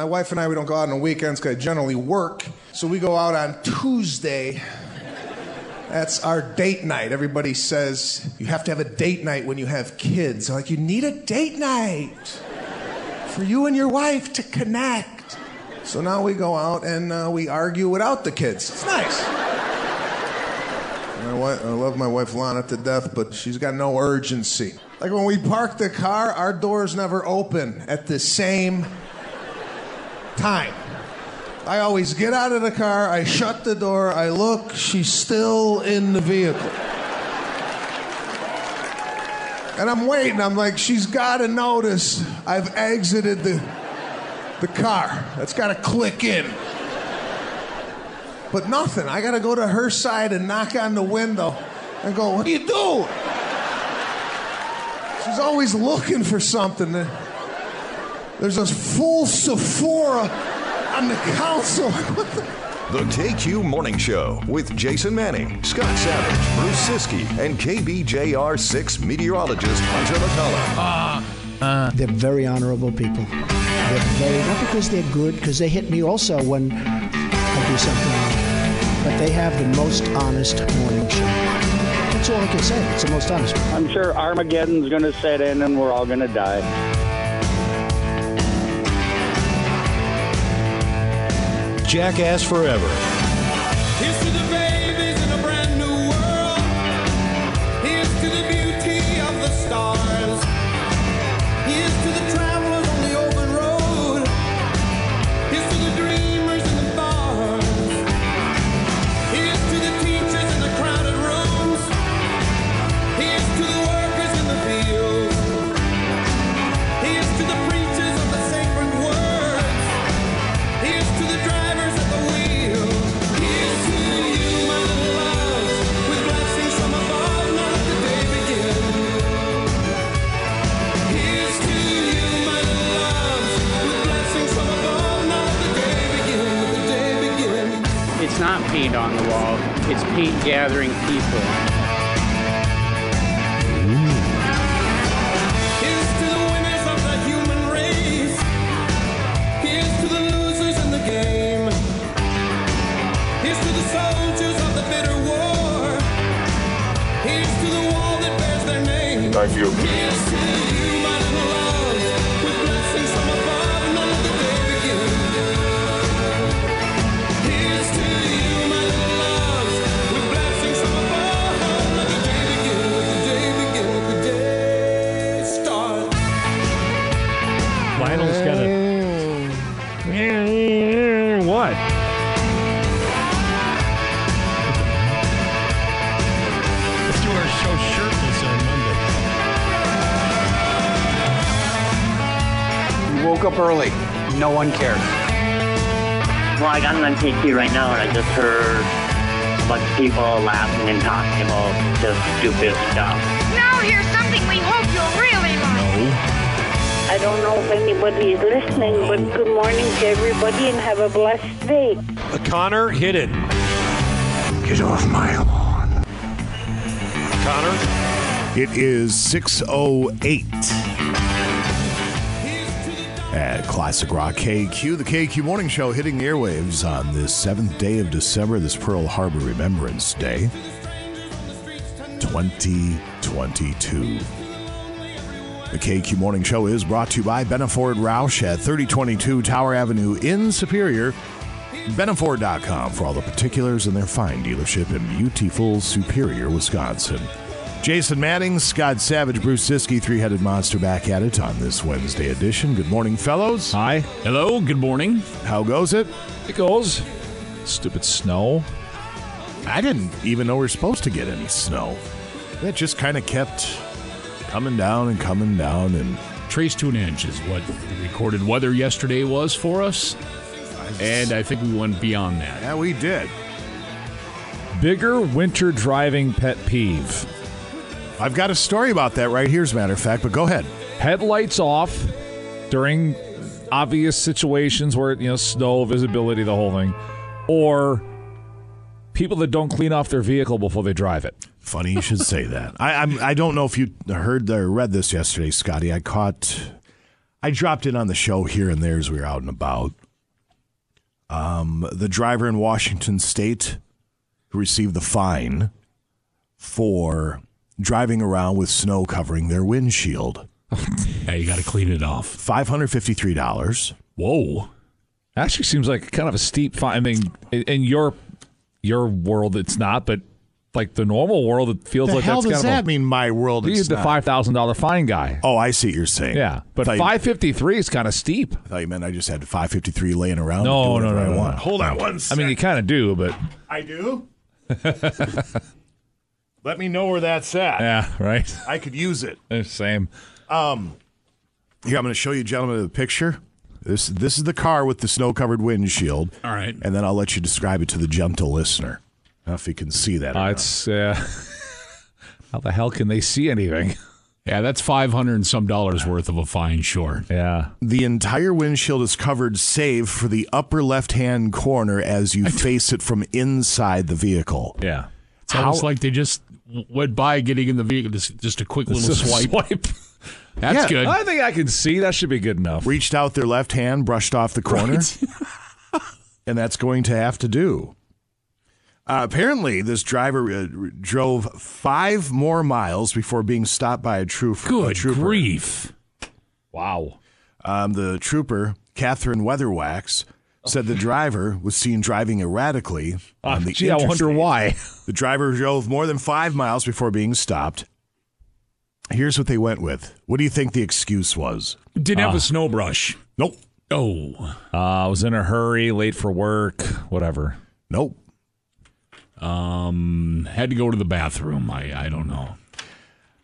my wife and I, we don't go out on the weekends because I generally work. So we go out on Tuesday. That's our date night. Everybody says you have to have a date night when you have kids. Like, you need a date night for you and your wife to connect. So now we go out and uh, we argue without the kids. It's nice. Wife, I love my wife Lana to death, but she's got no urgency. Like when we park the car, our doors never open at the same time. I always get out of the car, I shut the door, I look, she's still in the vehicle. And I'm waiting, I'm like, she's gotta notice I've exited the, the car. That's gotta click in. But nothing. I gotta go to her side and knock on the window and go, What do you do? She's always looking for something. There's a full Sephora on the council. The KQ Morning Show with Jason Manning, Scott Savage, Bruce Siski, and KBJR 6 meteorologist Hunter McCullough. Uh, uh. They're very honorable people. They're very, not because they're good, because they hit me also when I do something wrong, but they have the most honest morning show. That's all I can say. It's the most honest. I'm sure Armageddon's going to set in and we're all going to die. Jackass Forever. Paint on the wall. It's paint gathering people. Here's to early. No one cares. Well, I got it on KQ right now, and I just heard a bunch of people laughing and talking about just stupid stuff. Now here's something we hope you'll really like. I don't know if anybody is listening, but good morning to everybody and have a blessed day. Uh, Connor, hit it. Get off my lawn. Connor? It is 608 at Classic Rock KQ, the KQ Morning Show hitting the airwaves on this seventh day of December, this Pearl Harbor Remembrance Day 2022. The KQ Morning Show is brought to you by Benaford Roush at 3022 Tower Avenue in Superior. Benaford.com for all the particulars in their fine dealership in beautiful Superior, Wisconsin. Jason Manning, Scott Savage, Bruce Siski, three headed monster back at it on this Wednesday edition. Good morning, fellows. Hi. Hello. Good morning. How goes it? It goes. Stupid snow. I didn't even know we are supposed to get any snow. It just kind of kept coming down and coming down and Trace to an inch is what the recorded weather yesterday was for us. And I think we went beyond that. yeah, we did. Bigger winter driving pet peeve. I've got a story about that right here, as a matter of fact, but go ahead. Headlights off during obvious situations where, you know, snow, visibility, the whole thing. Or people that don't clean off their vehicle before they drive it. Funny you should say that. I I'm, I don't know if you heard or read this yesterday, Scotty. I caught I dropped in on the show here and there as we were out and about. Um, the driver in Washington State who received the fine for driving around with snow covering their windshield. yeah, you got to clean it off. Five hundred fifty-three dollars. Whoa. Actually, seems like kind of a steep fine. I mean, in, in your your world, it's not, but like the normal world, it feels The like hell that's does kind that of a, mean? My world. He's the five thousand dollar fine guy. Oh, I see what you're saying. Yeah, but I thought five fifty three is kind of steep. I thought you meant I just had five fifty-three laying around. to No, no, no, I no, want. no. Hold on one. I mean, you kind of do, but I do. Let me know where that's at. yeah, right. I could use it. Same. Um, here I'm going to show you, gentlemen, the picture. This this is the car with the snow covered windshield. All right. and then I'll let you describe it to the gentle listener. Now, if you can see that. or Uh, it's uh, how the hell can they see anything? Yeah, that's five hundred and some dollars worth of a fine short. Yeah. the entire windshield is covered, save for the upper left hand corner as you face it from inside the vehicle. Yeah. It's almost like they just w- went by getting in the vehicle, just, just a quick little Just swipe. swipe. That's Yeah. good. I think I can see. That should be good enough. Reached out their left hand, brushed off the corner, and that's going to have to do. Uh, apparently, this driver uh, drove five more miles before being stopped by a, troop, a Good trooper. grief. Wow. Um, the trooper, Catherine Weatherwax, said the driver was seen driving erratically on the Ah, Gee, I wonder interstate. why. The driver drove more than five miles before being stopped. Here's what they went with. What do you think the excuse was? Didn't Ah. have a snow brush. Nope. Oh, Uh, I was in a hurry, late for work, whatever. Nope. um, had to go to the bathroom. I I don't know.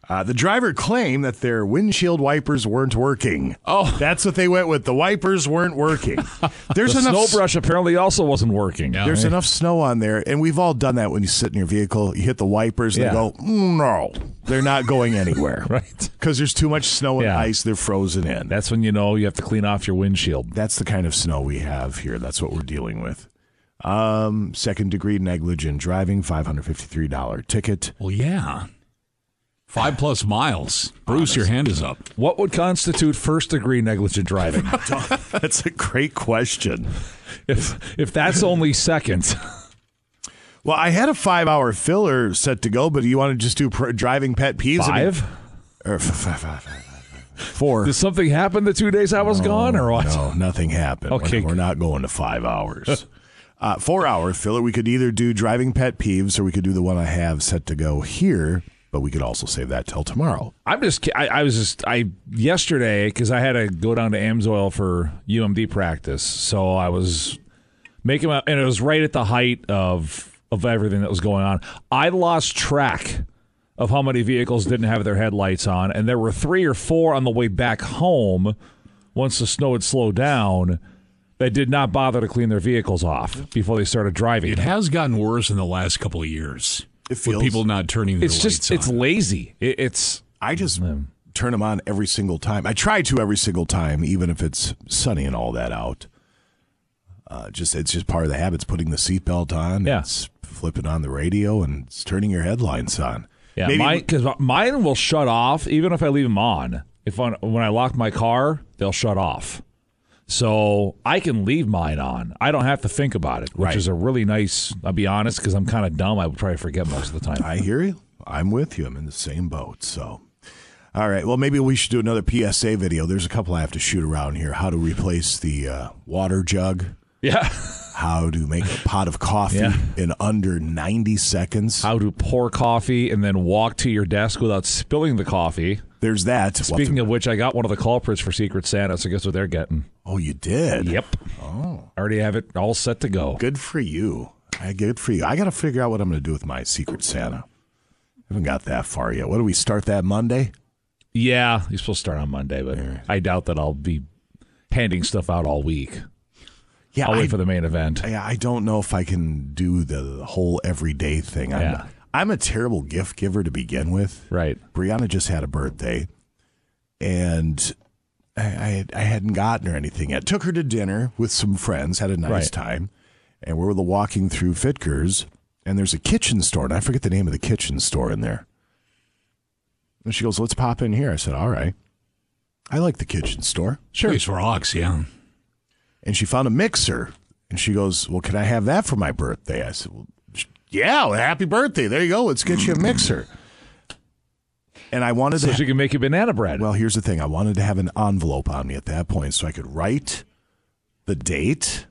Uh, the driver claimed that their windshield wipers weren't working. Oh. That's what they went with. The wipers weren't working. There's the enough snow brush apparently also wasn't working. There's enough snow on there, and we've all done that when you sit in your vehicle. You hit the wipers, and Yeah. they go, "Mm, no, they're not going anywhere. Right. Because there's too much snow and Yeah. ice, they're frozen in. That's when you know you have to clean off your windshield. That's the kind of snow we have here. That's what we're dealing with. Um, second degree negligent driving, $553 ticket. Well, yeah. Five plus miles. Bruce, your hand is up. What would constitute first degree negligent driving? That's a great question. if if that's only second. Well, I had a five hour filler set to go, but do you want to just do pr- driving pet peeves? I mean- Five? or f- f- f- f- Four. Did something happen the two days I was gone or what? No, nothing happened. Okay, We're, we're not going to five hours. uh, four hour filler. We could either do driving pet peeves or we could do the one I have set to go here, but we could also save that till tomorrow. I'm just. I, I was just. I yesterday because I had to go down to Amsoil for UMD practice, so I was making my and it was right at the height of of everything that was going on. I lost track of how many vehicles didn't have their headlights on, and there were three or four on the way back home once the snow had slowed down that did not bother to clean their vehicles off before they started driving. It has gotten worse in the last couple of years. It with people not turning their it's just lights it's lazy. It, it's I just turn them on every single time. I try to every single time, even if it's sunny and all that out. Uh, just it's just part of the habits. Putting the seatbelt on. Yeah. It's flipping on the radio and it's turning your headlights on. Yeah, Maybe- mine because mine will shut off even if I leave them on. If on, when I lock my car, they'll shut off. So I can leave mine on. I don't have to think about it, which Right. is a really nice. I'll be honest because I'm kind of dumb. I would probably forget most of the time. I hear you. I'm with you. I'm in the same boat. So, all right. Well, maybe we should do another PSA video. There's a couple I have to shoot around here. How to replace the uh, water jug. Yeah. How to make a pot of coffee Yeah. in under 90 seconds. How to pour coffee and then walk to your desk without spilling the coffee. There's that. Speaking of which, I got one of the culprits for Secret Santa. So guess what they're getting? Oh, you did? Yep. Oh. I already have it all set to go. Good for you. I good for you. I got to figure out what I'm going to do with my Secret Santa. I haven't got that far yet. What do we start that Monday? Yeah, you're supposed to start on Monday, but I doubt that I'll be handing stuff out all week. Yeah, I'll I- wait for the main event. I, I don't know if I can do the whole everyday thing. I'm, Yeah. I'm a terrible gift giver to begin with. Right. Brianna just had a birthday, and I, I, I hadn't gotten her anything yet. Took her to dinner with some friends, had a nice Right. time, and we were walking through Fitger's, and there's a kitchen store, and I forget the name of the kitchen store in there. And she goes, "Let's pop in here." I said, "All right." I like the kitchen store. Sure. Place rocks, yeah. And she found a mixer. And she goes, Well, can I have that for my birthday? I said, Well, yeah, well, happy birthday. There you go. Let's get you a mixer. And I wanted So to. she can make you banana bread. well, here's the thing I wanted to have an envelope on me at that point so I could write the date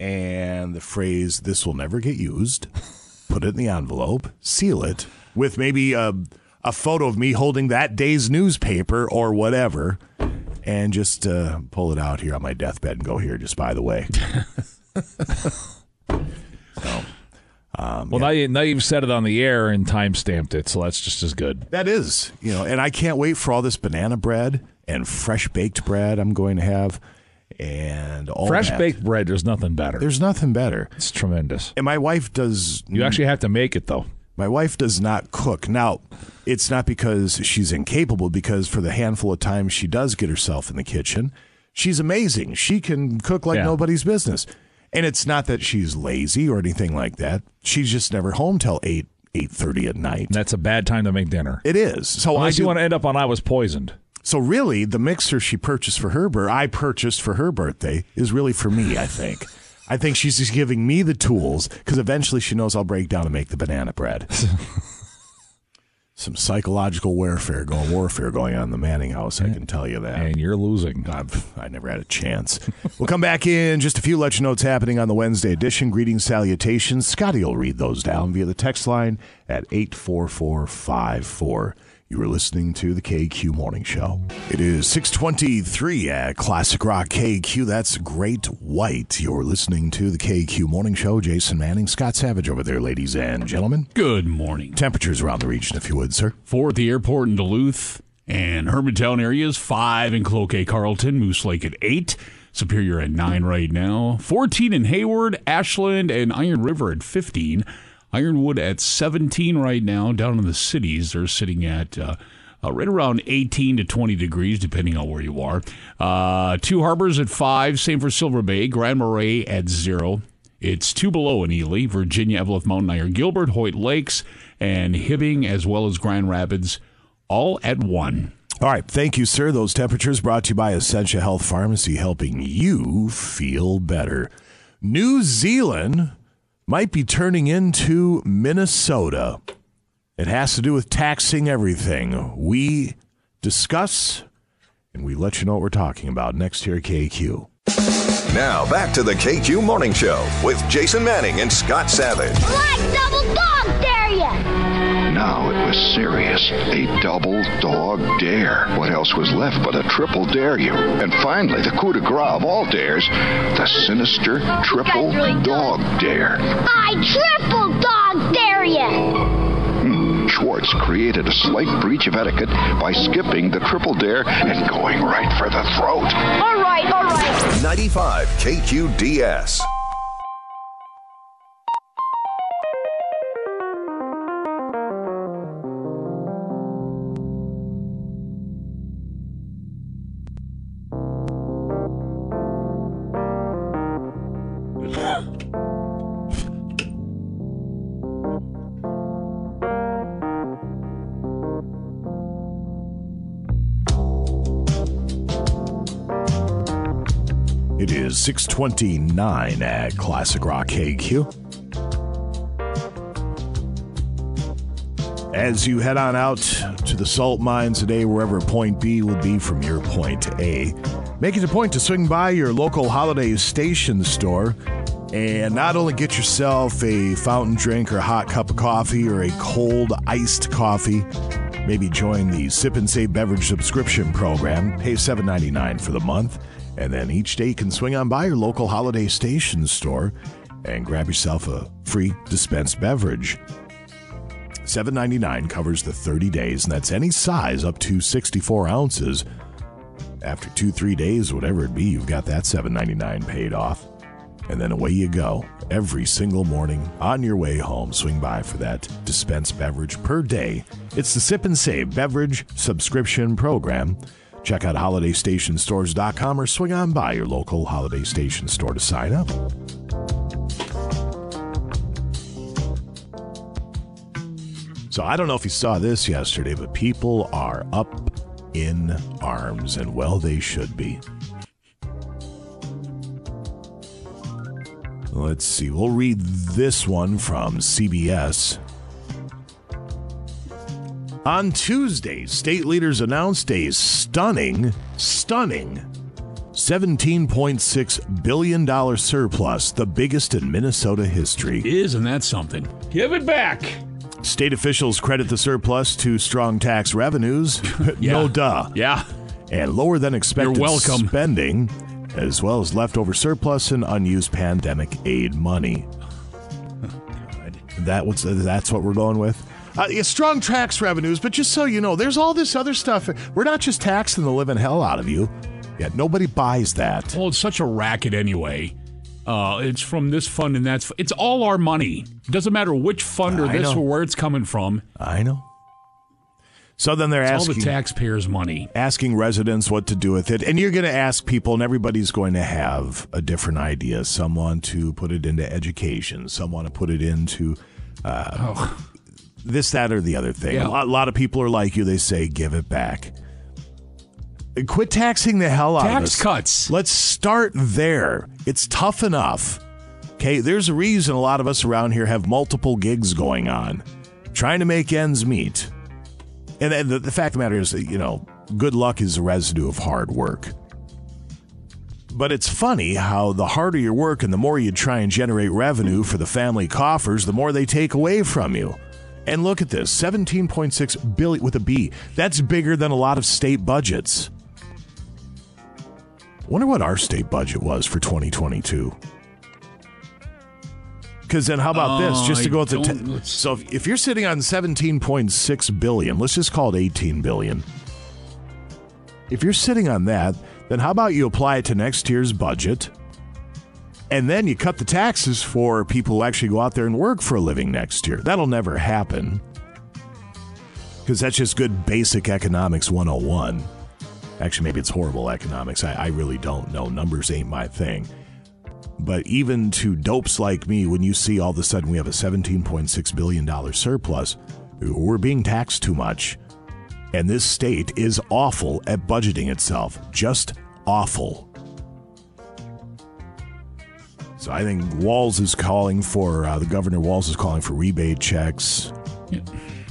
and the phrase, This will never get used, put it in the envelope, seal it with maybe a, a photo of me holding that day's newspaper or whatever, and just uh, pull it out here on my deathbed and go here, just by the way. Um, well, now, you, now you've said it on the air and time stamped it, so that's just as good. That is, you know, and I can't wait for all this banana bread and fresh baked bread I'm going to have, and all Fresh that. baked bread, there's nothing better. There's nothing better. it's tremendous. And my wife does. You actually have to make it, though. My wife does not cook. Now, it's not because she's incapable, because for the handful of times she does get herself in the kitchen, she's amazing. She can cook like Yeah. nobody's business. And it's not that she's lazy or anything like that. She's just never home till eight eight thirty at night. That's a bad time to make dinner. It is. So Unless I do, you want to end up on I was poisoned. So really, the mixer she purchased for her birth, I purchased for her birthday, is really for me. I think. I think she's just giving me the tools because eventually she knows I'll break down and make the banana bread. Some psychological warfare going warfare going on in the Manning house. I can tell you that. And you're losing. I've, I never had a chance. we'll come back in just a few. Let you know what's happening on the Wednesday edition. Greetings, salutations. Scotty will read those down via the text line at 84454. You are listening to the KQ Morning Show. It is 623 at Classic Rock KQ. That's Great White. You're listening to the KQ Morning Show. Jason Manning, Scott Savage over there, ladies and gentlemen. Good morning. Temperatures around the region, if you would, sir. Four at the airport in Duluth and Hermantown areas, five in Cloquet, Carlton, Moose Lake at eight, Superior at nine right now, 14 in Hayward, Ashland, and Iron River at 15. Ironwood at 17 right now. Down in the cities, they're sitting at uh, uh, right around 18 to 20 degrees, depending on where you are. Uh, two Harbors at five. Same for Silver Bay. Grand Marais at zero. It's two below in Ely, Virginia, Eveleth Mountain Iron, Gilbert, Hoyt Lakes, and Hibbing, as well as Grand Rapids, all at one. All right. Thank you, sir. Those temperatures brought to you by Essentia Health Pharmacy, helping you feel better. New Zealand might be turning into Minnesota. It has to do with taxing everything. We discuss and we let you know what we're talking about next here at KQ. Now back to the KQ Morning Show with Jason Manning and Scott Savage. Black double dog dare ya! Now it was serious. A double dog dare. What else was left but a triple dare you? And finally, the coup de grace of all dares, the sinister triple dog dare. I triple dog dare ya! Hmm, Schwartz created a slight breach of etiquette by skipping the triple dare and going right for the throat. All right, all right. 95 KQDS. 629 at Classic Rock. KQ. As you head on out to the salt mines today, wherever point B will be from your point A, make it a point to swing by your local holiday station store and not only get yourself a fountain drink or a hot cup of coffee or a cold iced coffee, maybe join the Sip and Save beverage subscription program, pay $7.99 for the month, and then each day you can swing on by your local holiday station store and grab yourself a free dispensed beverage. $7.99 covers the 30 days, and that's any size up to 64 ounces. After two, three days, whatever it be, you've got that $7.99 paid off. And then away you go. Every single morning on your way home, swing by for that dispensed beverage per day. It's the Sip and Save beverage subscription program. Check out holidaystationstores.com or swing on by your local Holiday Station store to sign up. So I don't know if you saw this yesterday, but people are up in arms, and well, they should be. Let's see. We'll read this one from CBS. On Tuesday, state leaders announced a stunning, stunning $17.6 billion surplus, the biggest in Minnesota history. Isn't that something? Give it back. State officials credit the surplus to strong tax revenues. no duh. Yeah. And lower than expected You're welcome. spending, as well as leftover surplus and unused pandemic aid money. That was that's what we're going with. Uh, strong tax revenues, but just so you know, there's all this other stuff. We're not just taxing the living hell out of you. Yet nobody buys that. Well, it's such a racket anyway. Uh, it's from this fund and that's. It's all our money. It doesn't matter which fund or I this know. or where it's coming from. I know. So then they're It's all asking the taxpayers' money. asking residents what to do with it. And you're going to ask people, and everybody's going to have a different idea. Some want to put it into education, some want to put it into uh, this, that, or the other thing. Yeah. A, lot, a lot of people are like you, they say, give it back. Quit taxing the hell out of Tax us. cuts. Let's start there. It's tough enough. Okay, there's a reason a lot of us around here have multiple gigs going on, trying to make ends meet. And then the, the fact of the matter is, that, you know, good luck is a residue of hard work. But it's funny how the harder you work and the more you try and generate revenue for the family coffers, the more they take away from you. And look at this 17.6 billion with a B. That's bigger than a lot of state budgets. Wonder what our state budget was for 2022. Because then, how about this? Uh, Just to go with the don't- te- let's- so, if, if you're sitting on 17.6 billion, let's just call it 18 billion. If you're sitting on that, then how about you apply it to next year's budget, and then you cut the taxes for people who actually go out there and work for a living next year? That'll never happen because that's just good basic economics 101. Actually, maybe it's horrible economics. I, I really don't know. Numbers ain't my thing. But even to dopes like me, when you see all of a sudden we have a $17.6 billion surplus, we're being taxed too much. And this state is awful at budgeting itself. Just awful. So I think Walz is calling for, uh, the governor Walz is calling for rebate checks.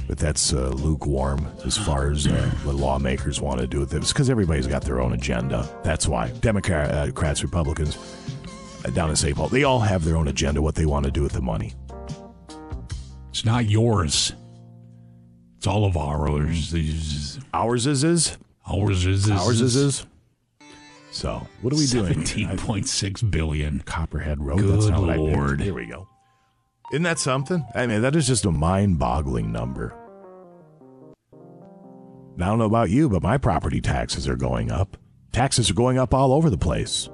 But that's uh, lukewarm as far as uh, the lawmakers want to do with it. It's because everybody's got their own agenda. That's why. Democrats, Republicans, uh, down in St. Paul, they all have their own agenda, what they want to do with the money. It's not yours. It's all of ours. These- Ours is is? Ours is is. Ours is is? So, what are we doing? Seventeen point six billion. Copperhead Road. Good That's not what I lord. Here we go. Isn't that something? I mean, that is just a mind boggling number. Now, I don't know about you, but my property taxes are going up. Taxes are going up all over the place.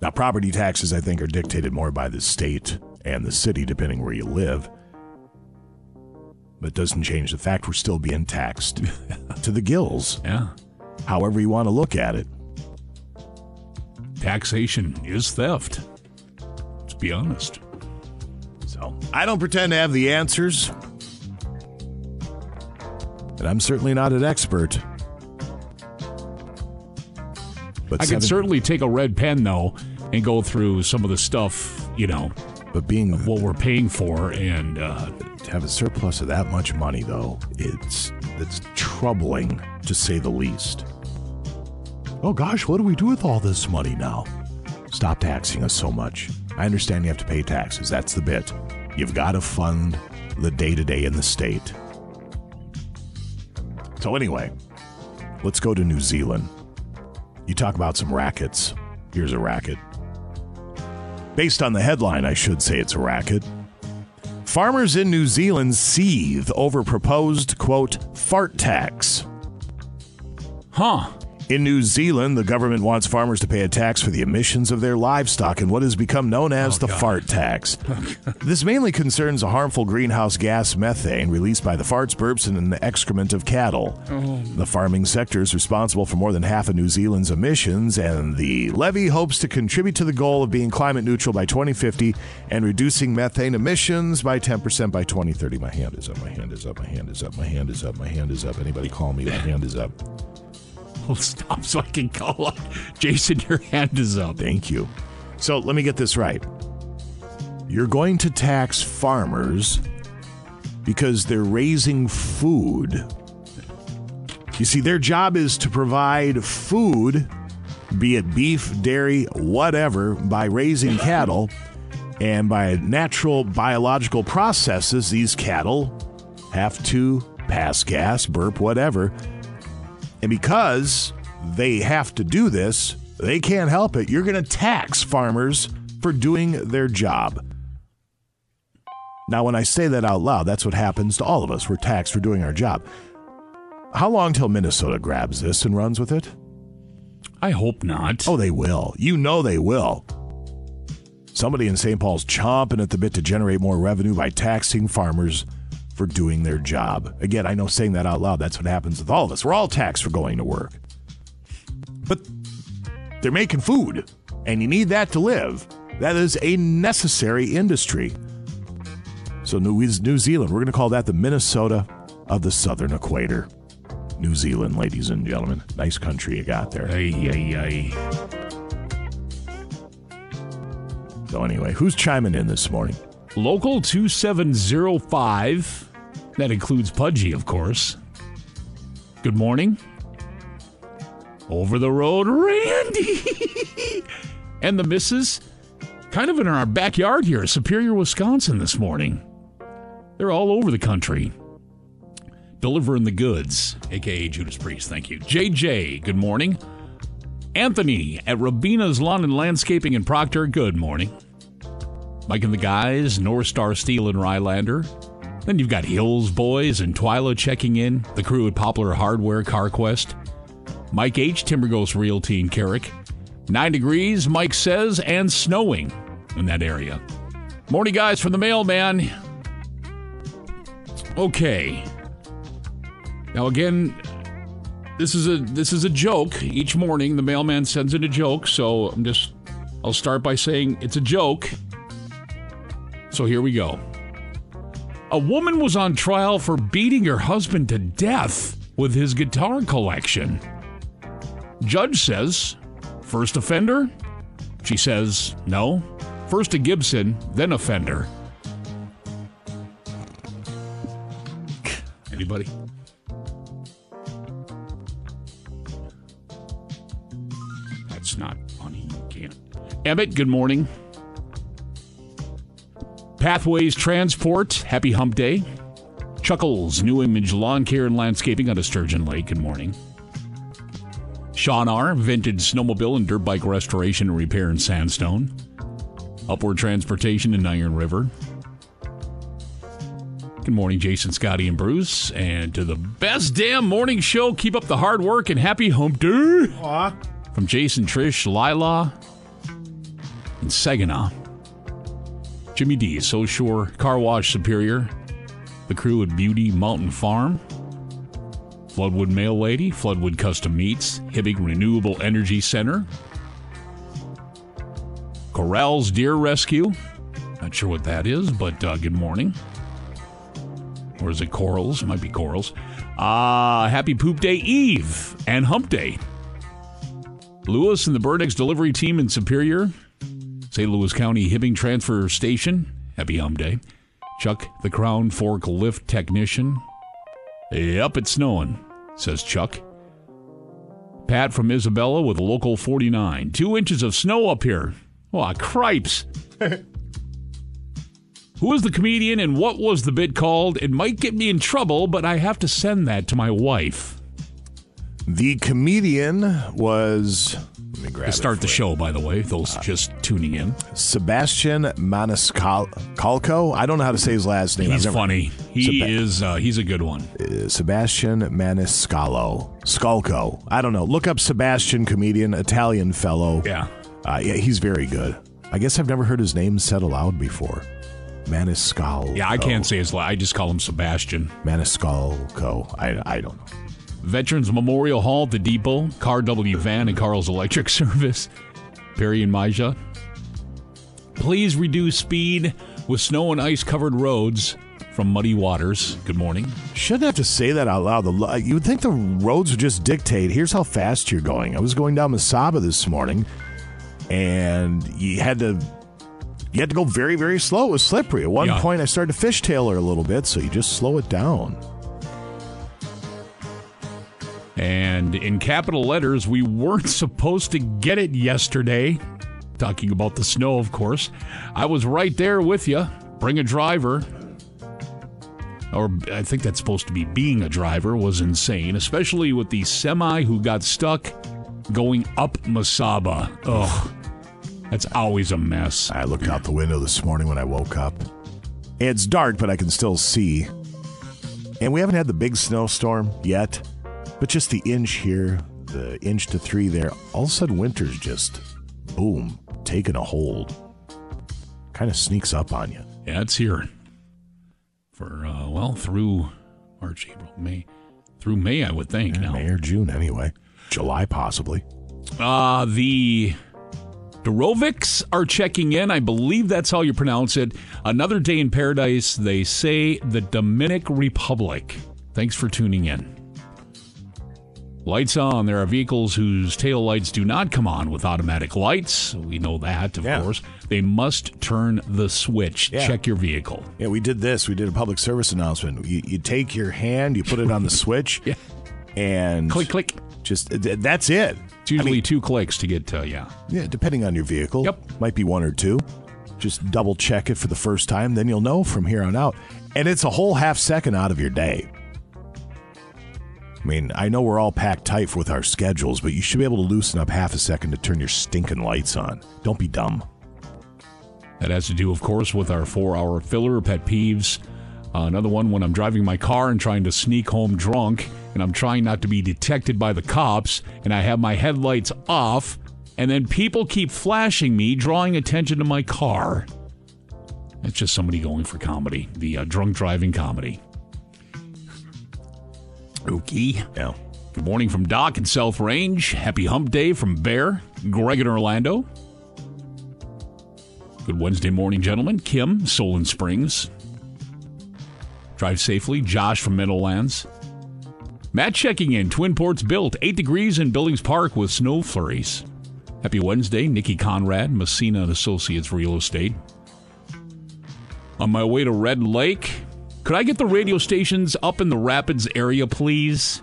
Now, property taxes, I think, are dictated more by the state and the city, depending where you live. But doesn't change the fact we're still being taxed to the gills. Yeah. However, you want to look at it. Taxation is theft. Let's be honest. So I don't pretend to have the answers. And I'm certainly not an expert. But I seven- could certainly take a red pen though and go through some of the stuff, you know, but being what we're paying for and uh, to have a surplus of that much money though, it's it's troubling to say the least. Oh gosh, what do we do with all this money now? Stop taxing us so much. I understand you have to pay taxes. That's the bit. You've got to fund the day to day in the state. So, anyway, let's go to New Zealand. You talk about some rackets. Here's a racket. Based on the headline, I should say it's a racket. Farmers in New Zealand seethe over proposed, quote, fart tax. Huh. In New Zealand, the government wants farmers to pay a tax for the emissions of their livestock in what has become known as oh, the fart tax. this mainly concerns a harmful greenhouse gas methane released by the farts, burps, and the excrement of cattle. Oh. The farming sector is responsible for more than half of New Zealand's emissions, and the levy hopes to contribute to the goal of being climate neutral by 2050 and reducing methane emissions by 10% by 2030. My hand is up, my hand is up, my hand is up, my hand is up, my hand is up. Anybody call me? My hand is up. Well, stop so I can call up. Jason, your hand is up. Thank you. So let me get this right. You're going to tax farmers because they're raising food. You see, their job is to provide food, be it beef, dairy, whatever, by raising cattle. And by natural biological processes, these cattle have to pass gas, burp, whatever. And because they have to do this, they can't help it. You're going to tax farmers for doing their job. Now, when I say that out loud, that's what happens to all of us. We're taxed for doing our job. How long till Minnesota grabs this and runs with it? I hope not. Oh, they will. You know they will. Somebody in St. Paul's chomping at the bit to generate more revenue by taxing farmers for doing their job. Again, I know saying that out loud, that's what happens with all of us. We're all taxed for going to work. But they're making food, and you need that to live. That is a necessary industry. So, New, New Zealand, we're going to call that the Minnesota of the Southern Equator. New Zealand, ladies and gentlemen. Nice country you got there. Ay, ay, ay. So, anyway, who's chiming in this morning? Local 2705. That includes Pudgy, of course. Good morning. Over the road, Randy. and the missus, kind of in our backyard here, Superior, Wisconsin, this morning. They're all over the country. Delivering the goods, aka Judas Priest. Thank you. JJ, good morning. Anthony at Rabina's Lawn and Landscaping in Proctor, good morning. Mike and the guys, North Star Steel and Rylander. Then you've got Hills Boys and Twyla checking in, the crew at Poplar Hardware CarQuest. Mike H, Timber Realty in Carrick. Nine degrees, Mike says, and snowing in that area. Morning, guys, from the mailman. Okay. Now again, this is a this is a joke. Each morning the mailman sends in a joke, so I'm just I'll start by saying it's a joke. So here we go. A woman was on trial for beating her husband to death with his guitar collection. Judge says, first offender? She says, no. First a Gibson, then offender. Anybody? That's not funny. You can't. Emmett, good morning. Pathways Transport, happy hump day. Chuckles, New Image Lawn Care and Landscaping out of Sturgeon Lake, good morning. Sean R., Vintage Snowmobile and Dirt Bike Restoration and Repair in Sandstone. Upward Transportation in Iron River. Good morning, Jason, Scotty, and Bruce. And to the best damn morning show, keep up the hard work and happy hump day. From Jason, Trish, Lila, and Saginaw. Jimmy D, So Shore Car Wash Superior, the crew at Beauty Mountain Farm, Floodwood Mail Lady, Floodwood Custom Meats, Hibbing Renewable Energy Center, Corral's Deer Rescue. Not sure what that is, but uh, good morning. Or is it Corals? It might be Corals. Uh, happy Poop Day Eve and Hump Day. Lewis and the Burdex delivery team in Superior, St. Louis County Hibbing Transfer Station. Happy Hump Day. Chuck, the Crown Fork Lift Technician. Yep, it's snowing, says Chuck. Pat from Isabella with local 49. Two inches of snow up here. Aw, cripes. Who is the comedian and what was the bit called? It might get me in trouble, but I have to send that to my wife. The comedian was. Let me grab To it start the you. show, by the way, those just tuning in. Sebastian Maniscalco. I don't know how to say his last name. He's never- funny. He Seba- is. Uh, he's a good one. uh, Sebastian Maniscalco. Skalco. I don't know. Look up Sebastian, comedian, Italian fellow. Yeah. Uh, yeah, he's very good. I guess I've never heard his name said aloud before. Maniscalco. Yeah, I can't say his. la- I just call him Sebastian. Maniscalco. I, I don't know. Veterans Memorial Hall at the Depot, Car W Van and Carl's Electric Service, Perry and Maja. Please reduce speed with snow and ice covered roads from muddy waters. Good morning. Shouldn't have to say that out loud. The, you would think the roads would just dictate. Here's how fast you're going. I was going down Mesaba this morning, and you had to you had to go very very slow. It was slippery. At one Yeah. point, I started to fishtail her a little bit, so you just slow it down. And in capital letters, we weren't supposed to get it yesterday. Talking about the snow, of course. I was right there with you. Bring a driver. Or I think that's supposed to be being a driver was insane, especially with the semi who got stuck going up Mesaba. Ugh. That's always a mess. I looked out the window this morning when I woke up. It's dark, but I can still see. And we haven't had the big snowstorm yet, but just the inch here, the inch to three there. All of a sudden, winter's just boom, taking a hold. Kind of sneaks up on you. Yeah, it's here. For, uh, well, through March, April, May. Through May, I would think now. May or June, anyway. July, possibly. Uh, the Dorovics are checking in. I believe that's how you pronounce it. Another day in paradise. They say the Dominic Republic. Thanks for tuning in. Lights on. There are vehicles whose tail lights do not come on with automatic lights. We know that, of Yeah. course. They must turn the switch. Yeah. Check your vehicle. Yeah, we did this. We did a public service announcement. You, you take your hand, you put it on the switch, Yeah. and Click, click. Just th- that's it. It's usually two clicks to get to, yeah. Yeah, depending on your vehicle. Yep. Might be one or two. Just double check it for the first time, then you'll know from here on out. And it's a whole half second out of your day. I mean, I know we're all packed tight with our schedules, but you should be able to loosen up half a second to turn your stinking lights on. Don't be dumb. That has to do, of course, with our four hour filler pet peeves. Uh, another one when I'm driving my car and trying to sneak home drunk, and I'm trying not to be detected by the cops, and I have my headlights off, and then people keep flashing me, drawing attention to my car. It's just somebody going for comedy, the uh, drunk driving comedy. Okay. Yeah. Good morning from Doc in South Range. Happy Hump Day from Bear, Greg in Orlando. Good Wednesday morning, gentlemen. Kim, Solon Springs. Drive safely. Josh from Meadowlands. Matt checking in. Twin Ports built. 8 degrees in Billings Park with snow flurries. Happy Wednesday. Nikki Conrad, Messina and Associates Real Estate. On my way to Red Lake. Could I get the radio stations up in the Rapids area, please?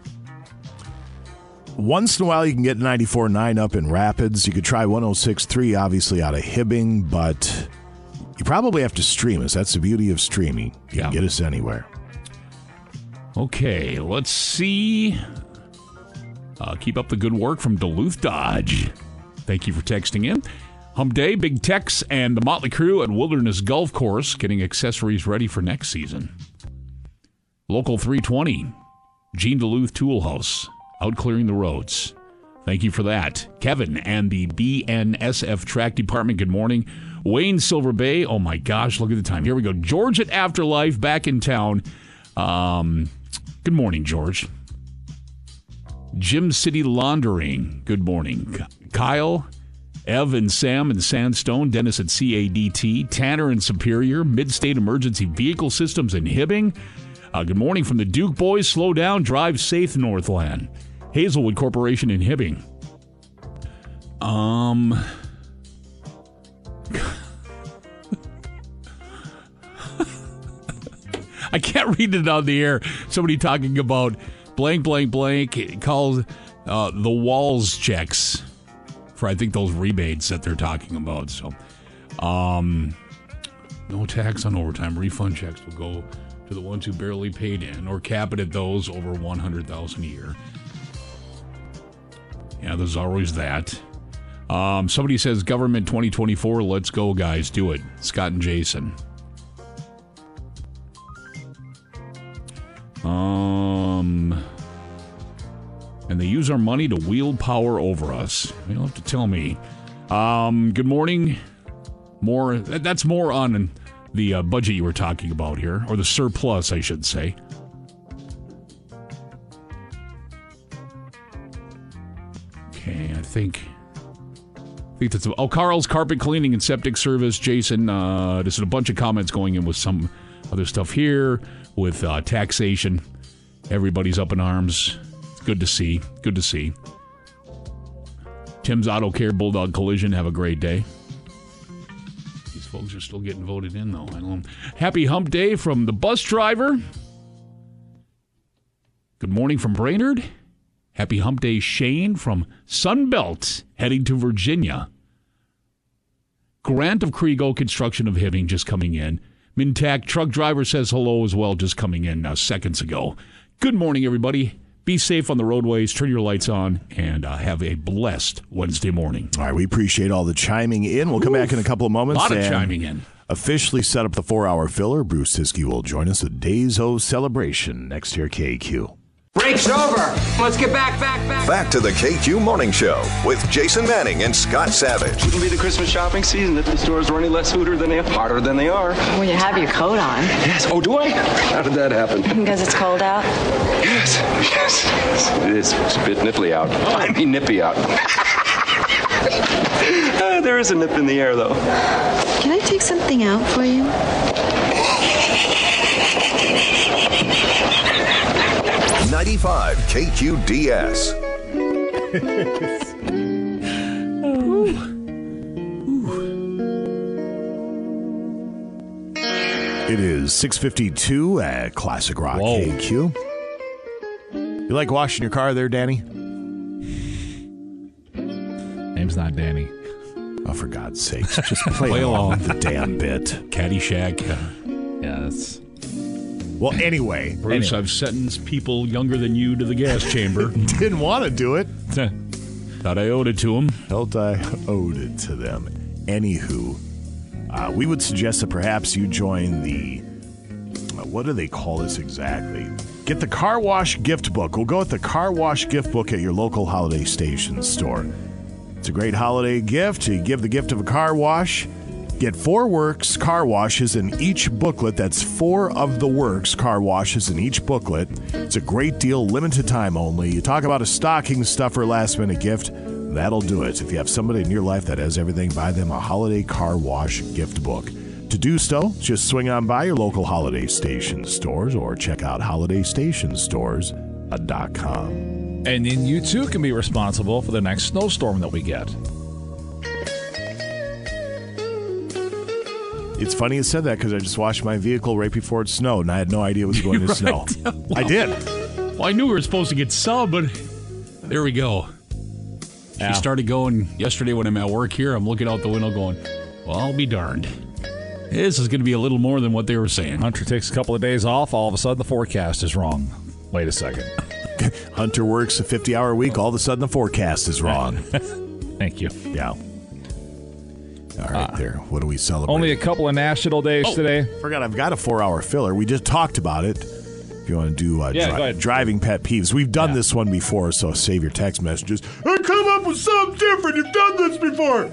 Once in a while, you can get 94.9 up in Rapids. You could try 106.3, obviously, out of Hibbing, but you probably have to stream us. That's the beauty of streaming. You Yeah. can get us anywhere. Okay, let's see. Uh, keep up the good work from Duluth Dodge. Thank you for texting in. Hump Day, Big Tex, and the Motley Crew at Wilderness Golf Course getting accessories ready for next season. Local 320, Gene Duluth Tool House, out clearing the roads. Thank you for that. Kevin and the BNSF Track Department, good morning. Wayne Silver Bay, oh my gosh, look at the time. Here we go. George at Afterlife back in town. Um, good morning, George. Jim City Laundering, good morning. Kyle, Ev and Sam in Sandstone, Dennis at CADT, Tanner in Superior, Midstate Emergency Vehicle Systems in Hibbing. Uh, good morning from the Duke Boys. Slow down, drive safe, Northland. Hazelwood Corporation in Hibbing. Um. I can't read it on the air. Somebody talking about blank, blank, blank called uh, the Walz checks for I think those rebates that they're talking about. So, um, no tax on overtime. Refund checks will go to the ones who barely paid in or cap it at those over one hundred thousand a year. Yeah, there's always that. Um, somebody says government 2024. Let's go, guys. Do it. Scott and Jason. Um, and they use our money to wield power over us. You don't have to tell me. Um, good morning. More. That's more on the uh, budget you were talking about here, or the surplus, I should say. Okay, I think. I think that's oh Carl's carpet cleaning and septic service. Jason, uh, there's a bunch of comments going in with some other stuff here with uh, taxation. Everybody's up in arms. Good to see. Good to see. Tim's Auto Care Bulldog Collision. Have a great day. These folks are still getting voted in though. I don't. Happy Hump Day from the bus driver. Good morning from Brainerd. Happy Hump Day, Shane from Sunbelt, heading to Virginia. Grant of Kriego Construction of Hibbing just coming in. Minntac truck driver says hello as well, just coming in uh, seconds ago. Good morning, everybody. Be safe on the roadways, turn your lights on, and uh, have a blessed Wednesday morning. All right, we appreciate all the chiming in. We'll come back in a couple of moments. A lot of chiming in. Officially set up the four hour filler. Bruce Siskey will join us at Days O Celebration next here, KQ. Break's over. Let's get back, back, back. Back to the KQ Morning Show with Jason Manning and Scott Savage. Wouldn't be the Christmas shopping season if the stores were any less hooter than they are, harder than they are. Well, you have your coat on. Yes. Oh, do I? How did that happen? Because it's cold out. Yes. Yes. yes. It is. It's a bit nipply out. I mean, nippy out. Uh, there is a nip in the air, though. Can I take something out for you? 95 KQDS. It is 652 at Classic Rock KQ. You like washing your car there, Danny? Name's not Danny. Oh, for God's sakes. Just play, Play along along. the damn bit. Caddyshack. Yeah, that's. Well, anyway. Bruce, I've sentenced people younger than you to the gas chamber. Didn't want to do it. Thought I owed it to them. Felt I owed it to them. Anywho, uh, we would suggest that perhaps you join the. uh, what do they call this exactly? Get the car wash gift book. We'll go with the car wash gift book at your local holiday station store. It's a great holiday gift. You give the gift of a car wash. Get four works car washes in each booklet. That's four of the works car washes in each booklet. It's a great deal, limited time only. You talk about a stocking stuffer last minute gift. That'll do it. If you have somebody in your life that has everything, buy them a holiday car wash gift book. To do so, just swing on by your local holiday station stores or check out holidaystationstores.com. Uh, and then you too can be responsible for the next snowstorm that we get. It's funny you said that because I just washed my vehicle right before it snowed and I had no idea it was going to Right. snow. Wow. I did. Well, I knew we were supposed to get some, but there we go. Yeah. She started going yesterday when I'm at work here. I'm looking out the window going, well, I'll be darned. This is going to be a little more than what they were saying. Hunter takes a couple of days off. All of a sudden, the forecast is wrong. Wait a second. Hunter works a 50 hour week. All of a sudden, the forecast is wrong. Thank you. yeah. All right, there. What do we celebrate? Only a couple of national days Oh, today. Forgot I've got a four hour filler. We just talked about it. If you want to do uh, Yeah, dri- driving pet peeves, we've done this one before, so save your text messages. I come up with something different. You've done this before.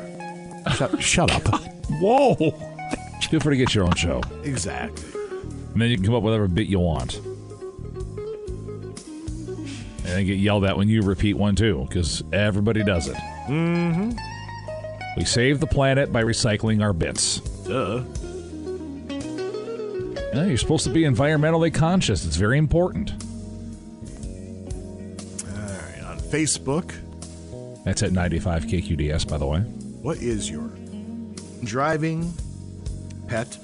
Shut, shut up. Whoa. Feel free to get your own show. Exactly. And then you can come up with whatever bit you want. And then get yelled at when you repeat one too, because everybody does it. Mm-hmm. We save the planet by recycling our bits. Duh. Yeah, you're supposed to be environmentally conscious. It's very important. All right, on Facebook, That's at 95 KQDS, by the way. what is your driving pet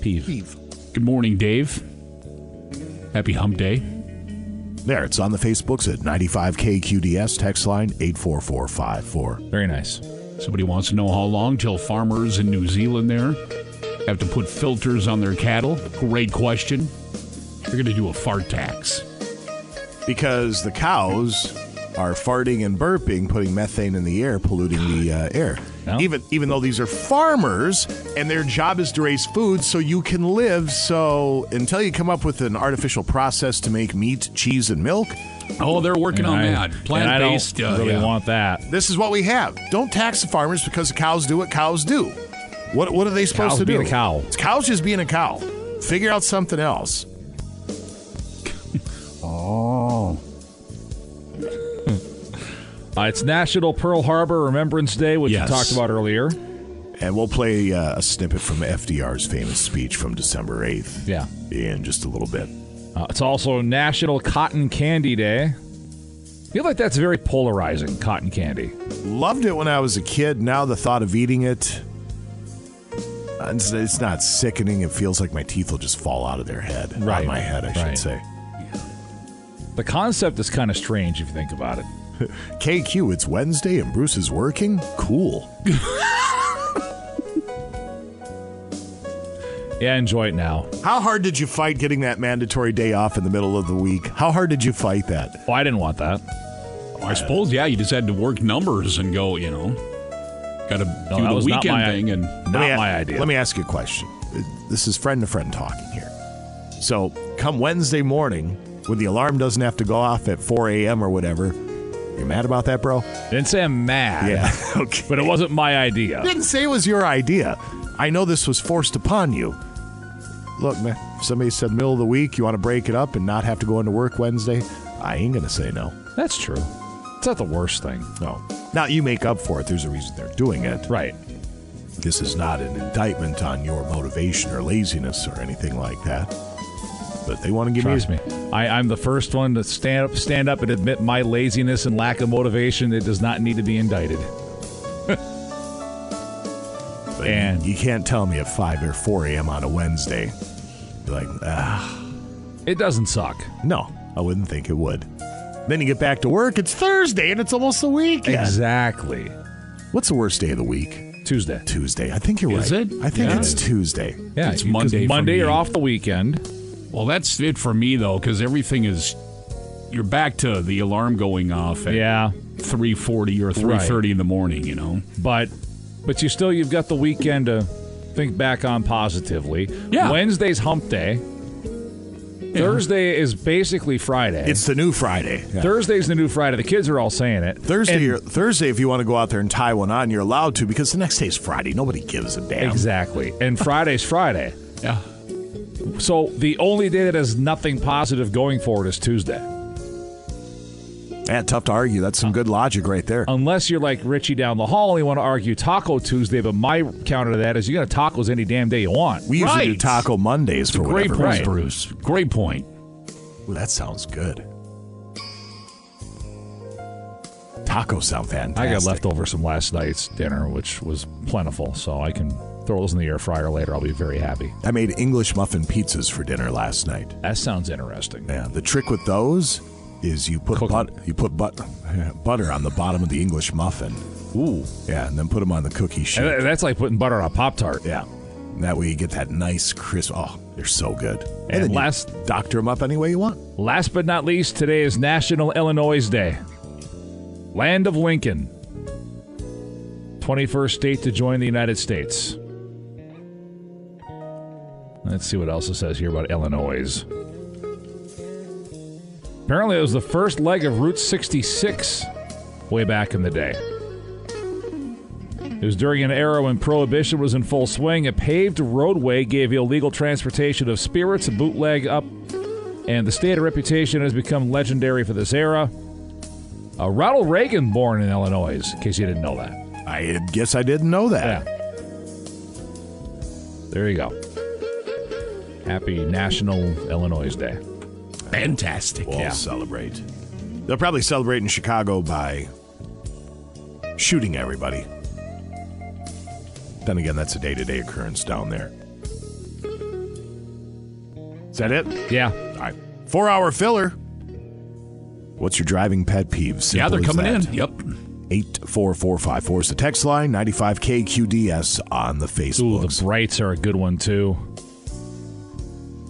Peeve. peeve? Good morning, Dave. Happy hump day. There, it's on the Facebooks at 95KQDS, text line 84454. Very nice. Somebody wants to know how long till farmers in New Zealand there have to put filters on their cattle. Great question. They're going to do a fart tax. Because the cows are farting and burping, putting methane in the air, polluting the uh, air. Even even though these are farmers and their job is to raise food so you can live. So until you come up with an artificial process to make meat, cheese, and milk. Oh, they're working And on I- that. and Plant I don't based. Uh, really yeah. want that. This is what we have. Don't tax the farmers because the cows do what cows do. What what are they supposed Cows to do? being a cow. It's cows just being a cow. Figure out something else. Oh. Uh, it's National Pearl Harbor Remembrance Day, which Yes. we talked about earlier. And we'll play uh, a snippet from FDR's famous speech from December 8th. Yeah. In just a little bit. Uh, it's also National Cotton Candy Day. I feel like that's very polarizing, cotton candy. Loved it when I was a kid. Now the thought of eating it, uh, it's, it's not sickening. It feels like my teeth will just fall out of their head. Right. My head, I should say. The concept is kind of strange if you think about it. KQ, it's Wednesday and Bruce is working? Cool. Yeah, enjoy it now. How hard did you fight getting that mandatory day off in the middle of the week? How hard did you fight that? Oh, I didn't want that. I suppose, yeah, you just had to work numbers and go, you know, got to No, do the weekend my- thing. And Not Let me a- my idea. Let me ask you a question. This is friend to friend talking here. So, come Wednesday morning, when the alarm doesn't have to go off at 4 a.m. or whatever, you're mad about that, bro? didn't say I'm mad. Yeah, okay. But it wasn't my idea. Didn't say it was your idea. I know this was forced upon you. Look, man, if somebody said middle of the week, you want to break it up and not have to go into work Wednesday, I ain't going to say no. That's true. It's not the worst thing. No. Now, you make up for it. There's a reason they're doing it. Right. This is not an indictment on your motivation or laziness or anything like that. But they want to give Trust me. me. I, I'm the first one to stand up, stand up and admit my laziness and lack of motivation. It does not need to be indicted. But And- you can't tell me at 5 or 4 a.m. on a Wednesday. Be like, ah. It doesn't suck. No, I wouldn't think it would. Then you get back to work, it's Thursday and it's almost the weekend. Exactly. What's the worst day of the week? Tuesday. Tuesday. I think you're Is right. it? I think Yeah. it's Tuesday. Yeah, It's Monday Monday me. you're off the weekend. well, that's it for me though, because everything is. You're back to the alarm going off at Yeah, 3:40 or 3:30 in the morning. You know. but but you still you've got the weekend to think back on positively. Yeah. Wednesday's hump day. Thursday is basically Friday. It's the new Friday. Yeah. Thursday's the new Friday. The kids are all saying it. Thursday, And- Thursday, if you want to go out there and tie one on, you're allowed to because the next day's Friday. Nobody gives a damn. Exactly. And Friday's Friday. Yeah. So the only day that has nothing positive going for it is Tuesday. Yeah, tough to argue. That's some good logic right there. Unless you're like Richie down the hall and you want to argue Taco Tuesday, but my counter to that is you got tacos any damn day you want. We usually do Taco Mondays for Great whatever point. Bruce. Great point. Ooh, that sounds good. Tacos sound fantastic. I got leftovers from last night's dinner, which was plentiful, so I can throw those in the air fryer later. I'll be very happy. I made English muffin pizzas for dinner last night. That sounds interesting. Yeah, the trick with those is you put but, you put but, butter on the bottom of the English muffin. Ooh. Yeah, and then put them on the cookie sheet. And that's like putting butter on a Pop Tart. Yeah. And that way you get that nice crisp. Oh, they're so good. And then you last- doctor them up any way you want. Last but not least, today is National Illinois Day. Land of Lincoln. 21st state to join the United States. Let's see what else it says here about Illinois. Apparently, it was the first leg of Route 66 way back in the day. It was during an era when prohibition was in full swing. A paved roadway gave illegal transportation of spirits, a bootleg up, and the state of reputation has become legendary for this era. Uh, Ronald Reagan born in Illinois, in case you didn't know that. I guess I didn't know that. Yeah. There you go. Happy National Illinois Day. Fantastic. We'll Yeah. celebrate. They'll probably celebrate in Chicago by shooting everybody. Then again, that's a day to day occurrence down there. Is that it? Yeah. All right. Four hour filler. What's your driving pet peeve? yeah, they're coming in. Yep. 84454 is the text line, 95KQDS on the Ooh, Facebook. the Brights are a good one too.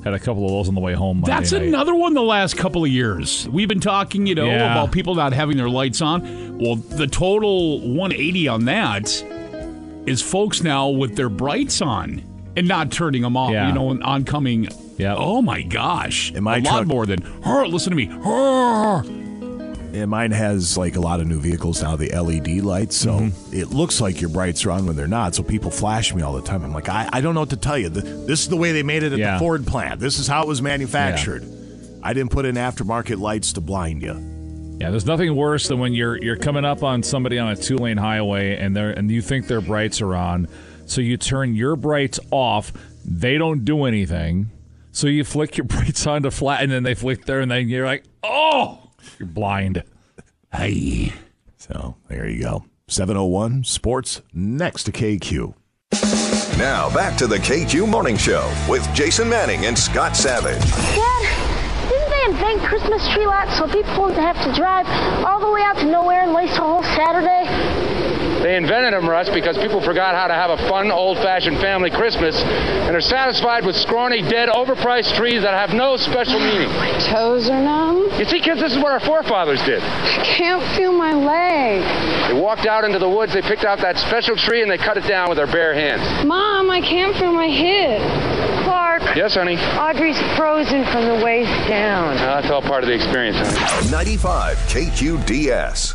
Had a couple of those on the way home. Monday That's night. another one the last couple of years. We've been talking, you know, Yeah. about people not having their lights on. Well, the total 180 on that is folks now with their brights on and not turning them off, Yeah. you know, and oncoming. Yeah. Oh my gosh. In my a lot more than, "Hur, listen to me. Hur." And mine has like a lot of new vehicles now, the LED lights. So Mm-hmm. it looks like your brights are on when they're not. So people flash me all the time. I'm like, I, I don't know what to tell you. The- This is the way they made it at Yeah. the Ford plant. This is how it was manufactured. I didn't put in aftermarket lights to blind you. Yeah, there's nothing worse than when you're you're coming up on somebody on a two lane highway and they and you think their brights are on, so you turn your brights off. They don't do anything, so you flick your brights on to flat, and then they flick there, and then you're like, oh, you're blind. Hey. So there you go. 701 Sports next to KQ. Now back to the KQ Morning Show with Jason Manning and Scott Savage. Dad, didn't they invent Christmas tree lots so people wouldn't have to drive all the way out to nowhere and waste a whole Saturday? They invented them, Russ, because people forgot how to have a fun, old-fashioned family Christmas and are satisfied with scrawny, dead, overpriced trees that have no special meaning. My toes are numb. You see, kids, this is what our forefathers did. I can't feel my leg. They walked out into the woods, they picked out that special tree, and they cut it down with their bare hands. Mom, I can't feel my hip. Clark, Yes, honey? Audrey's frozen from the waist down. Uh, that's all part of the experience, honey. 95 KQDS.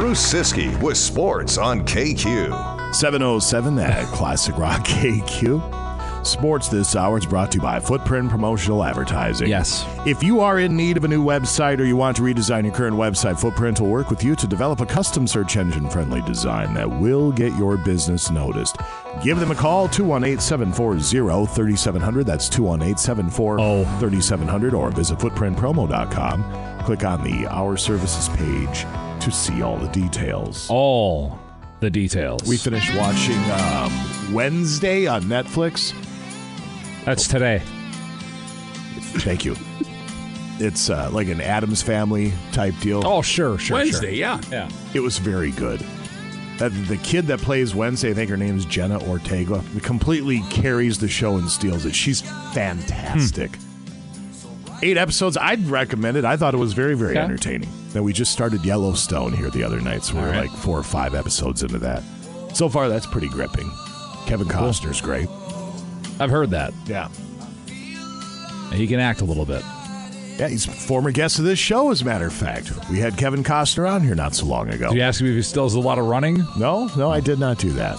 Bruce Siski with sports on KQ. 707 at Classic Rock KQ. Sports this hour is brought to you by Footprint Promotional Advertising. Yes. If you are in need of a new website or you want to redesign your current website, Footprint will work with you to develop a custom search engine friendly design that will get your business noticed. Give them a call, 218 740 3700. That's 218 740 3700 or visit footprintpromo.com. Click on the Our Services page to see all the details. All the details. We finished watching um, Wednesday on Netflix. That's today. Thank you. It's uh, like an Addams Family type deal. Oh, sure, sure, Wednesday, yeah. Yeah. It was very good. Uh, the kid that plays Wednesday, I think her name is Jenna Ortega, completely carries the show and steals it. She's fantastic. Eight episodes. I'd recommend it. I thought it was very, very Okay. entertaining. Then we just started Yellowstone here the other night, so we're right. like four or five episodes into that. So far, that's pretty gripping. Kevin Costner's great. I've heard that. Yeah. He can act a little bit. Yeah, he's a former guest of this show, as a matter of fact. We had Kevin Costner on here not so long ago. Did you ask him if he still does a lot of running? No, no, I did not do that.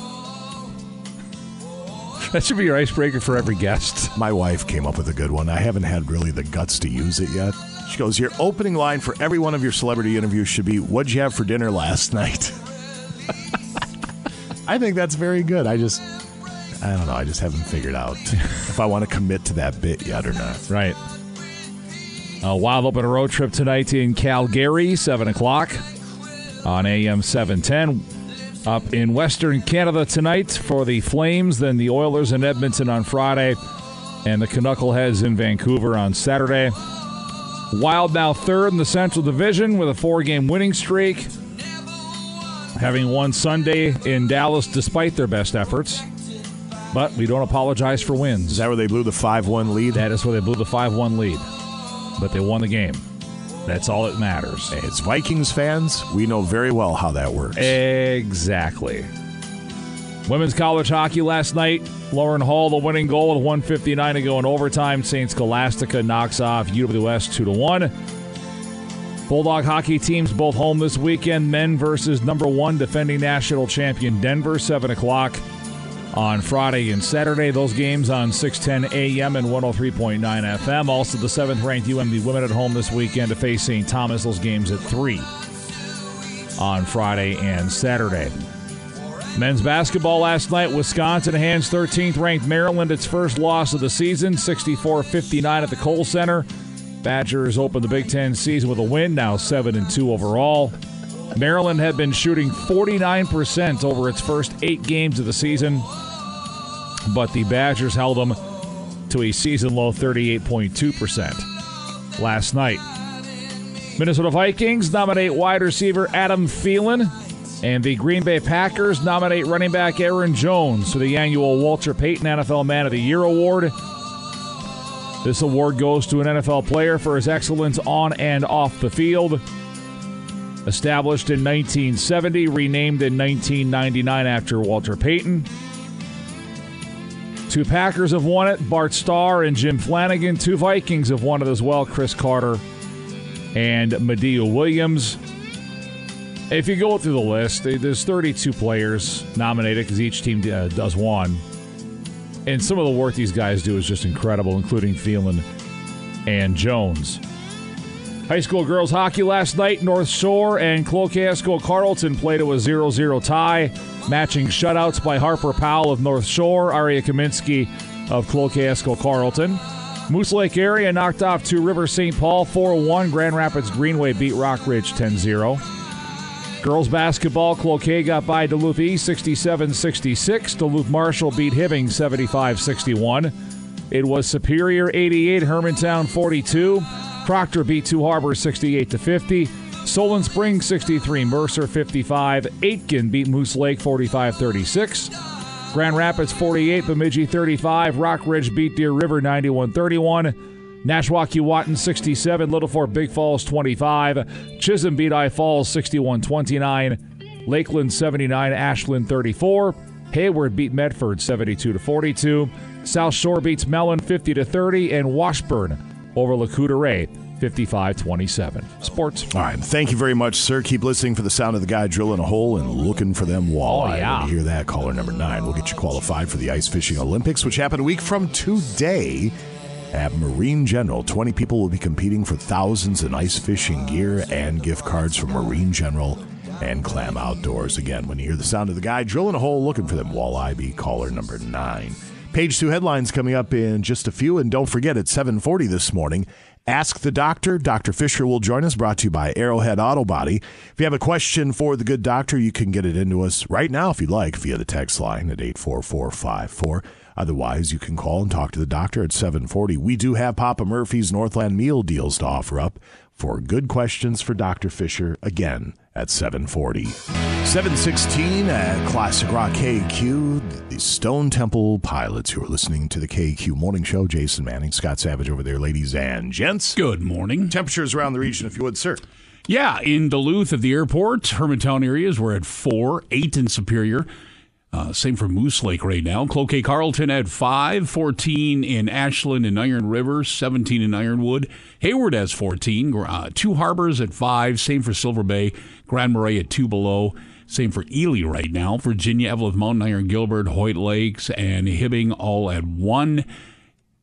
That should be your icebreaker for every guest. My wife came up with a good one. I haven't had really the guts to use it yet. She goes, Your opening line for every one of your celebrity interviews should be, What'd you have for dinner last night? I think that's very good. I just, I don't know. I just haven't figured out if I want to commit to that bit yet or not. Right. A wild open road trip tonight in Calgary, 7 o'clock on AM 710. Up in Western Canada tonight for the Flames, then the Oilers in Edmonton on Friday, and the Knuckleheads in Vancouver on Saturday. Wild now third in the Central Division with a four game winning streak, having won Sunday in Dallas despite their best efforts. But we don't apologize for wins. Is that where they blew the 5 1 lead? That is where they blew the 5 1 lead. But they won the game. That's all that matters. As Vikings fans, we know very well how that works. Exactly. Women's college hockey last night. Lauren Hall, the winning goal with 159 to go in overtime. St. Scholastica knocks off UWS 2 to 1. Bulldog hockey teams both home this weekend. Men versus number one defending national champion Denver, 7 o'clock. On Friday and Saturday. Those games on 610 AM and 103.9 FM. Also, the seventh ranked UMD women at home this weekend to face St. Thomas. Those games at 3 on Friday and Saturday. Men's basketball last night, Wisconsin hands 13th ranked Maryland its first loss of the season, 64 59 at the Kohl Center. Badgers opened the Big Ten season with a win, now 7 and 2 overall. Maryland had been shooting 49% over its first eight games of the season, but the Badgers held them to a season low 38.2% last night. Minnesota Vikings nominate wide receiver Adam Thielen, and the Green Bay Packers nominate running back Aaron Jones for the annual Walter Payton NFL Man of the Year award. This award goes to an NFL player for his excellence on and off the field. Established in 1970, renamed in 1999 after Walter Payton. Two Packers have won it Bart Starr and Jim Flanigan. Two Vikings have won it as well Cris Carter and Madieu Williams. If you go through the list, there's 32 players nominated because each team uh, does one. And some of the work these guys do is just incredible, including Thielen and Jones. High school girls hockey last night, North Shore and Cloquet Esko Carlton played to a 0 0 tie, matching shutouts by Harper Powell of North Shore, Aria Kaminsky of Cloquet Carlton. Moose Lake area knocked off Two River St. Paul 4 1. Grand Rapids Greenway beat Rock Ridge 10 0. Girls basketball, Cloquet got by Duluth East 67 66. Duluth Marshall beat Hibbing 75 61. It was Superior 88, Hermantown 42. Proctor beat Two Harbor 68 50. Solon Springs 63, Mercer 55, Aitkin beat Moose Lake 45 36. Grand Rapids 48, Bemidji 35, Rock Ridge beat Deer River 91 31. Nashwauk-Keewatin 67, Littlefork Big Falls 25, Chisholm beat I Falls 61 29, Lakeland 79, Ashland 34, Hayward beat Medford 72 42, South Shore beats Mellen 50 30, and Washburn over Lacouture 5527. Sports. All right. Thank you very much, sir. Keep listening for the sound of the guy drilling a hole and looking for them walleye. Oh, yeah. When you hear that, caller number nine. We'll get you qualified for the ice fishing Olympics, which happen a week from today. At Marine General, 20 people will be competing for thousands in ice fishing gear and gift cards from Marine General and Clam Outdoors. Again, when you hear the sound of the guy drilling a hole looking for them, walleye be caller number nine. Page two headlines coming up in just a few, and don't forget at 7:40 this morning. Ask the Doctor. Dr. Fisher will join us, brought to you by Arrowhead Auto Body. If you have a question for the good doctor, you can get it into us right now if you'd like via the text line at 84454. Otherwise, you can call and talk to the doctor at 740. We do have Papa Murphy's Northland meal deals to offer up for good questions for Dr. Fisher again at 740. 716 at Classic Rock KQ, the Stone Temple Pilots who are listening to the KQ Morning Show. Jason Manning, Scott Savage over there, ladies and gents. Good morning. Temperatures around the region, if you would, sir. Yeah, in Duluth at the airport, Hermantown areas, we're at four, eight in Superior. Uh, same for Moose Lake right now. Cloquet Carlton at 5, 14 in Ashland and Iron River, 17 in Ironwood. Hayward has 14. Uh, two Harbors at 5, same for Silver Bay. Grand Marais at 2 below. Same for Ely right now. Virginia, Eveleth Mountain, Iron Gilbert, Hoyt Lakes, and Hibbing all at 1.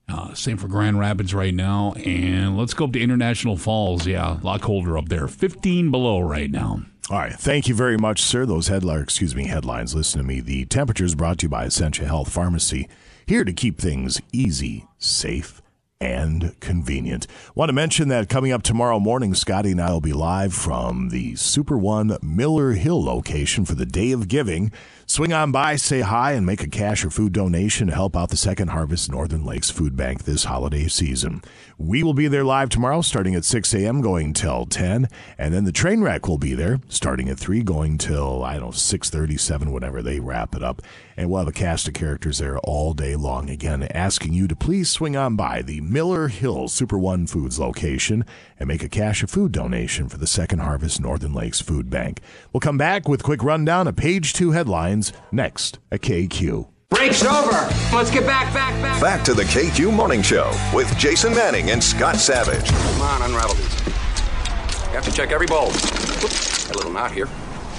Uh, same for Grand Rapids right now. And let's go up to International Falls. Yeah, a lot colder up there. 15 below right now. All right. Thank you very much, sir. Those headlines, excuse me, headlines. Listen to me. The temperature is brought to you by Essentia Health Pharmacy, here to keep things easy, safe, and convenient. Want to mention that coming up tomorrow morning, Scotty and I will be live from the Super One Miller Hill location for the Day of Giving. Swing on by, say hi, and make a cash or food donation to help out the Second Harvest Northern Lakes Food Bank this holiday season. We will be there live tomorrow, starting at 6 a.m., going till 10, and then the train wreck will be there, starting at 3, going till, I don't know, 6.37, whenever they wrap it up. And we'll have a cast of characters there all day long, again, asking you to please swing on by the Miller Hill Super One Foods location and make a cash or food donation for the Second Harvest Northern Lakes Food Bank. We'll come back with a quick rundown of page two headlines next at KQ. Break's over. Let's get back, back, back. Back to the KQ Morning Show with Jason Manning and Scott Savage. Come on, unravel these. You have to check every bulb. Whoops, a little knot here.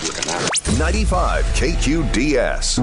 with an 95 KQDS.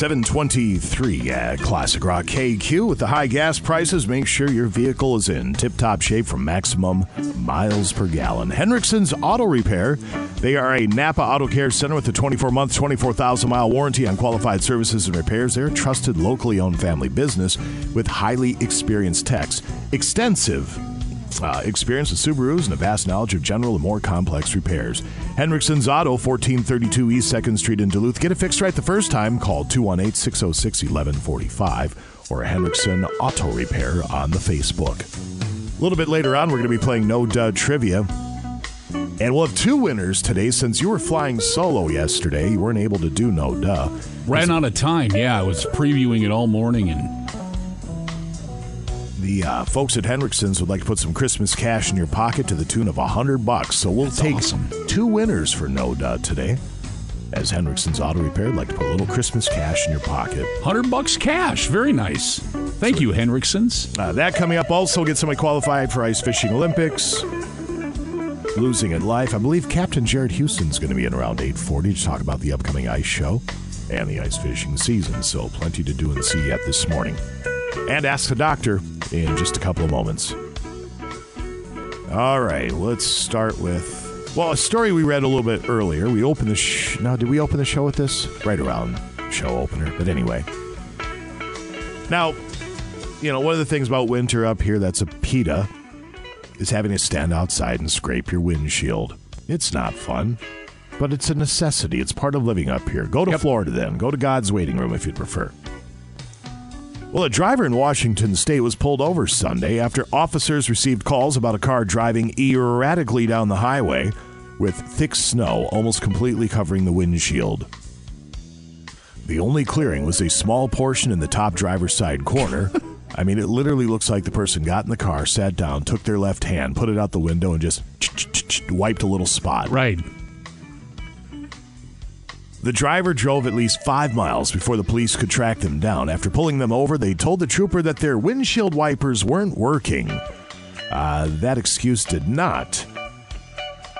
723 at Classic Rock KQ. With the high gas prices, make sure your vehicle is in tip top shape for maximum miles per gallon. Hendrickson's Auto Repair. They are a Napa Auto Care Center with a 24 month, 24,000 mile warranty on qualified services and repairs. They're a trusted, locally owned family business with highly experienced techs. Extensive uh, experience with Subarus and a vast knowledge of general and more complex repairs. Hendrickson's Auto, 1432 East 2nd Street in Duluth. Get it fixed right the first time. Call 218 606 1145 or Hendrickson Auto Repair on the Facebook. A little bit later on, we're going to be playing No Duh Trivia. And we'll have two winners today since you were flying solo yesterday. You weren't able to do No Duh. Ran out of time. Yeah, I was previewing it all morning and The uh, folks at Hendrickson's would like to put some Christmas cash in your pocket to the tune of a hundred bucks. So we'll take two winners for No Duh today. As Hendrickson's Auto Repair would like to put a little Christmas cash in your pocket. 100 bucks cash. Very nice. Thank you, Hendrickson's. Uh, that coming up also get somebody qualified for Ice Fishing Olympics. Losing at life. I believe Captain Jared Houston's going to be in around 840 to talk about the upcoming ice show and the ice fishing season. So plenty to do and see yet this morning. And ask the doctor in just a couple of moments. All right, let's start with well, a story we read a little bit earlier. We opened the sh- now. Did we open the show with this? Right around show opener, but anyway. Now, you know, one of the things about winter up here that's a PETA is having to stand outside and scrape your windshield. It's not fun, but it's a necessity. It's part of living up here. Go to Florida then. Go to God's waiting room if you'd prefer. Well, a driver in Washington state was pulled over Sunday after officers received calls about a car driving erratically down the highway with thick snow almost completely covering the windshield. The only clearing was a small portion in the top driver's side corner. I mean, it literally looks like the person got in the car, sat down, took their left hand, put it out the window, and just wiped a little spot. Right. The driver drove at least five miles before the police could track them down. After pulling them over, they told the trooper that their windshield wipers weren't working. Uh, that excuse did not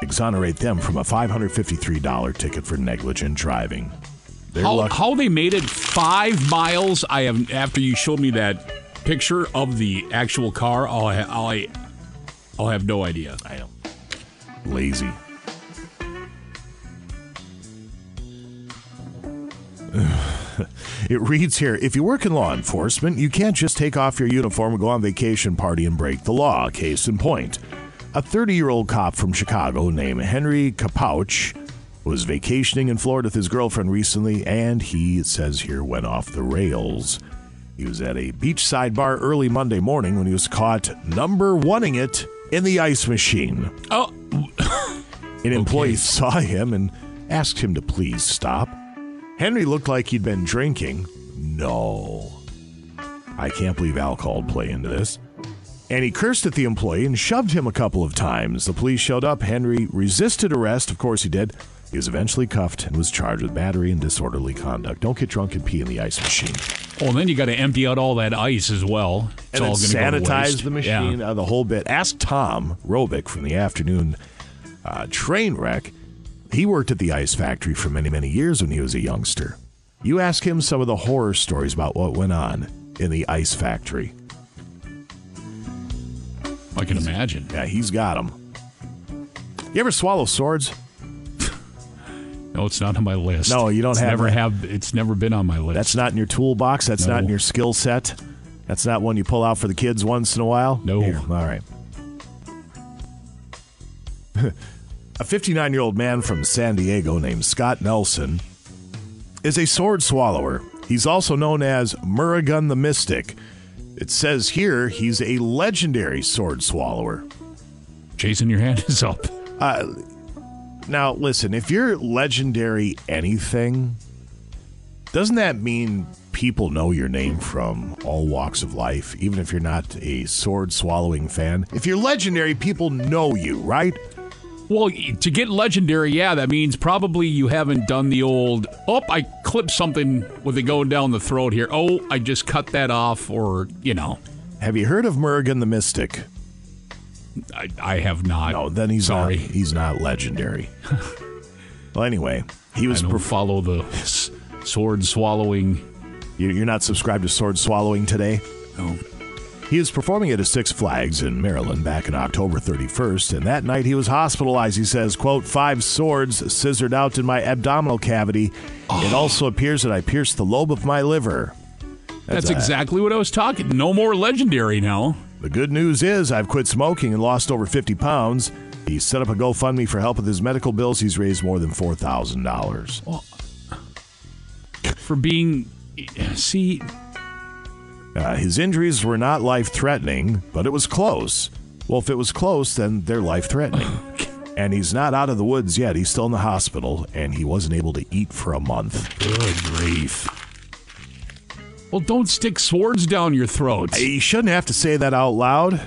exonerate them from a $553 ticket for negligent driving. How, lucky- how they made it five miles? I have after you showed me that picture of the actual car. I'll I'll, I'll have no idea. I am Lazy. it reads here if you work in law enforcement, you can't just take off your uniform and go on vacation party and break the law. Case in point. A 30 year old cop from Chicago named Henry Capouch was vacationing in Florida with his girlfriend recently, and he, it says here, went off the rails. He was at a beachside bar early Monday morning when he was caught number oneing it in the ice machine. Oh. An employee saw him and asked him to please stop. Henry looked like he'd been drinking. No. I can't believe alcohol play into this. And he cursed at the employee and shoved him a couple of times. The police showed up. Henry resisted arrest. Of course he did. He was eventually cuffed and was charged with battery and disorderly conduct. Don't get drunk and pee in the ice machine. Oh, and then you got to empty out all that ice as well. It's and all going to sanitize the machine, uh, the whole bit. Ask Tom Robick from the afternoon uh, train wreck. He worked at the ice factory for many, many years when he was a youngster. You ask him some of the horror stories about what went on in the ice factory. I can imagine. Yeah, he's got them. You ever swallow swords? No, it's not on my list. No, you don't It's have Never that. have. It's never been on my list. That's not in your toolbox. That's not in your skill set. That's not one you pull out for the kids once in a while. No. Here, all right. a 59 year old man from San Diego named Scott Nelson is a sword swallower. He's also known as Murrigan the Mystic. It says here he's a legendary sword swallower. Jason, your hand is up. Uh, now, listen, if you're legendary anything, doesn't that mean people know your name from all walks of life, even if you're not a sword swallowing fan? If you're legendary, people know you, right? Well, to get legendary, yeah, that means probably you haven't done the old, oh, I clipped something with it going down the throat here. Oh, I just cut that off, or, you know. Have you heard of Murrigan the Mystic? I, I have not. No, then he's Sorry. not, he's not legendary. well, anyway, he was I don't follow the s- sword swallowing. You- You're not subscribed to Sword Swallowing today? No. He was performing at a Six Flags in Maryland back in October 31st, and that night he was hospitalized. He says, quote, five swords scissored out in my abdominal cavity. It oh. also appears that I pierced the lobe of my liver. That's a- exactly what I was talking. No more legendary now. The good news is I've quit smoking and lost over 50 pounds. He set up a GoFundMe for help with his medical bills. He's raised more than $4,000. For being, see, Uh, his injuries were not life threatening, but it was close. Well, if it was close, then they're life threatening. and he's not out of the woods yet. He's still in the hospital, and he wasn't able to eat for a month. good grief. Well, don't stick swords down your throats. You shouldn't have to say that out loud.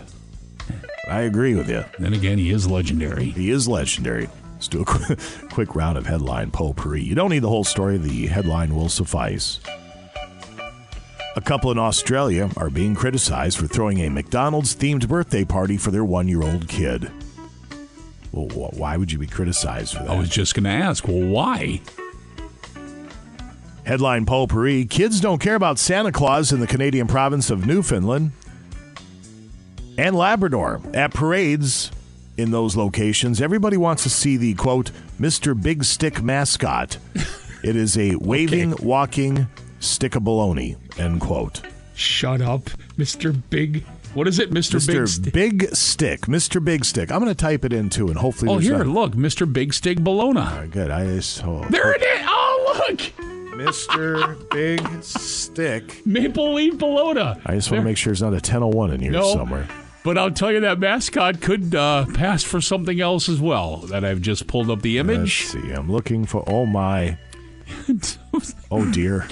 I agree with you. Then again, he is legendary. He is legendary. Let's do a qu- quick round of headline potpourri. You don't need the whole story, the headline will suffice. A couple in Australia are being criticized for throwing a McDonald's themed birthday party for their one year old kid. Well, why would you be criticized for that? I was just going to ask, well, why? Headline potpourri Kids don't care about Santa Claus in the Canadian province of Newfoundland and Labrador. At parades in those locations, everybody wants to see the quote, Mr. Big Stick mascot. It is a waving, walking stick of baloney, end quote. Shut up, Mr. Big. What is it, Mr. Mr. Big? Sti- Big Stick. Mr. Big Stick. I'm going to type it in too, and hopefully oh, here, not- look, Mr. Big Stick Bologna. Good. I just, oh, There it is. Oh, look, Mr. Big Stick. Maple Leaf Bologna. I just want to make sure there's not a 1001 in here No. somewhere. But I'll tell you that mascot could uh, pass for something else as well. That I've just pulled up the Let's image. see. I'm looking for. Oh my. Oh dear.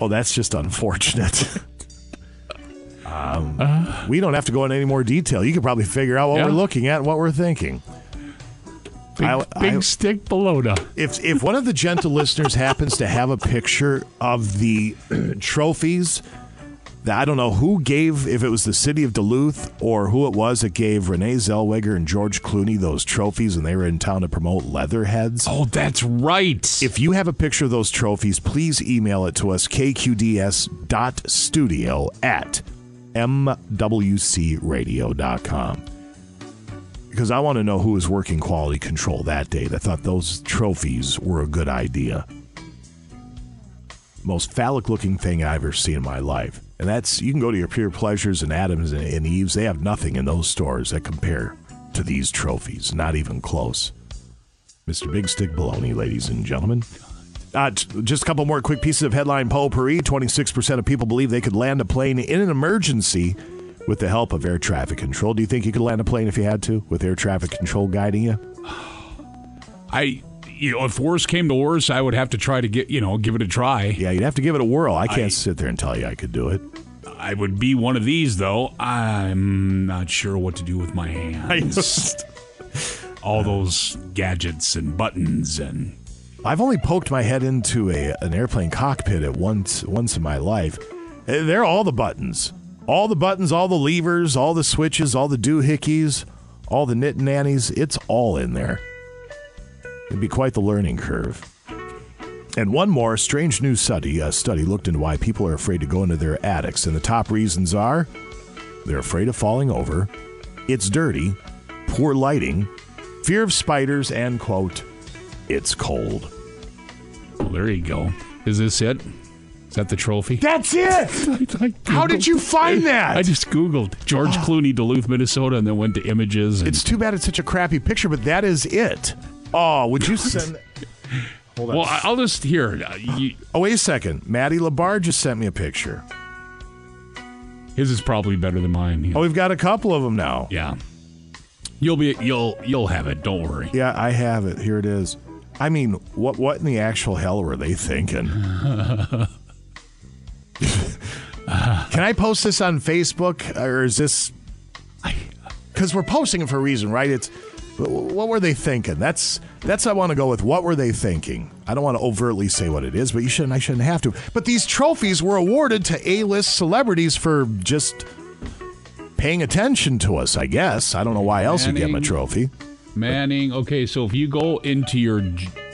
Oh, that's just unfortunate. Um, we don't have to go into any more detail. You could probably figure out what Yeah. we're looking at and what we're thinking. Big, I- big I- Stick Bologna. If if one of the gentle listeners happens to have a picture of the trophies, I don't know who gave, if it was the city of Duluth or who it was that gave Renee Zellweger and George Clooney those trophies, and they were in town to promote Leatherheads. Oh, that's right. If you have a picture of those trophies, please email it to us, kqds.studio at mwcradio.com. Because I want to know who was working quality control that day that thought those trophies were a good idea. Most phallic looking thing I've ever seen in my life. And that's, you can go to your Pure Pleasures and Adams and, and Eves. They have nothing in those stores that compare to these trophies. Not even close. Mr. Big Stick Baloney, ladies and gentlemen. Uh, t- just a couple more quick pieces of headline potpourri. 26% of people believe they could land a plane in an emergency with the help of air traffic control. Do you think you could land a plane if you had to with air traffic control guiding you? I, you know, if worse came to worse, I would have to try to get, you know, give it a try. Yeah, you'd have to give it a whirl. I can't I- sit there and tell you I could do it. I would be one of these, though. I'm not sure what to do with my hands. All those gadgets and buttons and I've only poked my head into a an airplane cockpit at once once in my life. Eh, They're all the buttons, all the buttons, all the levers, all the switches, all the doohickeys, all the knit nannies. It's all in there. It'd be quite the learning curve. And one more strange new study. A study looked into why people are afraid to go into their attics, and the top reasons are they're afraid of falling over, it's dirty, poor lighting, fear of spiders, and quote, it's cold. well, there you go. Is this it? Is that the trophy? That's it. How did you find that? I just Googled George ah. Clooney, Duluth, Minnesota, and then went to images. And, It's too bad it's such a crappy picture, but that is it. Oh, would you send? Hold on. well, I- I'll just here. uh, You, oh, wait a second. Maddie Labar just sent me a picture. his is probably better than mine. Oh, we've got a couple of them now. Yeah, you'll be you'll you'll have it. Don't worry. Yeah, I have it. Here it is. I mean, what what in the actual hell were they thinking? Can I post this on Facebook, or is this? Because we're posting it for a reason, right? It's But what were they thinking? That's that's I want to go with. What were they thinking? I don't want to overtly say what it is, but you shouldn't. I shouldn't have to. But these trophies were awarded to A-list celebrities for just paying attention to us. I guess I don't know why else you give them a trophy. Manning. Okay, so if you go into your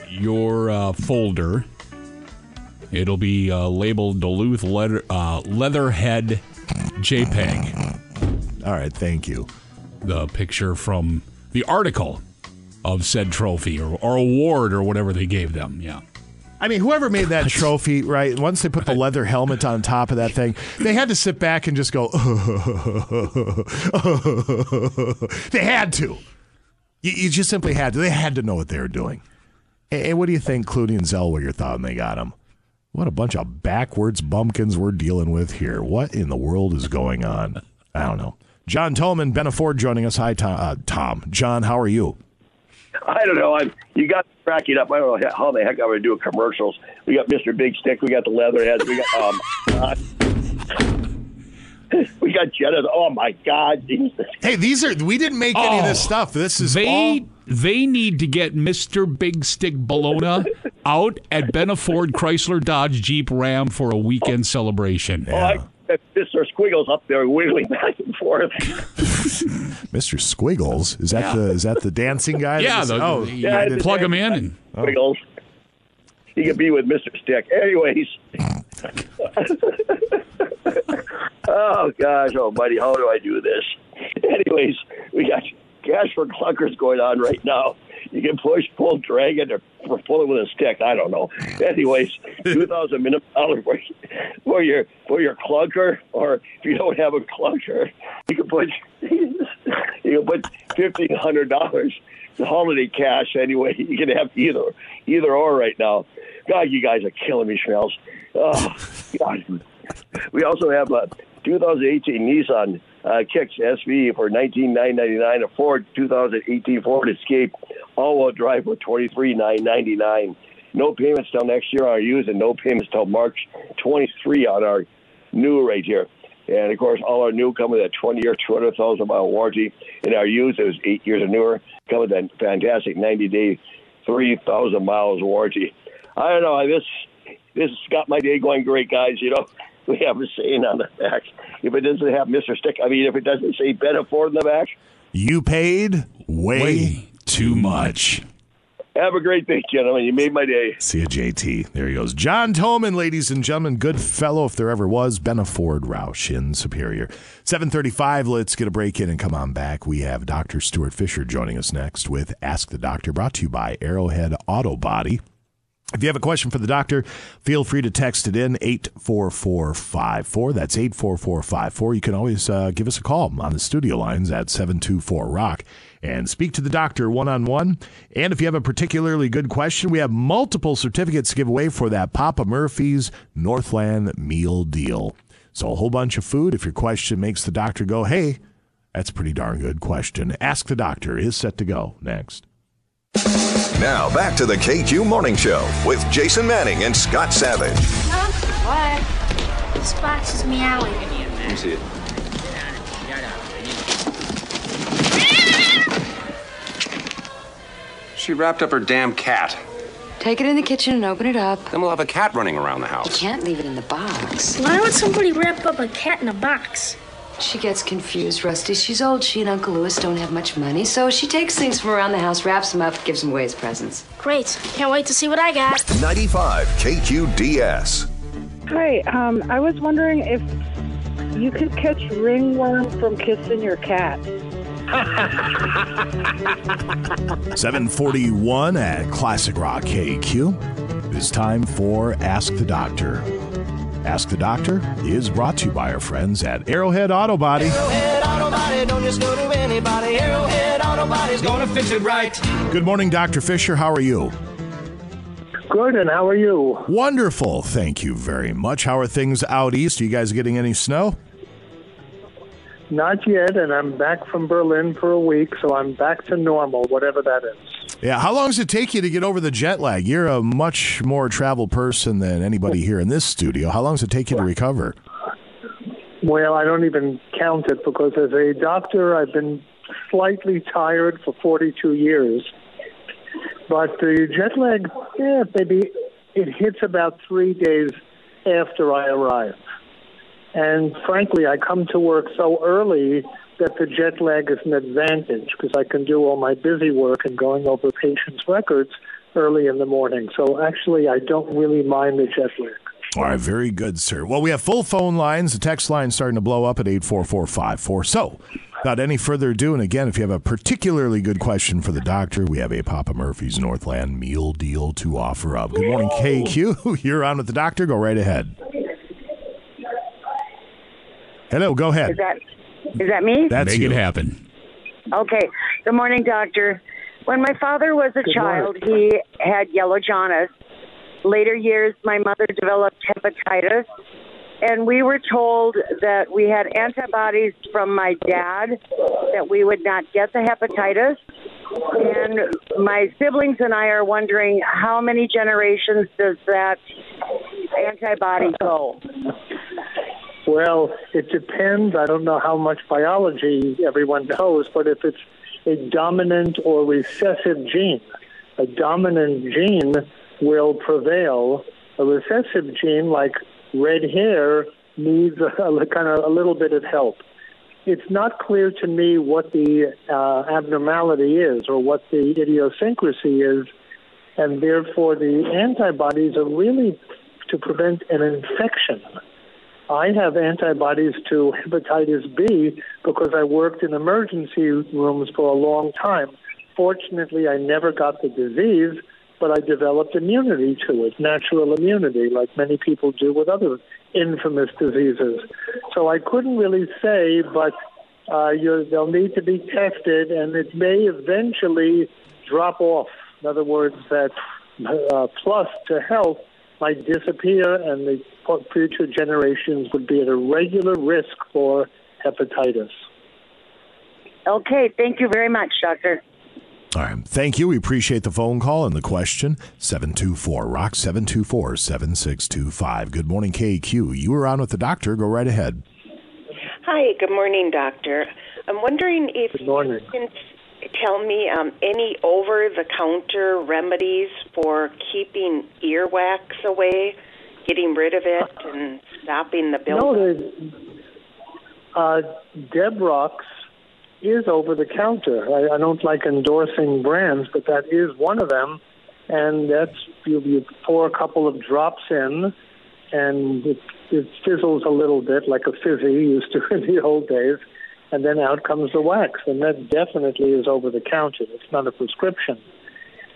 your uh, folder, it'll be uh, labeled Duluth leather, uh, Leatherhead JPEG. All right, thank you. The picture from the article of said trophy or, or award or whatever they gave them. Yeah. I mean, whoever made that trophy, right? Once they put the leather helmet on top of that thing, they had to sit back and just go. they had to. You, you just simply had to. They had to know what they were doing. And, and what do you think Clooney and Zellweger thought when they got him? What a bunch of backwards bumpkins we're dealing with here. What in the world is going on? I don't know. John Tolman, Ben Ford joining us. Hi, Tom. Uh, Tom. John, how are you? I don't know. I'm, you got me cracking up. I don't know how the heck I'm going to do commercials. We got Mr. Big Stick. We got the Leatherheads. We got um, uh, we got Jenna. Oh my God! Jesus. Hey, these are we didn't make any of this Oh, stuff. This is they all they need to get Mr. Big Stick Bologna out at Ben Benaford Chrysler Dodge Jeep Ram for a weekend celebration. Oh, I, Mr. Squiggles up there wiggling back and forth. Mr. Squiggles. Is that the is that the dancing guy? Oh. Yeah, the- oh, yeah, I plug him in and Squiggles. He could be with Mr. Stick. Anyways. oh gosh, oh buddy, how do I do this? Anyways, we got cash for clunkers going on right now. You can push, pull, drag it, or pull it with a stick. I don't know. Anyways, two thousand minimum dollar for, for your for your clunker, or if you don't have a clunker, you can put you can put fifteen hundred dollars. The holiday cash anyway. You can have either either or right now. God, you guys are killing me, Schmells. Oh God. We also have a 2018 Nissan uh, Kicks SV for 19999 a Ford 2018 Ford Escape all-wheel drive for 23999 No payments till next year on our used, and no payments till March 23 on our new right here. And of course, all our new come with a 20-year, 200,000 mile warranty. And our used is eight years or newer, come with a fantastic 90-day, 3,000 miles warranty. I don't know. This this has got my day going great, guys. You know, we have a saying on the back. If it doesn't have Mr. Stick, I mean, if it doesn't say Ben Afford in the back, You paid way, too much. have a great day, gentlemen. You made my day. See you, JT. There he goes. John Tolman, ladies and gentlemen. Good fellow, if there ever was. Ben Afford Roush in Superior. 735, let's get a break in and come on back. We have Dr. Stuart Fisher joining us next with Ask the Doctor, brought to you by Arrowhead Auto Body. If you have a question for the doctor, feel free to text it in 84454. That's 84454. You can always uh, give us a call on the studio lines at 724 Rock and speak to the doctor one on one. And if you have a particularly good question, we have multiple certificates to give away for that Papa Murphy's Northland Meal Deal. So a whole bunch of food. If your question makes the doctor go, hey, that's a pretty darn good question. Ask the doctor is set to go next. Now back to the KQ Morning Show with Jason Manning and Scott Savage. What? This box is meowing. Let me see it. She wrapped up her damn cat. Take it in the kitchen and open it up. Then we'll have a cat running around the house. You can't leave it in the box. Why would somebody wrap up a cat in a box? She gets confused, Rusty. She's old. She and Uncle Louis don't have much money, so she takes things from around the house, wraps them up, gives them away as presents. Great. Can't wait to see what I got. 95 KQDS. Hi, um, I was wondering if you could catch ringworm from kissing your cat. 741 at Classic Rock KQ. It is time for Ask the Doctor. Ask the Doctor is brought to you by our friends at Arrowhead Auto Body. Arrowhead Auto Body, don't just go to anybody. Arrowhead Auto Body's gonna fix it right. Good morning, Dr. Fisher. How are you? Good, and how are you? Wonderful. Thank you very much. How are things out east? Are you guys getting any snow? Not yet, and I'm back from Berlin for a week, so I'm back to normal, whatever that is. Yeah. How long does it take you to get over the jet lag? You're a much more traveled person than anybody here in this studio. How long does it take you to recover? Well, I don't even count it because as a doctor, I've been slightly tired for 42 years. But the jet lag, yeah, maybe it hits about three days after I arrive. And frankly, I come to work so early that the jet lag is an advantage because I can do all my busy work and going over patients' records early in the morning. So actually, I don't really mind the jet lag. All right, very good, sir. Well, we have full phone lines. The text line starting to blow up at 84454. So, without any further ado, and again, if you have a particularly good question for the doctor, we have a Papa Murphy's Northland meal deal to offer up. Good morning, KQ. You're on with the doctor. Go right ahead. Hello, go ahead. Is that is that me? That's Make you. it happen. Okay. Good morning, doctor. When my father was a Good child, he had yellow jaundice. Later years, my mother developed hepatitis, and we were told that we had antibodies from my dad that we would not get the hepatitis. And my siblings and I are wondering how many generations does that antibody go? Well, it depends. I don't know how much biology everyone knows, but if it's a dominant or recessive gene, a dominant gene will prevail. A recessive gene, like red hair, needs a, kind of a little bit of help. It's not clear to me what the uh, abnormality is or what the idiosyncrasy is, and therefore the antibodies are really to prevent an infection. I have antibodies to hepatitis B because I worked in emergency rooms for a long time. Fortunately, I never got the disease, but I developed immunity to it, natural immunity, like many people do with other infamous diseases. So I couldn't really say, but uh, they'll need to be tested, and it may eventually drop off. In other words, that uh, plus to health might disappear, and the future generations would be at a regular risk for hepatitis. Okay, thank you very much, doctor. All right. Thank you. We appreciate the phone call and the question. 724 Rock 724 7625. Good morning, KQ. You were on with the doctor. Go right ahead. Hi, good morning, doctor. I'm wondering if Good morning. you can tell me um, any over-the-counter remedies for keeping earwax away, getting rid of it, and stopping the buildup. No, the, uh, Debrox is over the counter. I, I don't like endorsing brands, but that is one of them. And that's you, you pour a couple of drops in, and it, it fizzles a little bit like a fizzy used to in the old days, and then out comes the wax. And that definitely is over the counter. It's not a prescription.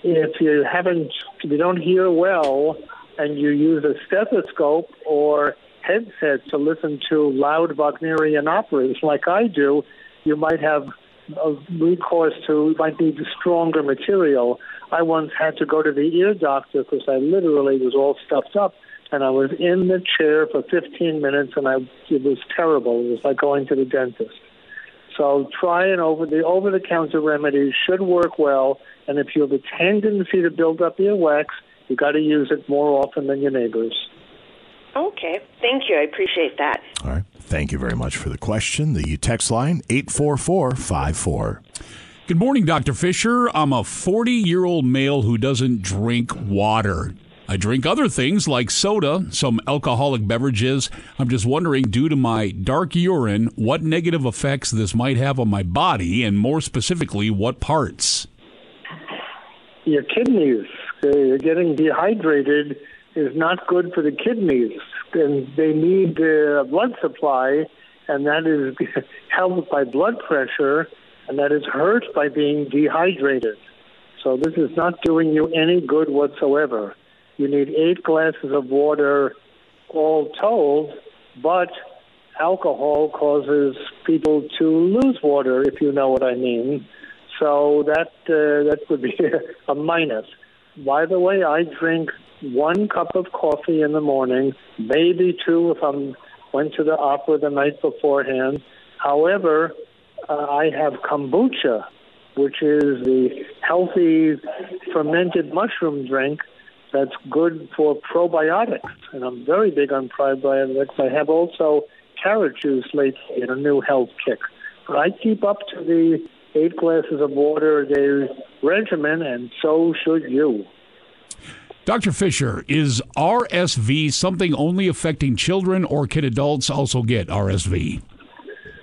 If you haven't, if you don't hear well, and you use a stethoscope or headset to listen to loud Wagnerian operas like I do, you might have a recourse to, you might need stronger material. I once had to go to the ear doctor because I literally was all stuffed up and I was in the chair for 15 minutes and I, it was terrible. It was like going to the dentist. So try and over the over the counter remedies should work well. And if you have a tendency to build up earwax, you've got to use it more often than your neighbors. Okay, thank you. I appreciate that. All right. Thank you very much for the question. The text line 84454. Good morning, Dr. Fisher. I'm a 40 year old male who doesn't drink water. I drink other things like soda, some alcoholic beverages. I'm just wondering, due to my dark urine, what negative effects this might have on my body, and more specifically, what parts? Your kidneys, uh, getting dehydrated is not good for the kidneys, and they need uh, blood supply, and that is helped by blood pressure, and that is hurt by being dehydrated. So this is not doing you any good whatsoever. You need eight glasses of water all told, but alcohol causes people to lose water, if you know what I mean. So that uh, that would be a minus. By the way, I drink one cup of coffee in the morning, maybe two if I'm went to the opera the night beforehand. However, uh, I have kombucha, which is the healthy fermented mushroom drink that's good for probiotics, and I'm very big on probiotics. I have also carrot juice lately in a new health kick. But I keep up to the eight glasses of water a day regimen, and so should you. Dr. Fisher, is RSV something only affecting children, or can adults also get RSV?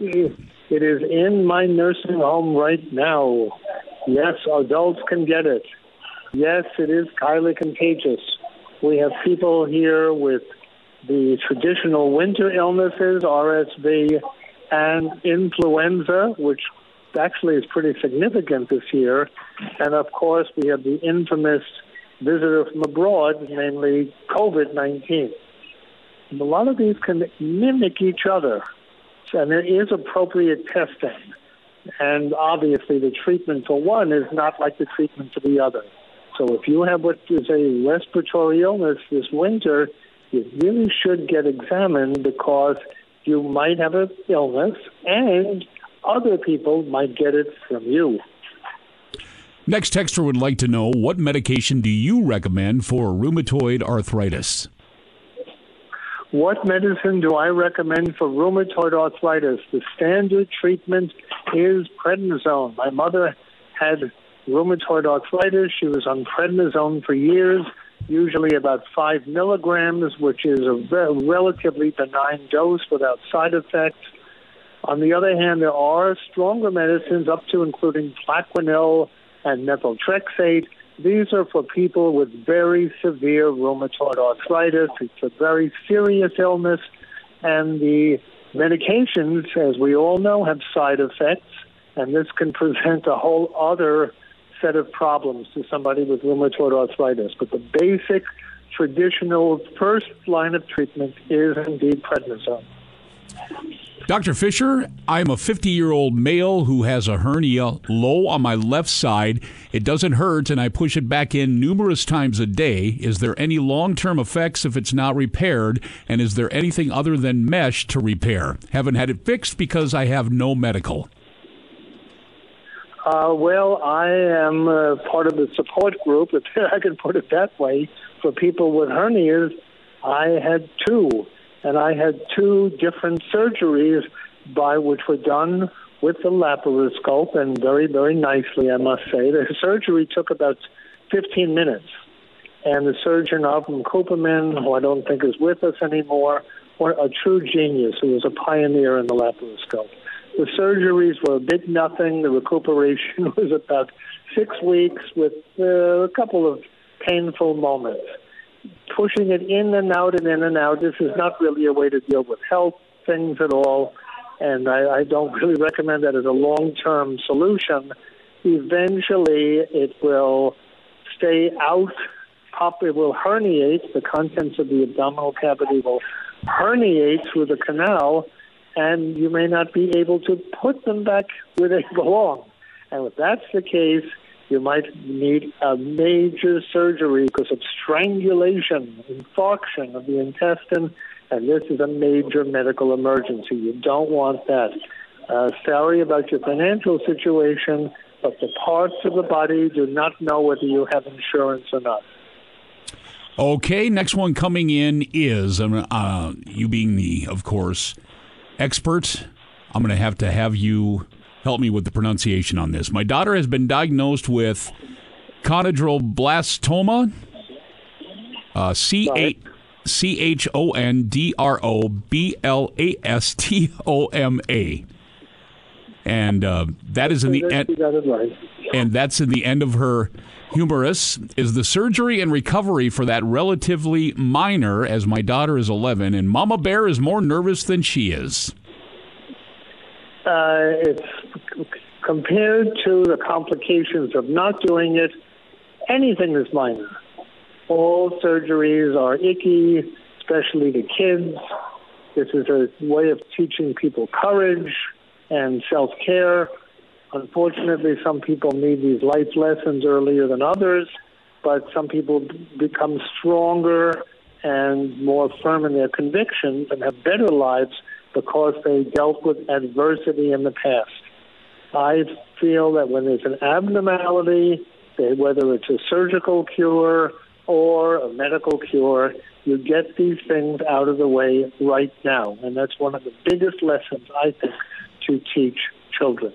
It is in my nursing home right now. Yes, adults can get it. Yes, it is highly contagious. We have people here with the traditional winter illnesses, RSV, and influenza, which actually is pretty significant this year. And of course, we have the infamous visitor from abroad, namely COVID 19. A lot of these can mimic each other, and there is appropriate testing. And obviously, the treatment for one is not like the treatment for the other. So, if you have what is a respiratory illness this winter, you really should get examined because you might have an illness and other people might get it from you. Next texter would like to know what medication do you recommend for rheumatoid arthritis? What medicine do I recommend for rheumatoid arthritis? The standard treatment is prednisone. My mother had rheumatoid arthritis. She was on prednisone for years, usually about five milligrams, which is a ve- relatively benign dose without side effects. On the other hand, there are stronger medicines up to including Plaquenil and methotrexate. These are for people with very severe rheumatoid arthritis. It's a very serious illness, and the medications, as we all know, have side effects, and this can present a whole other set of problems to somebody with rheumatoid arthritis. But the basic, traditional first line of treatment is indeed prednisone. Dr. Fisher, I'm a 50 year old male who has a hernia low on my left side. It doesn't hurt, and I push it back in numerous times a day. Is there any long term effects if it's not repaired? And is there anything other than mesh to repair? Haven't had it fixed because I have no medical. Uh, well, I am uh, part of the support group, if I can put it that way, for people with hernias. I had two, and I had two different surgeries by which were done with the laparoscope and very, very nicely, I must say. The surgery took about 15 minutes, and the surgeon Avram Cooperman, who I don't think is with us anymore, a true genius who was a pioneer in the laparoscope. The surgeries were a big nothing. The recuperation was about six weeks with uh, a couple of painful moments. Pushing it in and out and in and out, this is not really a way to deal with health things at all. And I, I don't really recommend that as a long term solution. Eventually, it will stay out, pop, it will herniate, the contents of the abdominal cavity will herniate through the canal and you may not be able to put them back where they belong. And if that's the case, you might need a major surgery because of strangulation, infarction of the intestine, and this is a major medical emergency. You don't want that. Uh, sorry about your financial situation, but the parts of the body do not know whether you have insurance or not. Okay, next one coming in is um, uh, you being the, of course, expert. I'm going to have to have you help me with the pronunciation on this. My daughter has been diagnosed with chondroblastoma, uh, C A C H O N D R O B L A S T O M A, and uh, that is in the end. And that's in the end of her humerus. Is the surgery and recovery for that relatively minor? As my daughter is 11, and Mama Bear is more nervous than she is. Uh, it's compared to the complications of not doing it. Anything is minor. All surgeries are icky, especially to kids. This is a way of teaching people courage and self care. Unfortunately, some people need these life lessons earlier than others, but some people become stronger and more firm in their convictions and have better lives because they dealt with adversity in the past. I feel that when there's an abnormality, whether it's a surgical cure or a medical cure, you get these things out of the way right now. And that's one of the biggest lessons, I think, to teach children.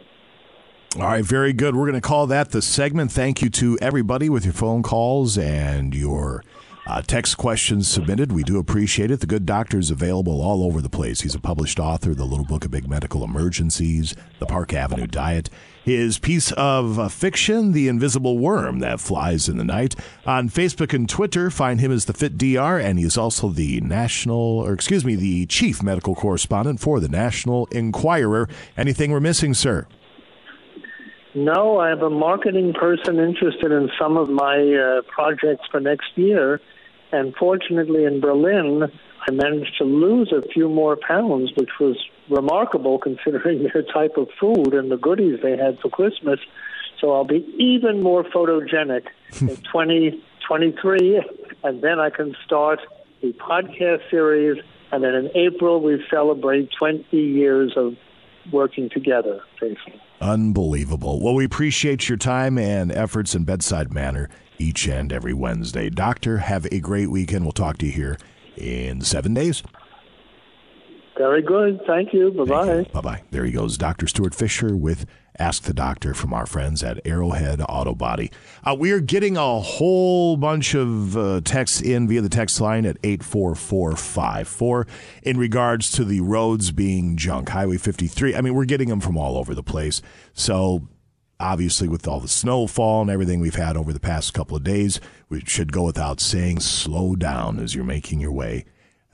All right, very good. We're going to call that the segment. Thank you to everybody with your phone calls and your uh, text questions submitted. We do appreciate it. The Good Doctor is available all over the place. He's a published author, The Little Book of Big Medical Emergencies, The Park Avenue Diet. His piece of uh, fiction, The Invisible Worm That Flies in the Night. On Facebook and Twitter, find him as the Fit DR, and he is also the national, or excuse me, the chief medical correspondent for the National Enquirer. Anything we're missing, sir? No, I have a marketing person interested in some of my uh, projects for next year. And fortunately, in Berlin, I managed to lose a few more pounds, which was remarkable considering their type of food and the goodies they had for Christmas. So I'll be even more photogenic in 2023, and then I can start the podcast series. And then in April, we celebrate 20 years of working together, Jason. Unbelievable. Well, we appreciate your time and efforts in bedside manner each and every Wednesday. Doctor, have a great weekend. We'll talk to you here in seven days. Very good. Thank you. Bye bye. Bye bye. There he goes, Dr. Stuart Fisher with Ask the Doctor from our friends at Arrowhead Auto Body. Uh, we are getting a whole bunch of uh, texts in via the text line at 84454 in regards to the roads being junk. Highway 53. I mean, we're getting them from all over the place. So obviously with all the snowfall and everything we've had over the past couple of days, we should go without saying slow down as you're making your way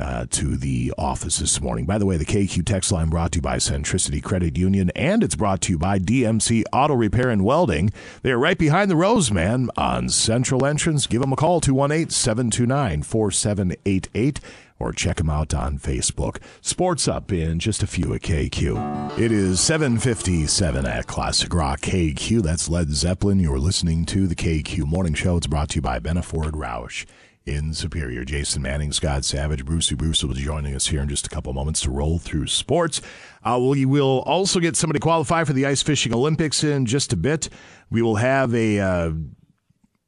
uh, to the office this morning. By the way, the KQ text line brought to you by Centricity Credit Union, and it's brought to you by DMC Auto Repair and Welding. They are right behind the Roseman on Central Entrance. Give them a call, 218 729 4788 or check them out on Facebook. Sports up in just a few at KQ. It is 757 at Classic Rock KQ. That's Led Zeppelin. You're listening to the KQ Morning Show. It's brought to you by Benaford Roush in Superior. Jason Manning, Scott Savage, Brucey Bruce will be joining us here in just a couple moments to roll through sports. Uh, we will also get somebody qualify for the Ice Fishing Olympics in just a bit. We will have a uh,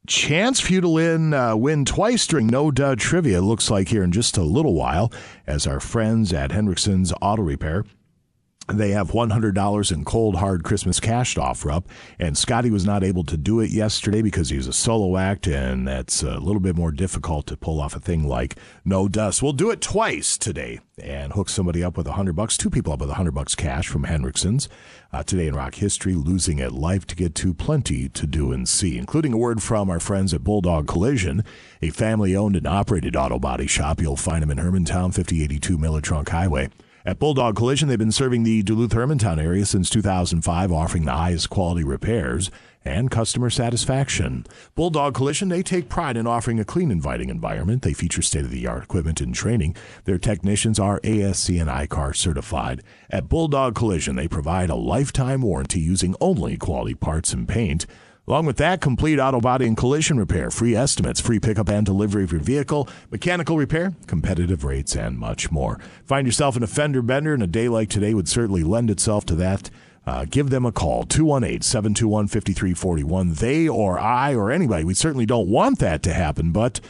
chance for you to win, uh, win twice during No Duh Trivia, looks like here in just a little while, as our friends at Hendrickson's Auto Repair they have $100 in cold hard Christmas cash to offer up. And Scotty was not able to do it yesterday because he's a solo act, and that's a little bit more difficult to pull off a thing like no dust. We'll do it twice today and hook somebody up with 100 bucks, two people up with 100 bucks cash from Hendrickson's. Uh, today in rock history, losing at life to get to plenty to do and see, including a word from our friends at Bulldog Collision, a family owned and operated auto body shop. You'll find them in Hermantown, 5082 Miller Trunk Highway. At Bulldog Collision, they've been serving the Duluth Hermantown area since 2005, offering the highest quality repairs and customer satisfaction. Bulldog Collision, they take pride in offering a clean, inviting environment. They feature state of the art equipment and training. Their technicians are ASE and ICAR certified. At Bulldog Collision, they provide a lifetime warranty using only quality parts and paint. Along with that, complete auto body and collision repair, free estimates, free pickup and delivery of your vehicle, mechanical repair, competitive rates, and much more. Find yourself an fender bender, and a day like today would certainly lend itself to that. Uh, give them a call, 218 721 5341. They or I or anybody, we certainly don't want that to happen, but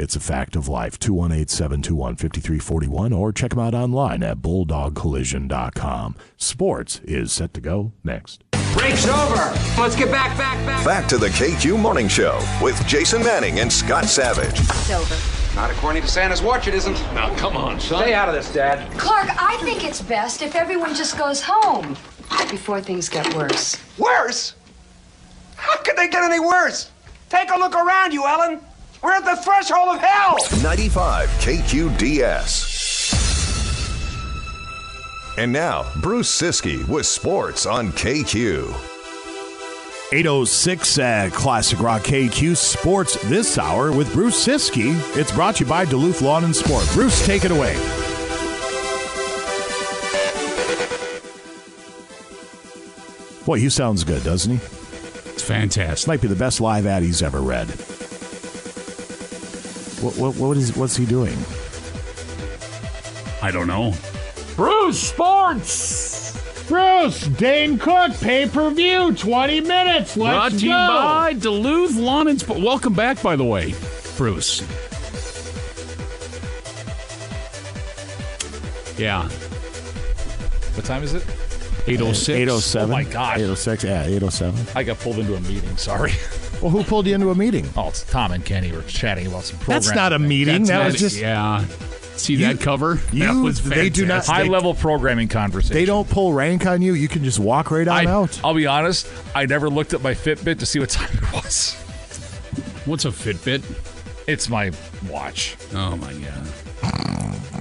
it's a fact of life. 218 721 5341 or check them out online at bulldogcollision.com. Sports is set to go next. Break's over. Let's get back, back, back. Back to the KQ Morning Show with Jason Manning and Scott Savage. It's over. Not according to Santa's watch, it isn't. Now, come on, son. Stay out of this, Dad. Clark, I think it's best if everyone just goes home before things get worse. Worse? How could they get any worse? Take a look around you, Ellen. We're at the threshold of hell. 95 KQDS. And now, Bruce Siski with sports on KQ. 806 at uh, Classic Rock KQ Sports this hour with Bruce Siski. It's brought to you by Duluth Lawn and Sport. Bruce, take it away. Boy, he sounds good, doesn't he? It's fantastic. Might be the best live ad he's ever read. What, what, what is what's he doing? I don't know. Bruce Sports. Bruce, Dane Cook, pay per view, 20 minutes. Let's Brought to you go. by Duluth Lawn and Sport. Welcome back, by the way, Bruce. Yeah. What time is it? 806. 807. Oh, my gosh. 806, yeah, 807. I got pulled into a meeting. Sorry. Well, who pulled you into a meeting? Oh, it's Tom and Kenny were chatting about some programs. That's not a meeting. that was just yeah. See You- that cover? you- that was they do not- fantastic. high level programming conversation. They don't pull rank on you. You can just walk right on I, out. I'll be honest. I never looked at my Fitbit to see what time it was. What's a Fitbit? It's my watch. Oh my god.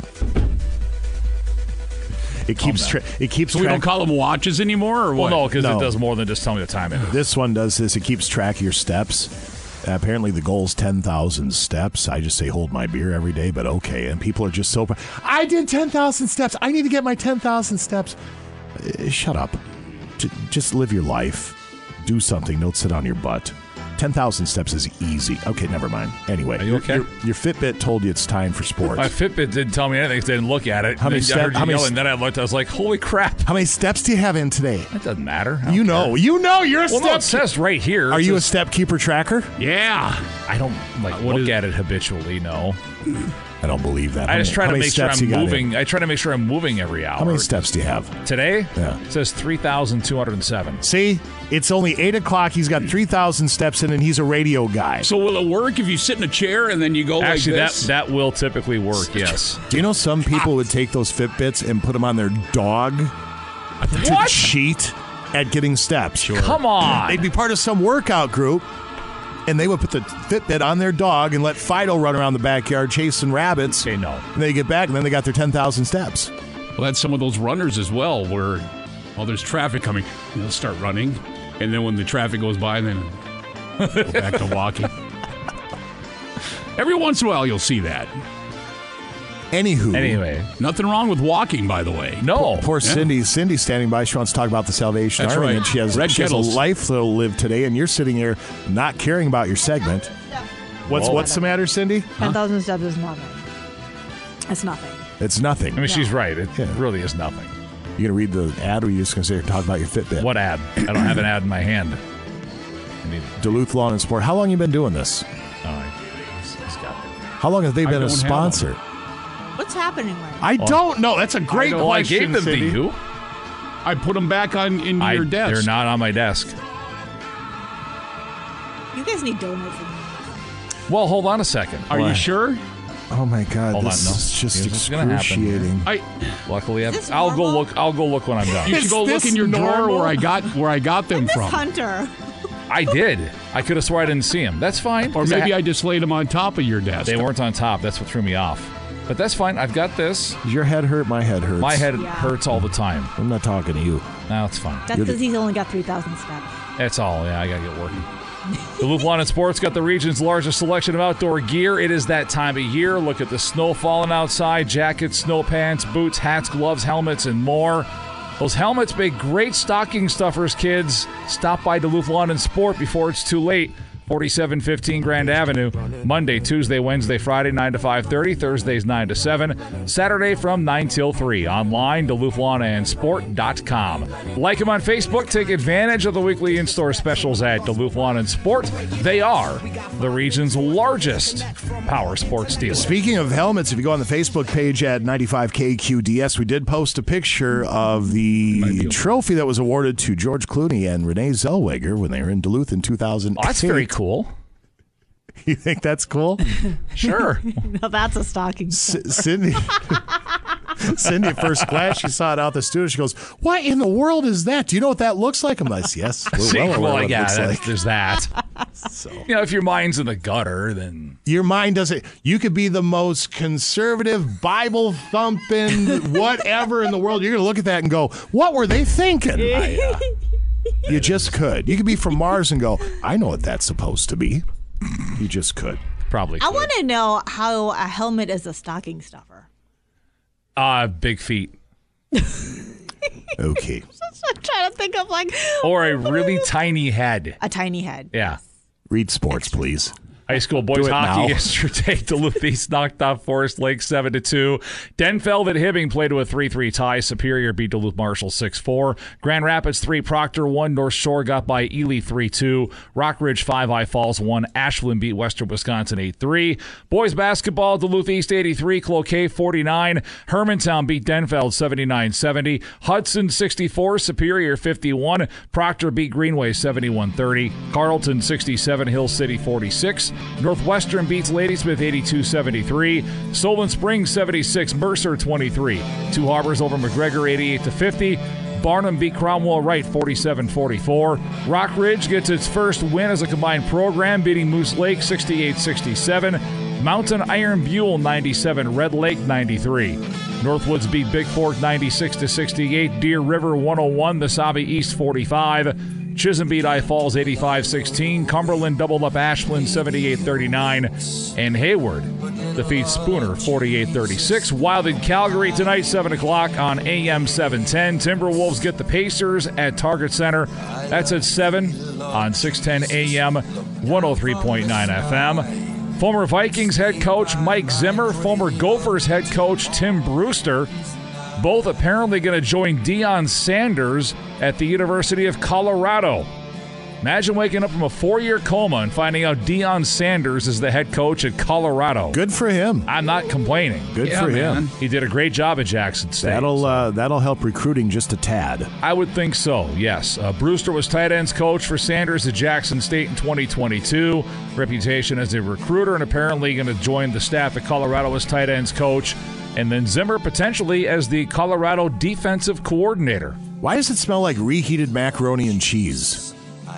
It keeps tra- it keeps So we don't call them watches anymore, or what? Well, no, because No. it does more than just tell me the time it is. This one does this. It keeps track of your steps. Uh, apparently, the goal's ten thousand steps. I just say hold my beer every day, but okay. And people are just so. pr- I did ten thousand steps. I need to get my ten thousand steps. Uh, shut up. J- just live your life. Do something. Don't sit on your butt. Ten thousand steps is easy. Okay, never mind. Anyway, Are you your- okay? Your, your Fitbit told you it's time for sports. My Fitbit didn't tell me anything. 'cause I didn't look at it. How many I step- heard you how many yelling, s- then I looked. I was like, "Holy crap!" How many steps do you have in today? It doesn't matter. I don't You know. care. You know. You're a Well, no, step. it says right here. Are It you a says- step keeper tracker? yeah. I don't like what look is- at it habitually. No, I don't believe that. I How just try how to make sure I'm you got in? moving. I try to make sure I'm moving every hour. How many steps do you have? today? Yeah. it says three thousand two hundred and seven. See, it's only eight o'clock. He's got three thousand steps in, and he's a radio guy. So will it work if you sit in a chair and then you go Actually, like that this? that will typically work. Yes. Do you know some people would take those Fitbits and put them on their dog to cheat at getting steps? Come on. They'd be part of some workout group, and they would put the Fitbit on their dog and let Fido run around the backyard chasing rabbits. Okay, no. And they get back, and then they got their ten thousand steps. Well, that's some of those runners as well, where well, there's traffic coming, they'll start running, and then when the traffic goes by, then go back to walking. Every once in a while, you'll see that. Anywho, Anyway, Nothing wrong with walking, by the way. no. Poor Yeah. Cindy. Cindy's standing by. She wants to talk about the Salvation That's Army, right. and she has, Red she has a kettles. life to live today, and you're sitting here not caring about your segment. What's Whoa. what's the matter, Cindy? 10,000 steps is nothing. It's nothing. It's nothing. I mean, she's right. It Yeah. really is nothing. You gonna read the ad, or are you just gonna sit and talk about your Fitbit? What ad? I don't have an ad in my hand. I need. Duluth Lawn and Sport. How long you been doing this? Oh, he's, he's got it. How long have they been a don't have sponsor? What's happening right now? I don't know. That's a great I question. gave them Cindy. to you. I put them back on in I, your desk. They're not on my desk. You guys need donuts. Well, hold on a second. Are you sure? Oh my God, Hold this on, no. is just Here's what's gonna happen. excruciating. I Luckily, I've, I'll go look. I'll go look when I'm done. you should go look in your drawer where I got where I got them Miss from. Hunter. I did. I could have swore I didn't see him. That's fine. Or maybe ha- I just laid them on top of your desk. They weren't on top. That's what threw me off. But that's fine. I've got this. Does your head hurt? My head hurts. My head Yeah. hurts all the time. I'm not talking to you. No, it's fine. That's You're the- because he's only got 3,000 steps. That's all. Yeah, I gotta get working. Duluth Lawn and Sports got the region's largest selection of outdoor gear. It is that time of year. Look at the snow falling outside: jackets, snow pants, boots, hats, gloves, helmets, and more. Those helmets make great stocking stuffers, kids. Stop by Duluth Lawn and Sport before it's too late. 4715 Grand Avenue. Monday, Tuesday, Wednesday, Friday, 9 to 5.30. Thursdays, 9 to 7. Saturday from 9 till 3. Online, DuluthLawnandSport.com. Like them on Facebook. Take advantage of the weekly in-store specials at Duluth Lawn and Sport. They are the region's largest power sports dealer. Speaking of helmets, if you go on the Facebook page at 95KQDS, we did post a picture of the trophy that was awarded to George Clooney and Renee Zellweger when they were in Duluth in 2008. Oh, that's very cool. You think that's cool? Sure. now that's a stocking C- stuffer. Cindy. Cindy, at first glance, she saw it out the studio. She goes, "What in the world is that? Do you know what that looks like?" I'm like, "Yes, we're well aware well, what it yeah, looks that- like." there's that. So You know, if your mind's in the gutter, then Your mind doesn't. You could be the most conservative, Bible thumping, whatever in the world. You're going to look at that and go, "What were they thinking?" Uh, You just could. You could be from Mars and go, "I know what that's supposed to be." You just could. probably. I want to know how a helmet is a stocking stuffer. Uh, big feet. Okay. I'm trying to think of like Or a really tiny head. a tiny head. Yeah. Read sports, please. High school boys hockey now. yesterday. Duluth East knocked off Forest Lake 7 to 2. Denfeld at Hibbing played to a 3 3 tie. Superior beat Duluth Marshall 6 4. Grand Rapids 3, Proctor 1. North Shore got by Ely 3 2. Rock Ridge 5, I Falls 1. Ashland beat Western Wisconsin 8 3. Boys basketball, Duluth East 83, Cloquet 49. Hermantown beat Denfeld 79 70. Hudson 64, Superior 51. Proctor beat Greenway 71 30. Carlton 67, Hill City 46. Northwestern beats Ladysmith 82 73. Solon Springs 76, Mercer 23. Two Harbors over McGregor 88 to 50. Barnum beat Cromwell Wright 47 44. Rock Ridge gets its first win as a combined program, beating Moose Lake 68 67. Mountain Iron-Buhl 97, Red Lake 93. Northwoods beat Big Fork 96 68. Deer River 101, the East 45. Chisholm beat I Falls 85 16. Cumberland doubled up Ashland 78 39. And Hayward defeats Spooner 48 36. Wild in Calgary tonight, 7 o'clock on AM 710. Timberwolves get the Pacers at Target Center. That's at 7 on 610 AM 103.9 FM. Former Vikings head coach Mike Zimmer, former Gophers head coach Tim Brewster, both apparently going to join Deion Sanders at the University of Colorado. Imagine waking up from a four year coma and finding out Deion Sanders is the head coach at Colorado. Good for him. I'm not complaining. Good for him. He did a great job at Jackson State. That'll uh, that'll help recruiting just a tad. I would think so, yes. Uh, Brewster was tight ends coach for Sanders at Jackson State in 2022. Reputation as a recruiter and apparently going to join the staff at Colorado as tight ends coach. And then Zimmer potentially as the Colorado defensive coordinator. Why does it smell like reheated macaroni and cheese?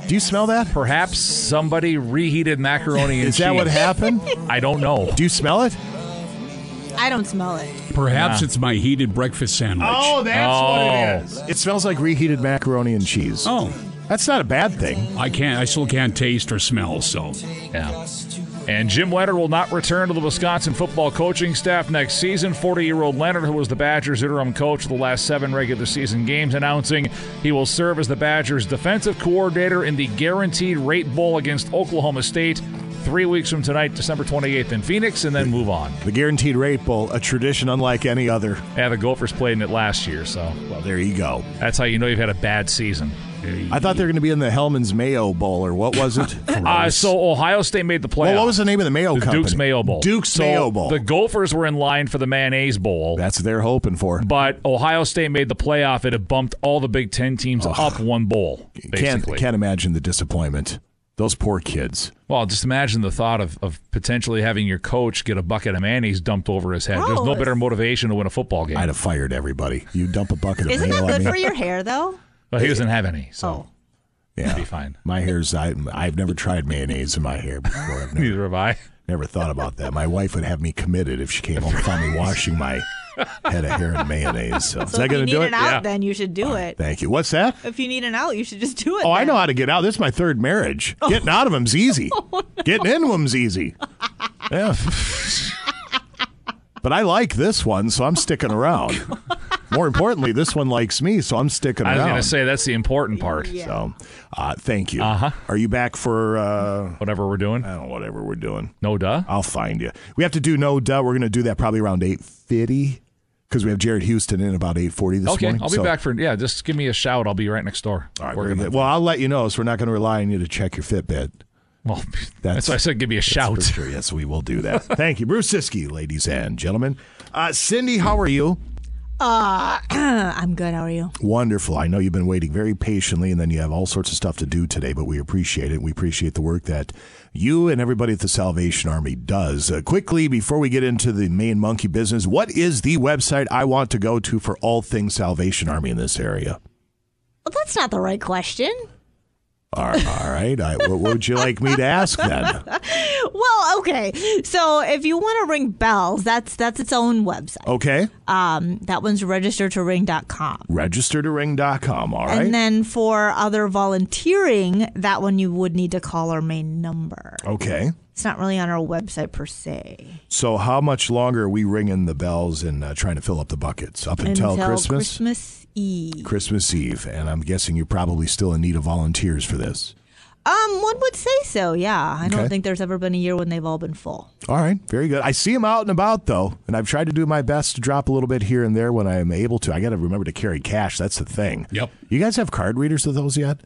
Do you smell that? Perhaps somebody reheated macaroni and cheese. Is that what cheese. happened? I don't know. Do you smell it? I don't smell it. Perhaps Yeah. it's my heated breakfast sandwich. Oh, that's Oh. what it oh. is. It smells like reheated macaroni and cheese. Oh. That's not a bad thing. I can't. I still can't taste or smell. So Yeah. And Jim Leonhard will not return to the Wisconsin football coaching staff next season. 40 year old Leonhard, who was the Badgers' interim coach the last seven regular season games, announcing he will serve as the Badgers' defensive coordinator in the Guaranteed Rate Bowl against Oklahoma State three weeks from tonight, December 28th in Phoenix, and then move on. The Guaranteed Rate Bowl, a tradition unlike any other. Yeah, the Gophers played in it last year, so Well, there you go. that's how you know you've had a bad season. I thought they were going to be in the Hellman's Mayo Bowl, or what was it? Uh, so Ohio State made the playoffs. well, what was the name of the Mayo the company? Duke's Mayo Bowl. Duke's So Mayo Bowl. The Gophers were in line for the Mayonnaise Bowl. That's what they're hoping for. But Ohio State made the playoff. It had bumped all the Big Ten teams up one bowl, Can't can't imagine the disappointment. Those poor kids. Well, just imagine the thought of, of potentially having your coach get a bucket of mayonnaise dumped over his head. There's no better motivation to win a football game. I'd have fired everybody. You dump a bucket of Isn't mayo that on good me. for your hair, though? But he doesn't have any, so yeah, it'd be fine. My hair's. I, I've never tried mayonnaise in my hair before. I've never, Neither have I. never thought about that. My wife would have me committed if she came home and found me washing my head of hair in mayonnaise. So, is that going to need do an it? out, then you should do it. Thank you. What's that? If you need an out, you should just do it. Oh, I know how to get out. This is my third marriage. Oh. Getting out of them's easy. Oh, Getting into them's easy. Yeah. But I like this one, so I'm sticking around. More importantly, this one likes me, so I'm sticking around. I was going to say that's the important part. So, uh, thank you. Uh-huh. Are you back for uh, Whatever we're doing. I don't know, whatever we're doing? No duh. I'll find you. We have to do no duh. We're going to do that probably around eight fifty because we have Jared Houston in about eight forty this morning. Okay, morning. I'll be So- back for yeah. Just give me a shout. I'll be right next door. All right, very good. Well, I'll let you know. So we're not going to rely on you to check your Fitbit. Well, that's, why I said give me a shout. for sure. Yes, we will do that. Thank you, Bruce Siski, ladies and gentlemen. Uh, Cindy, how are you? Uh, I'm good. How are you? Wonderful. I know you've been waiting very patiently, and then you have all sorts of stuff to do today, but we appreciate it. We appreciate the work that you and everybody at the Salvation Army does. Uh, quickly, before we get into the main monkey business, what is the website I want to go to for all things Salvation Army in this area? Well, that's not the right question. All right. I, what would you like me to ask then? Well, okay. So if you want to ring bells, that's that's its own website. Okay. Um, that one's register to ring.com. Register to ring.com. All right. And then for other volunteering, that one you would need to call our main number. okay. It's not really on our website per se. So, how much longer are we ringing the bells and uh, trying to fill up the buckets? Up until, Christmas? Christmas Eve. Christmas Eve. And I'm guessing you're probably still in need of volunteers for this. Um, one would say so. Yeah, I Okay. don't think there's ever been a year when they've all been full. All right, very good. I see them out and about though, and I've tried to do my best to drop a little bit here and there when I am able to. I got to remember to carry cash. That's the thing. Yep. You guys have card readers of those yet?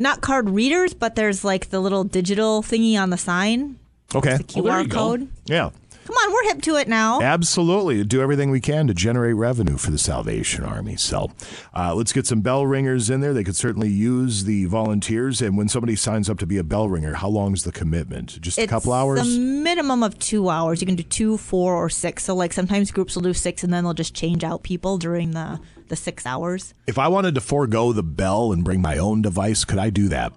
Not card readers, but there's like the little digital thingy on the sign, Okay. the QR code. Yeah. Come on, we're hip to it now. Absolutely. Do everything we can to generate revenue for the Salvation Army. So uh, let's get some bell ringers in there. They could certainly use the volunteers. And when somebody signs up to be a bell ringer, how long is the commitment? Just a couple hours? A minimum of two hours. You can do two, four, or six. So like sometimes groups will do six, and then they'll just change out people during the the six hours. if I wanted to forego the bell and bring my own device, could I do that?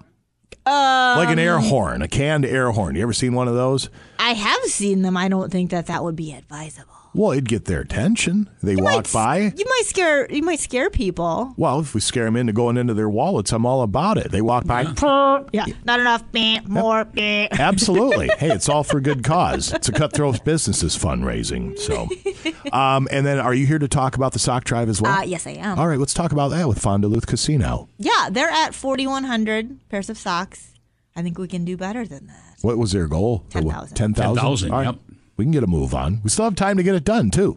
Um, like an air horn, a canned air horn. You ever seen one of those? I have seen them. I don't think that that would be advisable. Well, it'd get their attention. They walk by. You might scare. You might scare people. Well, if we scare them into going into their wallets, I'm all about it. They walk by. Yeah, not enough. Meh, more. meh. Absolutely. hey, it's all for good cause. It's a cutthroat businesses fundraising. So, um, and then are you here to talk about the sock drive as well? Uh, yes, I am. All right, let's talk about that with Fond du Luth Casino. Yeah, they're at 4,100 pairs of socks. I think we can do better than that. What was their goal? 10,000. 10,000? 10,000, All right. yep. We can get a move on. We still have time to get it done, too.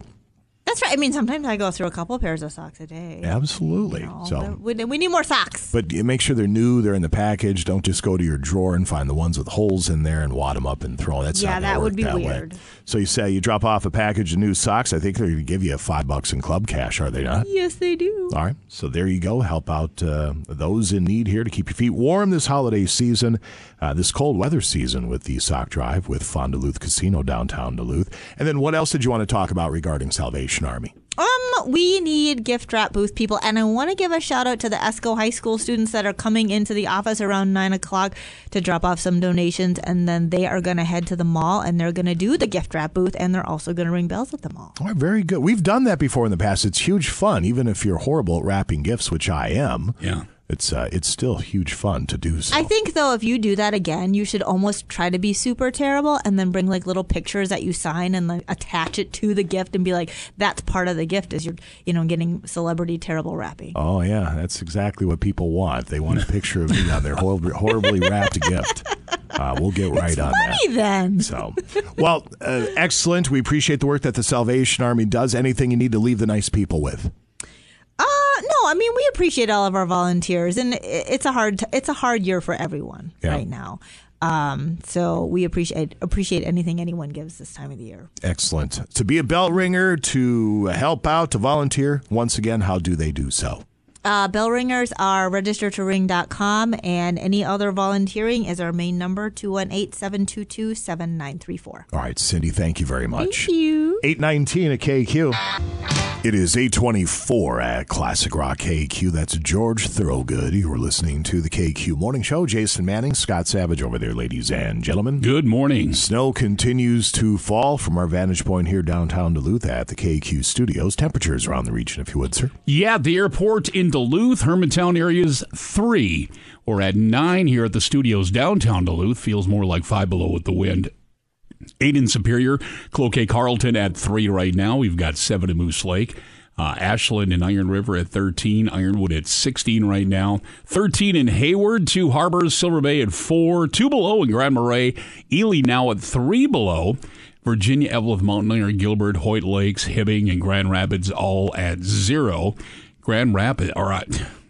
That's right. I mean, sometimes I go through a couple pairs of socks a day. Absolutely. Oh, So, we, we need more socks. but make sure they're new, they're in the package. Don't just go to your drawer and find the ones with holes in there and wad them up and throw. That's Yeah, that would be that way. weird. So you say you drop off a package of new socks. I think they're going to give you five bucks in club cash, are they not? Yes, they do. All right. So there you go. Help out uh, those in need here to keep your feet warm this holiday season, uh, this cold weather season with the sock drive with Fond du Casino downtown Duluth. And then what else did you want to talk about regarding Salvation Army? Um, we need gift wrap booth people, and I want to give a shout out to the Esko High School students that are coming into the office around nine o'clock to drop off some donations, and then they are going to head to the mall and they're going to do the gift wrap booth, and they're also going to ring bells at the mall. All right, very good. We've done that before in the past. It's huge fun, even if you're horrible at wrapping gifts, which I am. Yeah. It's uh, it's still huge fun to do so. I think though, if you do that again, you should almost try to be super terrible, and then bring like little pictures that you sign and like attach it to the gift, and be like, "That's part of the gift is you're, you know, getting celebrity terrible wrapping." Oh yeah, that's exactly what people want. They want a picture of me on their horribly, horribly wrapped gift. Uh, we'll get right on that. Then. So, well, uh, excellent. We appreciate the work that the Salvation Army does. Anything you need to leave the nice people with? No, I mean we appreciate all of our volunteers, and it's a hard t- it's a hard year for everyone Yeah. right now. Um, so we appreciate appreciate anything anyone gives this time of the year. Excellent. To be a bell ringer, to help out, to volunteer, once again, how do they do so? Uh, bell ringers are registertoring.com, and any other volunteering is our main number 218 722 7934. All right, Cindy, thank you very much. Thank you. 819 at KQ. It is 824 at Classic Rock KQ. That's George Thorogood. You are listening to the KQ Morning Show. Jason Manning, Scott Savage over there, ladies and gentlemen. Good morning. Snow continues to fall from our vantage point here downtown Duluth at the KQ studios. Temperatures around the region, if you would, sir. Yeah, the airport in Duluth, Hermantown area's three. We're at nine here at the studios downtown Duluth. Feels more like five below with the wind. Eight in Superior, Cloquet Carlton at three right now. We've got seven in Moose Lake. Uh, Ashland and Iron River at 13. Ironwood at 16 right now. 13 in Hayward. Two Harbors. Silver Bay at four. Two below in Grand Marais. Ely now at three below. Virginia, Eveleth, Mountain Iron, Gilbert, Hoyt Lakes, Hibbing, and Grand Rapids all at zero. Grand Rapids, all right.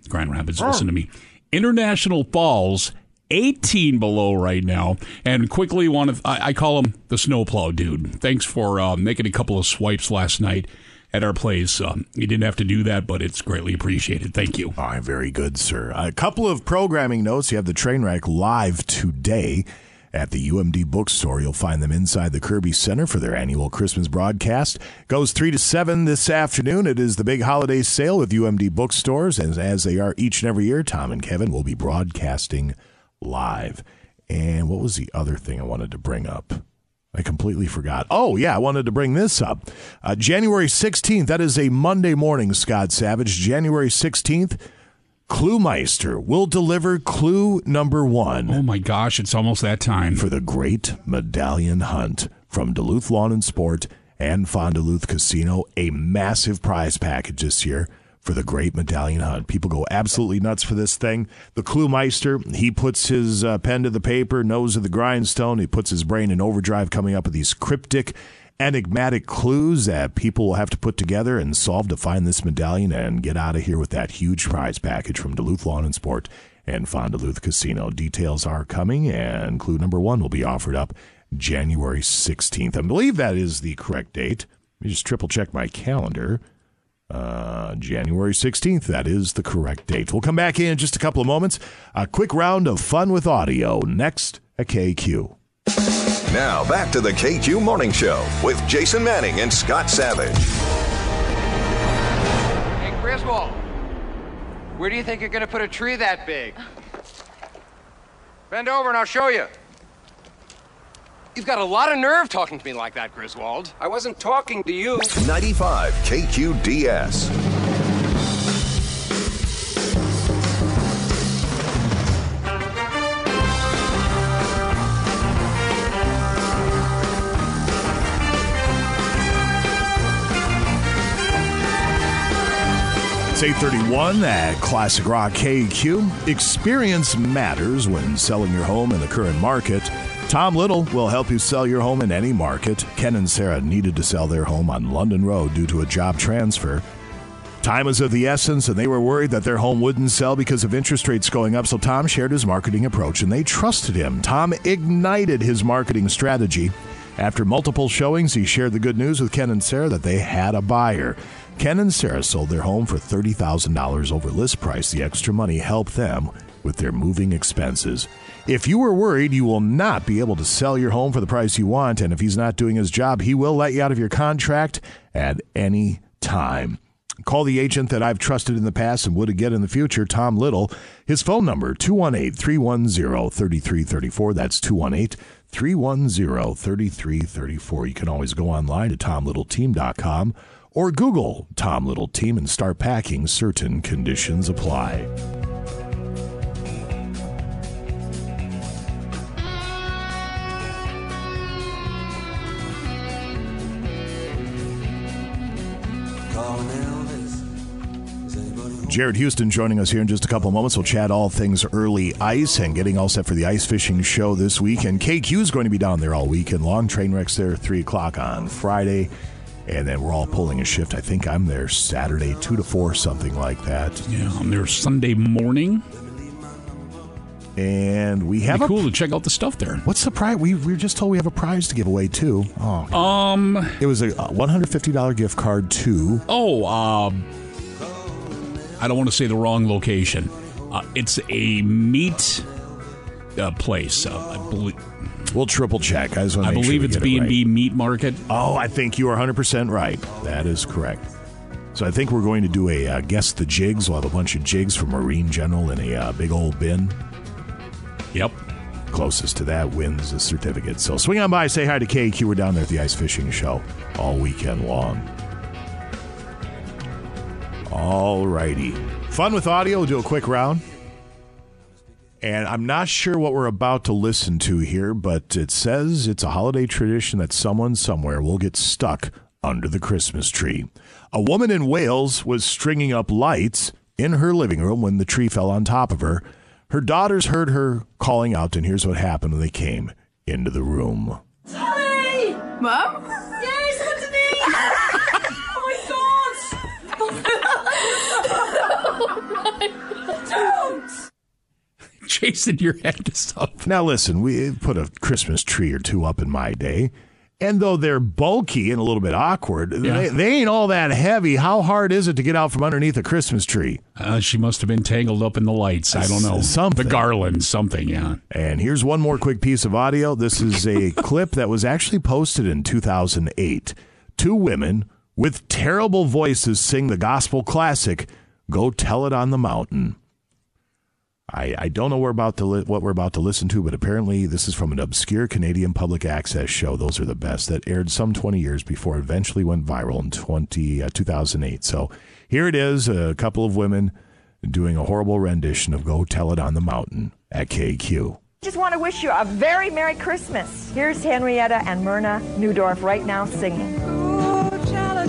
Grand Rapids, listen to me. International Falls 18 below right now. And quickly, want to I, I call him the snowplow dude. Thanks for uh, making a couple of swipes last night at our place. Um, you didn't have to do that, but it's greatly appreciated. Thank you. All right, very good, sir. A couple of programming notes. You have the train wreck live today at the UMD bookstore. You'll find them inside the Kirby Center for their annual Christmas broadcast. Goes 3 to 7 this afternoon. It is the big holiday sale with UMD bookstores. And as they are each and every year, Tom and Kevin will be broadcasting live. And what was the other thing I wanted to bring up? I completely forgot. Oh, yeah, I wanted to bring this up. Uh, January 16th, that is a Monday morning, Scott Savage. January 16th, Cluemeister will deliver clue number one. Oh my gosh, it's almost that time. For the great medallion hunt from Duluth Lawn and Sport and Fond du Luth Casino. A massive prize package this year for the Great Medallion Hunt. People go absolutely nuts for this thing. The Cluemeister, he puts his uh, pen to the paper, nose to the grindstone. He puts his brain in overdrive, coming up with these cryptic, enigmatic clues that people will have to put together and solve to find this medallion and get out of here with that huge prize package from Duluth Lawn and Sport and Fond du Luth Casino. Details are coming, and clue number one will be offered up January 16th. I believe that is the correct date. Let me just triple check my calendar. Uh, January 16th, that is the correct date. We'll come back in just a couple of moments. A quick round of fun with audio next at KQ. Now back to the KQ Morning Show with Jason Manning and Scott Savage. Hey, Griswold, where do you think you're going to put a tree that big? Bend over and I'll show you. You've got a lot of nerve talking to me like that, Griswold. I wasn't talking to you. 95 KQDS. It's 831 at Classic Rock KQ. Experience matters when selling your home in the current market. Tom Little will help you sell your home in any market. Ken and Sarah needed to sell their home on London Road due to a job transfer. Time was of the essence, and they were worried that their home wouldn't sell because of interest rates going up. So Tom shared his marketing approach, and they trusted him. Tom ignited his marketing strategy. After multiple showings, he shared the good news with Ken and Sarah that they had a buyer. Ken and Sarah sold their home for $30,000 over list price. The extra money helped them with their moving expenses. If you were worried you will not be able to sell your home for the price you want, and if he's not doing his job, he will let you out of your contract at any time. Call the agent that I've trusted in the past and would again in the future, Tom Little. His phone number, 218 310 3334. That's 218 310 3334. You can always go online to tomlittleteam.com or Google Tom Little Team and start packing. Certain conditions apply. Jared Houston joining us here in just a couple moments. We'll chat all things early ice and getting all set for the ice fishing show this week. And KQ is going to be down there all weekend long. Train wrecks there 3 o'clock on Friday. And then we're all pulling a shift. I think I'm there Saturday, 2 to 4, something like that. Yeah, I'm there Sunday morning. And we have cool to check out the stuff there. What's the prize? We, we were just told we have a prize to give away too. Oh, Um, it was a $150 gift card to. Oh, um, I don't want to say the wrong location. Uh, it's a meat uh, place. Uh, I believe. We'll triple check. I, I make sure believe it's B and B. Meat Market. Oh, I think you are 100% right. That is correct. So I think we're going to do a uh, guess the jigs. We'll have a bunch of jigs from Marine General in a uh, big old bin. Yep. Closest to that wins a certificate. So swing on by, say hi to KQ. We're down there at the ice fishing show all weekend long. All righty. Fun with audio. We'll do a quick round. And I'm not sure what we're about to listen to here, but it says it's a holiday tradition that someone somewhere will get stuck under the Christmas tree. A woman in Wales was stringing up lights in her living room when the tree fell on top of her. Her daughters heard her calling out, and here's what happened when they came into the room. Sorry! Mum? Yes, it's me! Oh, oh my god! Don't! Jason, your head to up. Now, listen, we put a Christmas tree or two up in my day. And though they're bulky and a little bit awkward, they, they ain't all that heavy. How hard is it to get out from underneath a Christmas tree? Uh, she must have been tangled up in the lights. I don't know. Something. The garland, something, yeah. And here's one more quick piece of audio. This is a clip that was actually posted in 2008. Two women with terrible voices sing the gospel classic, Go Tell It on the Mountain. I, I don't know we're about to li- what we're about to listen to, but apparently this is from an obscure Canadian public access show. Those are the best that aired some 20 years before eventually went viral in 20, uh, 2008. So here it is a couple of women doing a horrible rendition of Go Tell It on the Mountain at KQ. Just want to wish you a very Merry Christmas. Here's Henrietta and Myrna Newdorf right now singing. Child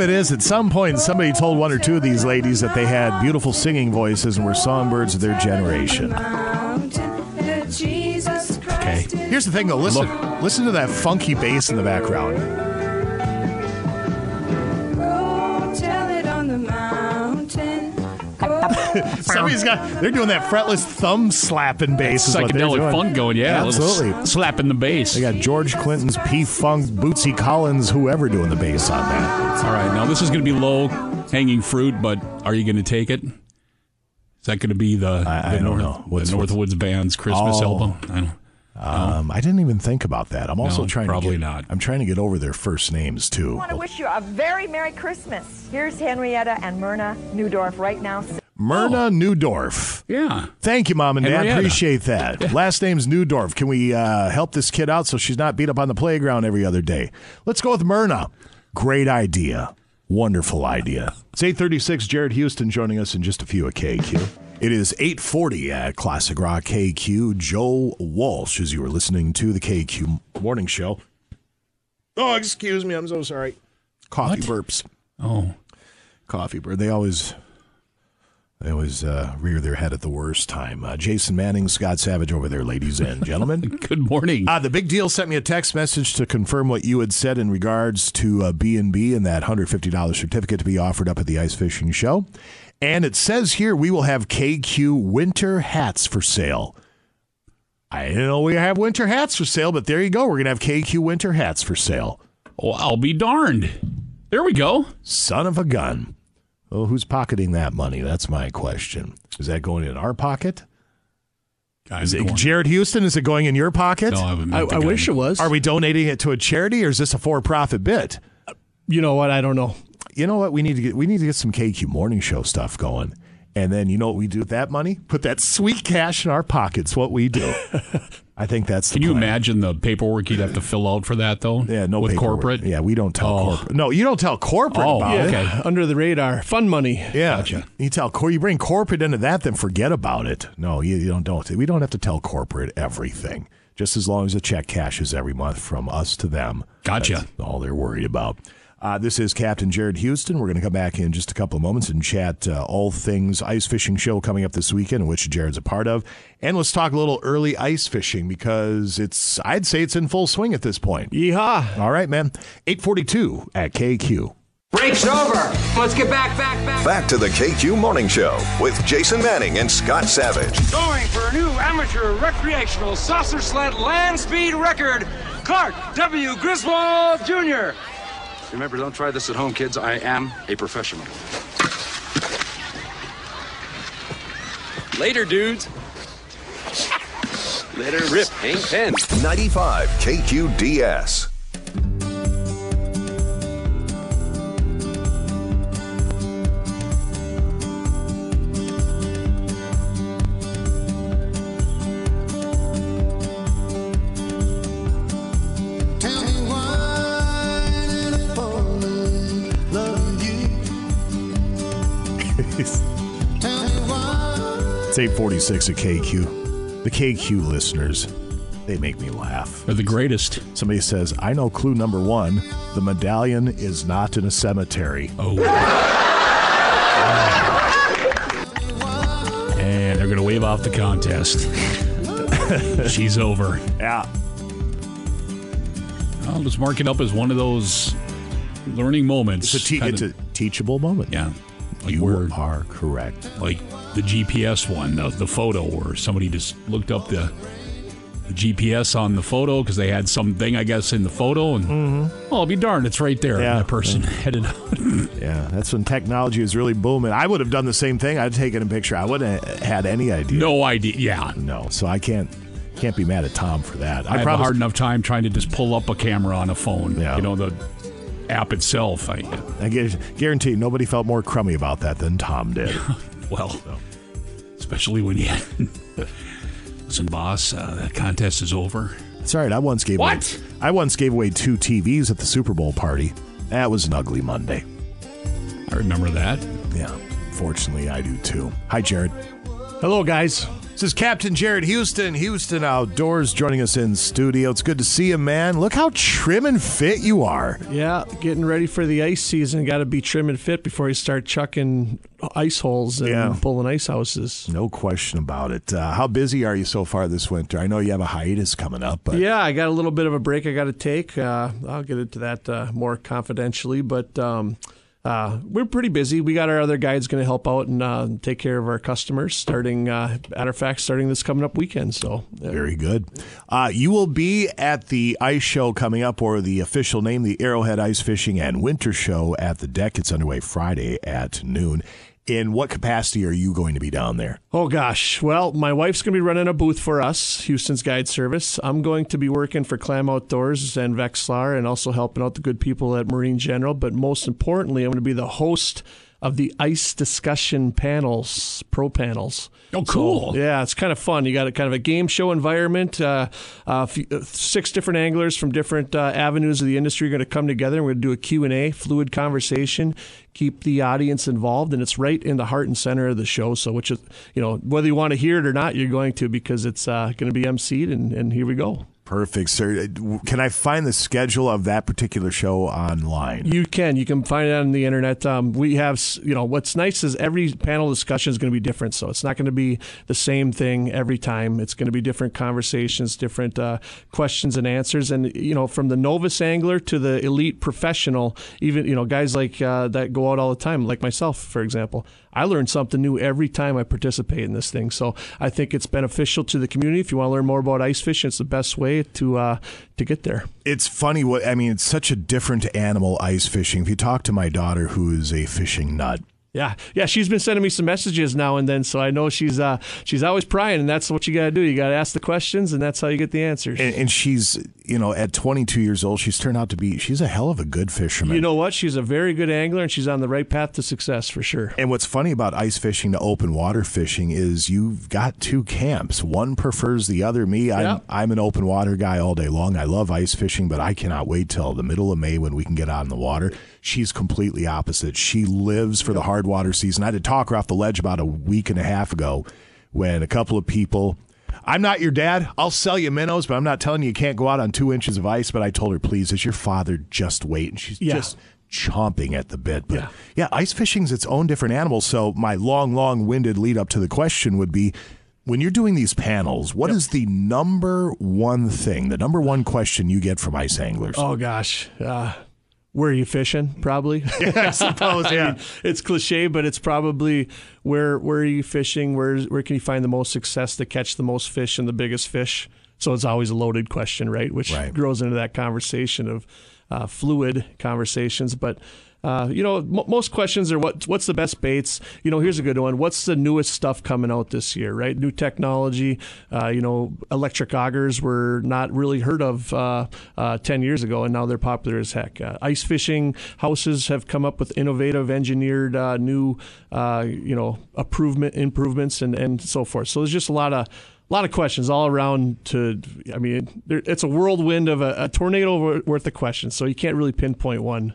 of it is, at some point, somebody told one or two of these ladies that they had beautiful singing voices and were songbirds of their generation. mountain that Jesus Christ Okay. Here's the thing, though. Listen, listen to that funky bass in the background. Somebody's got. They're doing that fretless thumb slapping bass. is Psychedelic doing. funk going, yeah. a absolutely. Slapping the bass. They got George Clinton's P Funk, Bootsy Collins, whoever doing the bass on that. All right, now this is going to be low hanging fruit, but are you going to take it? Is that going to be the, I the, don't North, know. What's- the Northwoods Band's Christmas Oh. album? I don't. Um, I didn't even think about that. I'm also No, trying probably to get, not. I'm trying to get over their first names too. I want to wish you a very Merry Christmas. Here's Henrietta and Myrna Newdorf right now. Myrna Newdorf. Yeah. Thank you, Mom and Dad. Henrietta. Appreciate that. Last name's Newdorf. Can we uh, help this kid out so she's not beat up on the playground every other day? Let's go with Myrna. Great idea. Wonderful idea. It's 836. Jared Houston joining us in just a few at KQ. It is 840 at Classic Rock KQ. Joe Walsh, as you were listening to the KQ Morning Show. Oh, excuse me. I'm so sorry. Coffee burps. Oh. Coffee burp. They always they always uh, rear their head at the worst time. Uh, Jason Manning, Scott Savage over there, ladies and gentlemen. Good morning. Uh, the big deal sent me a text message to confirm what you had said in regards to uh, B&B and that $150 certificate to be offered up at the ice fishing show. And it says here we will have KQ winter hats for sale. I didn't know we have winter hats for sale, but there you go. We're going to have KQ winter hats for sale. Oh, I'll be darned. There we go. Son of a gun. Well, who's pocketing that money? That's my question. Is that going in our pocket? Is it Jared Houston? Is it going in your pocket? No, I I, I wish it was. Are we donating it to a charity, or is this a for-profit bit? You know what? I don't know. You know what? We need to get we need to get some KQ morning show stuff going, and then you know what we do with that money? Put that sweet cash in our pockets. What we do. I think that's. The Can you plan. imagine the paperwork you'd have to fill out for that, though? Yeah, no With paperwork. corporate? Yeah, we don't tell Oh. corporate. No, you don't tell corporate Oh, about it. okay. Under the radar, fun money. Yeah, you tell cor- you bring corporate into that, then forget about it. No, you, you don't. Don't. We don't have to tell corporate everything. Just as long as the check cashes every month from us to them. Gotcha. That's all they're worried about. Uh, this is Captain Jared Houston. We're going to come back in just a couple of moments and chat uh, all things ice fishing show coming up this weekend, which Jared's a part of, and let's talk a little early ice fishing because it's I'd say it's in full swing at this point. Yeehaw! All right, man. Eight forty two at KQ. Break's over. Let's get back, back, back. Back to the KQ Morning Show with Jason Manning and Scott Savage. Going for a new amateur recreational saucer sled land speed record, Clark W. Griswold Jr. Remember, don't try this at home, kids. I am a professional. Later, dudes. Later, rip, Hank Penn. 95 KQDS. It's 846 at KQ. The KQ listeners, they make me laugh. They're the greatest. Somebody says, I know clue number one. The medallion is not in a cemetery. Oh. And they're going to wave off the contest. She's over. Yeah. I'll just mark it up as one of those learning moments. It's a, te- it's a teachable moment. Yeah. Like you are correct. like the GPS one, the, the photo or somebody just looked up the, the GPS on the photo because they had something, I guess, in the photo. And Mm-hmm. oh, I'll be darned, it's right there. Yeah. That person headed out. Yeah, that's when technology is really booming. I would have done the same thing. I'd taken a picture. I wouldn't have had any idea. No idea. Yeah. No. So I can't can't be mad at Tom for that. I, have promise- a hard enough time trying to just pull up a camera on a phone. Yeah. You know, the app itself. I, I guarantee nobody felt more crummy about that than Tom did. well, especially when you. Listen, boss, uh, that contest is over. It's all right. I once gave What? Away, I once gave away two TVs at the Super Bowl party. That was an ugly Monday. I remember that. Yeah, fortunately, I do too. Hi, Jared. Hello, guys. This is Captain Jared Houston, Houston Outdoors, joining us in studio. It's good to see you, man. Look how trim and fit you are. Yeah, getting ready for the ice season. Got to be trim and fit before you start chucking ice holes and Yeah. pulling ice houses. No question about it. Uh, how busy are you so far this winter? I know you have a hiatus coming up, but yeah, I got a little bit of a break I got to take. Uh, I'll get into that uh, more confidentially, but um, uh, we're pretty busy. We got our other guides going to help out and uh, take care of our customers. Starting, uh, matter fact, starting this coming up weekend. So uh, Very good. Uh, you will be at the ice show coming up, or the official name, the Arrowhead Ice Fishing and Winter Show at the deck. It's underway Friday at noon. In what capacity are you going to be down there? Oh gosh. Well, my wife's going to be running a booth for us, Houston's Guide Service. I'm going to be working for Clam Outdoors and Vexilar and also helping out the good people at Marine General, but most importantly, I'm going to be the host of the ice discussion panels, pro panels. Oh, cool. So, yeah, it's kind of fun. You got a kind of a game show environment. Uh, uh, f- six different anglers from different uh, avenues of the industry are going to come together. and We're going to do a Q&A, fluid conversation, keep the audience involved, and it's right in the heart and center of the show. So, which is, you know, whether you want to hear it or not, you're going to because it's uh, going to be emceed, and, and here we go. Perfect, sir. Can I find the schedule of that particular show online? You can. You can find it on the internet. Um, we have, you know, what's nice is every panel discussion is going to be different. So it's not going to be the same thing every time. It's going to be different conversations, different uh, questions and answers. And, you know, from the novice angler to the elite professional, even, you know, guys like uh, that go out all the time, like myself, for example. I learn something new every time I participate in this thing. So I think it's beneficial to the community. If you want to learn more about ice fishing, it's the best way to uh, to get there. It's funny what I mean. It's such a different animal ice fishing. If you talk to my daughter, who is a fishing nut, Yeah, yeah, she's been sending me some messages now and then, so I know she's uh she's always prying, and that's what you got to do. You got to ask the questions, and that's how you get the answers. and, and she's you know at 22 years old, she's turned out to be she's a hell of a good fisherman. You know what? She's a very good angler, and she's on the right path to success for sure. And what's funny about ice fishing to open water fishing is you've got two camps. One prefers the other. Me, I'm, Yeah. I'm an open water guy all day long. I love ice fishing, but I cannot wait till the middle of May when we can get out in the water. She's completely opposite. She lives for the hard water season. I had to talk her off the ledge about a week and a half ago when a couple of people. I'm not your dad. I'll sell you minnows, but I'm not telling you you can't go out on two inches of ice. But I told her, please, as your father, just wait. And she's Yeah. just chomping at the bit. But yeah. ice fishing's its own different animal. So my long, long-winded lead up to the question would be when you're doing these panels, what is the number one thing, the number one question you get from ice anglers? Oh gosh, uh, where are you fishing? Probably. I suppose, I yeah. mean, it's cliche, but it's probably where where are you fishing? Where where can you find the most success to catch the most fish and the biggest fish? So it's always a loaded question, right? Which grows into that conversation of uh, fluid conversations, but. Uh, you know, m- most questions are what what's the best baits? You know, here's a good one. What's the newest stuff coming out this year? Right, new technology. Uh, you know, electric augers were not really heard of uh, uh, ten years ago, and now they're popular as heck. Uh, ice fishing houses have come up with innovative, engineered uh, new, you know, improvement improvements and and so forth. So there's just a lot of a lot of questions all around to i mean it's a whirlwind of a, a tornado worth of questions so you can't really pinpoint one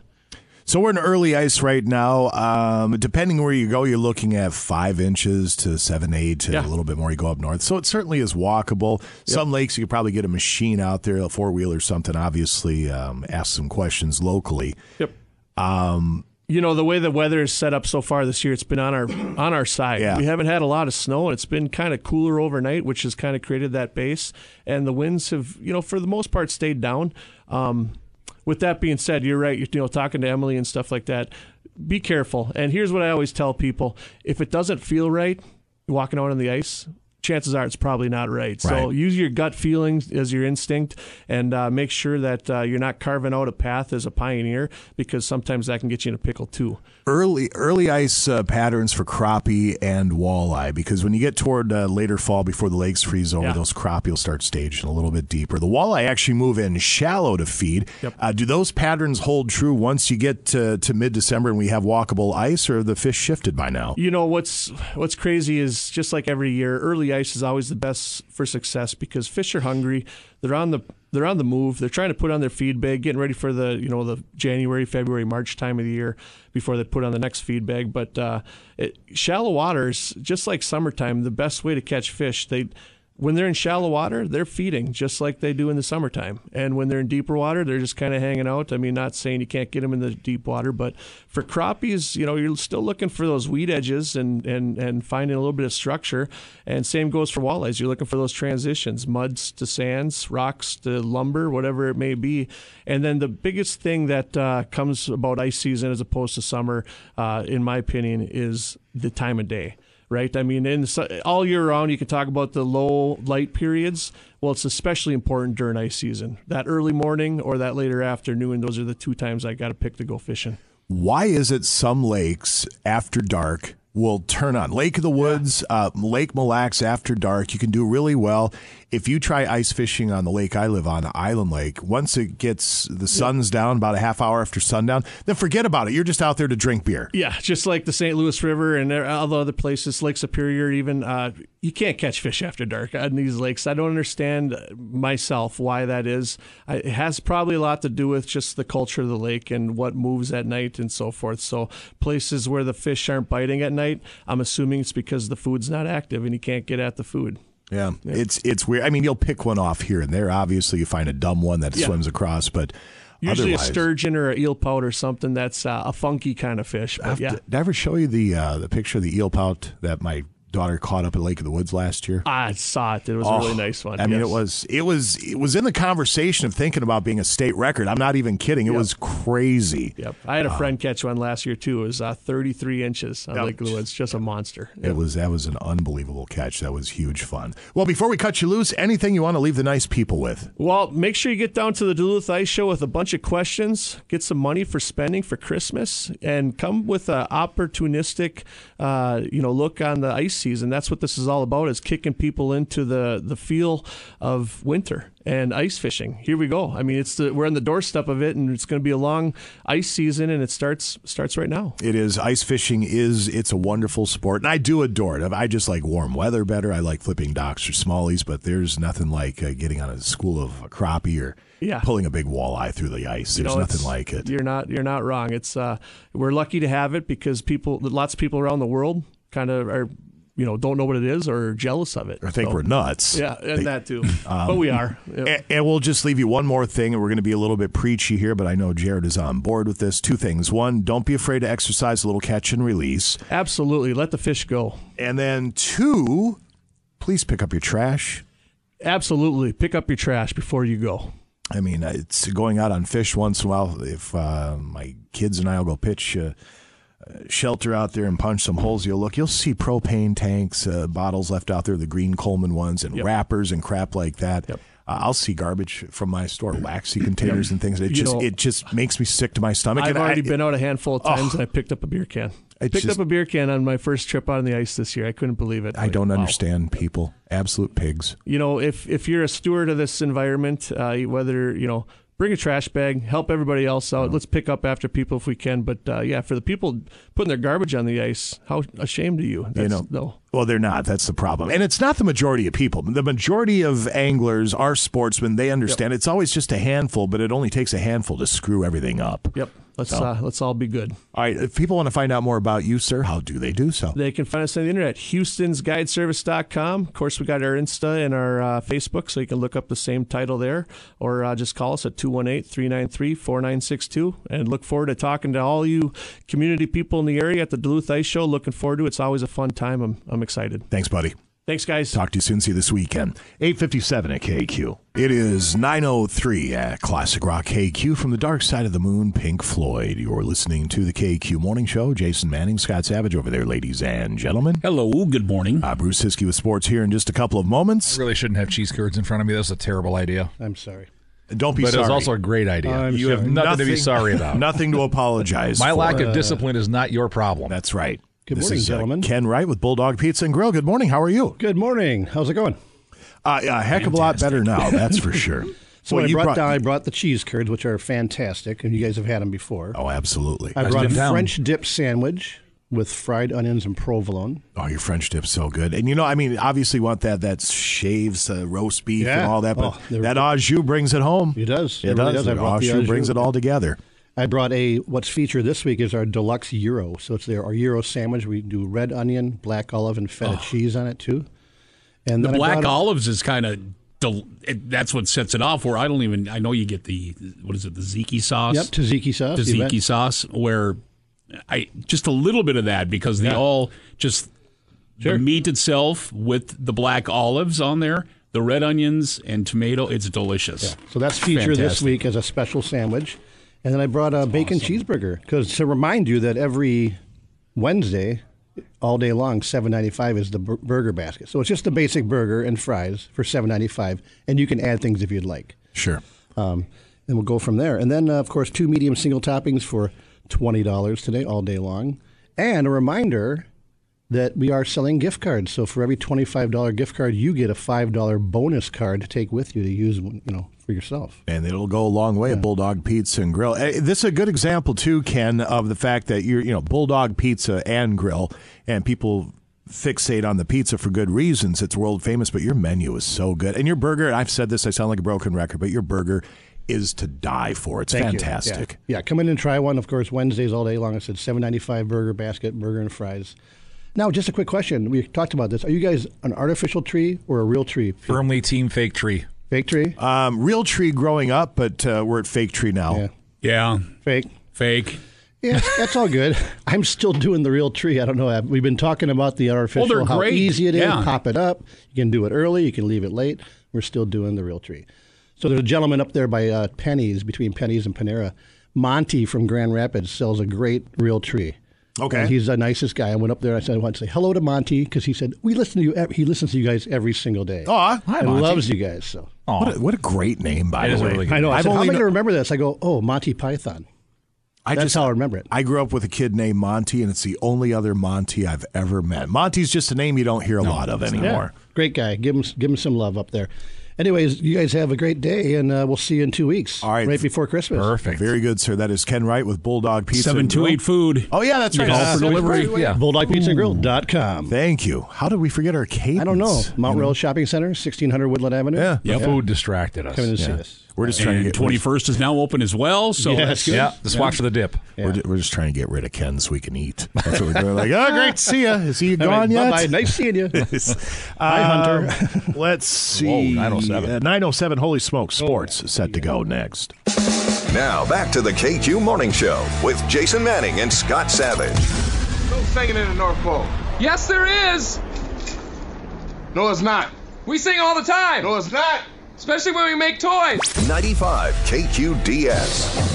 So we're in early ice right now. Um, depending where you go, you're looking at five inches to seven, eight, to a little bit more. You go up north, so it certainly is walkable. Some lakes you could probably get a machine out there, a four wheel or something. Obviously, um, ask some questions locally. Yep. Um, you know the way the weather is set up so far this year it's been on our on our side Yeah. we haven't had a lot of snow and it's been kind of cooler overnight which has kind of created that base and the winds have you know for the most part stayed down um, with that being said you're right you know talking to emily and stuff like that be careful and here's what i always tell people if it doesn't feel right walking out on the ice chances are it's probably not right. So Right. use your gut feelings as your instinct and uh, make sure that uh, you're not carving out a path as a pioneer because sometimes that can get you in a pickle too. Early early ice uh, patterns for crappie and walleye because when you get toward uh, later fall before the lakes freeze over, Yeah. those crappie will start staging a little bit deeper. The walleye actually move in shallow to feed. Uh, do those patterns hold true once you get to, to mid December and we have walkable ice, or have the fish shifted by now? You know what's what's crazy is just like every year, early ice is always the best for success because fish are hungry. They're on the they're on the move. They're trying to put on their feed bag, getting ready for the you know the January, February, March time of the year before they put on the next feed bag. But uh, it, shallow waters, just like summertime, the best way to catch fish. They when they're in shallow water, they're feeding just like they do in the summertime. And when they're in deeper water, they're just kind of hanging out. I mean, not saying you can't get them in the deep water, but for crappies, you know, you're still looking for those weed edges and, and, and finding a little bit of structure. And same goes for walleyes. You're looking for those transitions, muds to sands, rocks to lumber, whatever it may be. And then the biggest thing that uh, comes about ice season as opposed to summer, uh, in my opinion, is the time of day right? I mean, in all year round, you can talk about the low light periods. Well, it's especially important during ice season. That early morning or that later afternoon, those are the two times I got to pick to go fishing. Why is it some lakes after dark will turn on? Lake of the Woods, uh, Lake Mille Lacs after dark, you can do really well. If you try ice fishing on the lake I live on, Island Lake, once it gets the sun's down about a half hour after sundown, then forget about it. You're just out there to drink beer. Yeah, just like the St. Louis River and all the other places, Lake Superior, even uh, you can't catch fish after dark on these lakes. I don't understand myself why that is. I, it has probably a lot to do with just the culture of the lake and what moves at night and so forth. So places where the fish aren't biting at night, I'm assuming it's because the food's not active and you can't get at the food. Yeah, it's it's weird. I mean, you'll pick one off here and there. Obviously, you find a dumb one that Yeah. swims across, but Usually otherwise, a sturgeon or a eel pout or something that's uh, a funky kind of fish. But yeah, Did I ever show you the uh, the picture of the eel pout that my daughter caught up at Lake of the Woods last year? I saw it. It was a Oh, really nice one. I mean, it was it was it was in the conversation of thinking about being a state record. I'm not even kidding. It Yep. was crazy. Yep. I had a Uh, friend catch one last year too. It was uh, 33 inches on Yep. Lake of the Woods. Just a monster. It was that was an unbelievable catch. That was huge fun. Well, before we cut you loose, anything you want to leave the nice people with? Well, make sure you get down to the Duluth Ice Show with a bunch of questions, get some money for spending for Christmas, and come with an opportunistic, uh, you know, look on the ice season. That's what this is all about: is kicking people into the the feel of winter and ice fishing. Here we go. I mean, it's the, we're on the doorstep of it, and it's going to be a long ice season, and it starts starts right now. It is ice fishing is it's a wonderful sport, and I do adore it. I just like warm weather better. I like flipping docks or smallies, but there's nothing like uh, getting on a school of a crappie or Yeah. pulling a big walleye through the ice. You There's know, nothing like it. You're not you're not wrong. It's uh, we're lucky to have it because people, lots of people around the world, kind of are, you know, don't know what it is or are jealous of it. I think So- we're nuts. Yeah, and They- that too. Um, but we are. And, and we'll just leave you one more thing, and we're going to be a little bit preachy here, but I know Jared is on board with this. Two things. One, don't be afraid to exercise a little catch and release. Absolutely. Let the fish go. And then two, please pick up your trash. Absolutely. Pick up your trash before you go. I mean, it's going out on fish once in a while. If uh, my kids and I will go pitch uh, shelter out there and punch some holes, you'll look, you'll see propane tanks, uh, bottles left out there, the green Coleman ones, and wrappers and crap like that. Uh, I'll see garbage from my store, waxy containers and things. It You just know- it just makes me sick to my stomach. I've And I- already been out a handful of times Oh. and I picked up a beer can. I picked just- up a beer can on my first trip out on the ice this year. I couldn't believe it. I don't Wow. understand people. Absolute pigs. you know, if if you're a steward of this environment, uh, whether you know, bring a trash bag, help everybody else out. Let's pick up after people if we can. But uh, yeah, for the people putting their garbage on the ice, how ashamed are you? you know, no. well, they're not. That's the problem, and it's not the majority of people. The majority of anglers are sportsmen. They understand it's always just a handful, but it only takes a handful to screw everything up. Yep. Let's So- uh, let's all be good. All right. If people want to find out more about you, sir, how do they do so? They can find us on the internet, houstonsguideservice.com. Of course, we got our Insta and our uh, Facebook, so you can look up the same title there, or uh, just call us at 218-393-4962. And look forward to talking to all you community people in the area at the Duluth Ice Show. Looking forward to it. It's always a fun time. I'm, I'm excited. Thanks, buddy. Thanks, guys. Talk to you soon. See you this weekend. 857 at KQ. It is 903 at Classic Rock KQ from the dark side of the moon, Pink Floyd. You're listening to the KQ Morning Show. Jason Manning, Scott Savage over there, ladies and gentlemen. Hello, good morning. Uh, Bruce Hiskey with sports here in just a couple of moments. I really shouldn't have cheese curds in front of me. That's a terrible idea. I'm sorry. Don't be but sorry. it's also a great idea. I'm you have sorry. nothing, to be sorry about. Nothing to apologize My for. lack of Uh, discipline is not your problem. That's right. Good This morning, is, uh, gentlemen. Ken Wright with Bulldog Pizza and Grill. Good morning. How are you? Good morning. How's it going? Uh, a heck of a lot better now, that's for sure. So Well, I brought, brought- down, I brought the cheese curds, which are fantastic, and you guys have had them before. Oh, absolutely. I Nice brought a down. French dip sandwich with fried onions and provolone. Oh, your French dip's so good. And you know, I mean, obviously you want that that shaves uh, roast beef Yeah. and all that, but Oh, that au jus brings it home. It does. It, It really does. does. The au jus brings it all together. I brought a what's featured this week is our deluxe gyro. So it's their our gyro sandwich. We do red onion, black olive, and feta cheese on it too. And the black olives is kind of del- it, that's what sets it off. Where I don't even I know you get the what is it the tzatziki sauce? Yep, tzatziki sauce. Tzatziki sauce. Where I just a little bit of that because they Yeah. all just the meat itself with the black olives on there, the red onions and tomato. It's delicious. So that's featured this week as a special sandwich. And then I brought a bacon cheeseburger because to remind you that every Wednesday, all day long, seven ninety five is the bur- burger basket. So it's just the basic burger and fries for seven ninety five, and you can add things if you'd like. Sure. Um, and we'll go from there. And then, uh, of course, two medium single toppings for twenty dollars today, all day long. And a reminder that we are selling gift cards. So for every twenty-five dollar gift card, you get a five dollar bonus card to take with you to use, you know, for yourself. and it'll go a long way at Bulldog Pizza and Grill. This is a good example too, Ken, of the fact that you're you know Bulldog Pizza and Grill, and people fixate on the pizza for good reasons. It's world famous, but your menu is so good, and your burger. I've said this, I sound like a broken record, but your burger is to die for. It's Thank fantastic. Yeah. yeah, come in and try one. Of course, Wednesdays all day long. I said seven ninety five burger basket, burger and fries. Now, just a quick question. We talked about this. Are you guys an artificial tree or a real tree? Firmly team fake tree. Fake tree? Um, real tree growing up, but uh, we're at fake tree now. Yeah. Yeah. Fake. Fake. Yeah, that's all good. I'm still doing the real tree. I don't know. We've been talking about the artificial, they're how great. easy it is. Yeah. Pop it up. You can do it early. You can leave it late. We're still doing the real tree. So there's a gentleman up there by uh, Penney's, between Penney's and Panera. Monty from Grand Rapids sells a great real tree. Okay. And he's the nicest guy. I went up there. I said, I want to say hello to Monty because he said we listen to you. He listens to you guys every single day. Aw, hi, and Monty. loves you guys. So What a, what a great name, by It the a way. really good I know. I I've said, how am only I going to kno- remember this? I go, oh, Monty Python. I That's just how I remember it. I grew up with a kid named Monty, and it's the only other Monty I've ever met. Monty's just a name you don't hear a lot of anymore. Yeah. Great guy. Give him give him some love up there. Anyways, you guys have a great day, and uh, we'll see you in two weeks. All right. right before Christmas. Perfect. Very good, sir. That is Ken Wright with Bulldog Pizza. and Seven two Grill. eight food. Oh yeah, that's right. Call Uh, for delivery. right, Yeah. BulldogPizzaGrill.com. Thank you. How did we forget our cadence? I don't know. Mount You know? Rose Shopping Center, 1600 Woodland Avenue. Yeah. The food distracted us. Come in and see us. We're just trying to get twenty first is now open as well. So Yes, that's good. Yeah, just watch for the dip. We're, ju- we're just trying to get rid of Ken so we can eat. That's what we're doing. Like, oh, great to see you. Is he All right, gone yet? Bye-bye. Nice seeing you. Hi, Hunter. let's see. Whoa, 907. Uh, 907 Holy Smoke Sports set to go next. Now back to the KQ Morning Show with Jason Manning and Scott Savage. No singing in the North Pole. Yes, there is. No, it's not. We sing all the time, No, it's not. Especially when we make toys. 95 KQDS.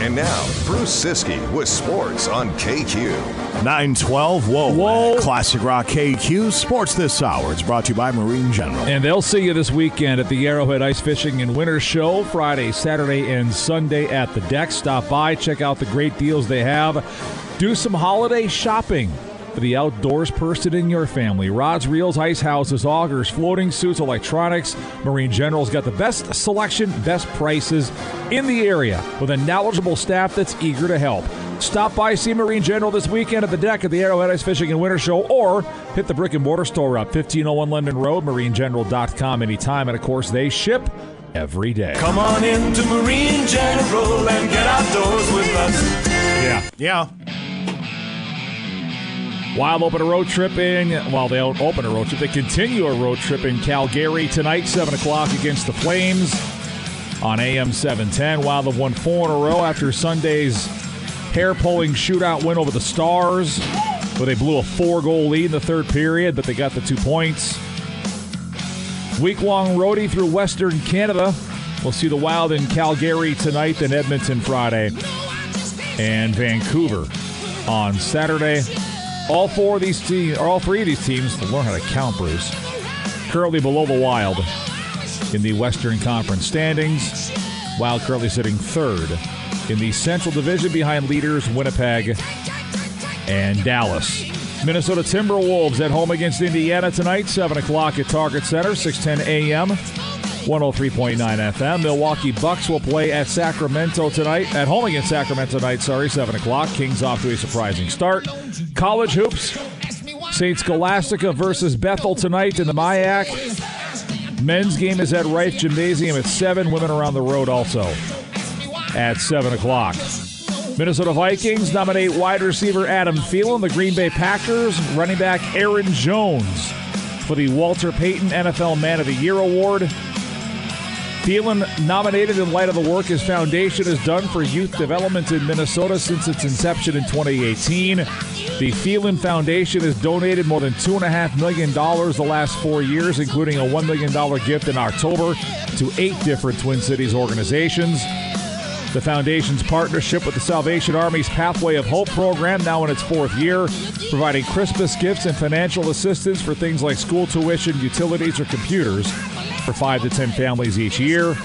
And now, Bruce Siski with sports on KQ. 912. Whoa. Whoa. Classic Rock KQ Sports this hour. It's brought to you by Marine General. And they'll see you this weekend at the Arrowhead Ice Fishing and Winter Show, Friday, Saturday, and Sunday at the deck. Stop by, check out the great deals they have. Do some holiday shopping for the outdoors person in your family. Rods, reels, ice houses, augers, floating suits, electronics. Marine General's got the best selection, best prices in the area with a knowledgeable staff that's eager to help. Stop by, see Marine General this weekend at the deck at the Arrowhead Ice Fishing and Winter Show, or hit the brick and mortar store up, 1501 London Road, marinegeneral.com anytime. And of course, they ship every day. Come on into Marine General and get outdoors with us. Yeah. Yeah. Wild open a road trip in, well, they don't open a road trip, they continue a road trip in Calgary tonight, 7 o'clock against the Flames on AM 710. Wild have won four in a row after Sunday's hair pulling shootout win over the Stars, where they blew a four goal lead in the third period, but they got the two points. Week long roadie through Western Canada. We'll see the Wild in Calgary tonight, then Edmonton Friday, and Vancouver on Saturday. All four of these teams, or all three of these teams, learn how to count, Bruce. Currently below the Wild in the Western Conference standings. Wild currently sitting third in the Central Division behind leaders Winnipeg and Dallas. Minnesota Timberwolves at home against Indiana tonight, 7 o'clock at Target Center, 6:10 a.m. 103.9 FM. Milwaukee Bucks will play at Sacramento tonight, at home against Sacramento tonight, sorry, 7 o'clock. Kings off to a surprising start. College hoops, St. Scholastica versus Bethel tonight in the MIAC. Men's game is at Reif Gymnasium at 7. Women are on the road also at 7 o'clock. Minnesota Vikings nominate wide receiver Adam Thielen. The Green Bay Packers running back Aaron Jones for the Walter Payton NFL Man of the Year award. Thielen nominated in light of the work his foundation has done for youth development in Minnesota since its inception in 2018. The Thielen Foundation has donated more than $2.5 million the last four years, including a $1 million gift in October to eight different Twin Cities organizations. The Foundation's partnership with the Salvation Army's Pathway of Hope program, now in its fourth year, providing Christmas gifts and financial assistance for things like school tuition, utilities, or computers for five to ten families each year.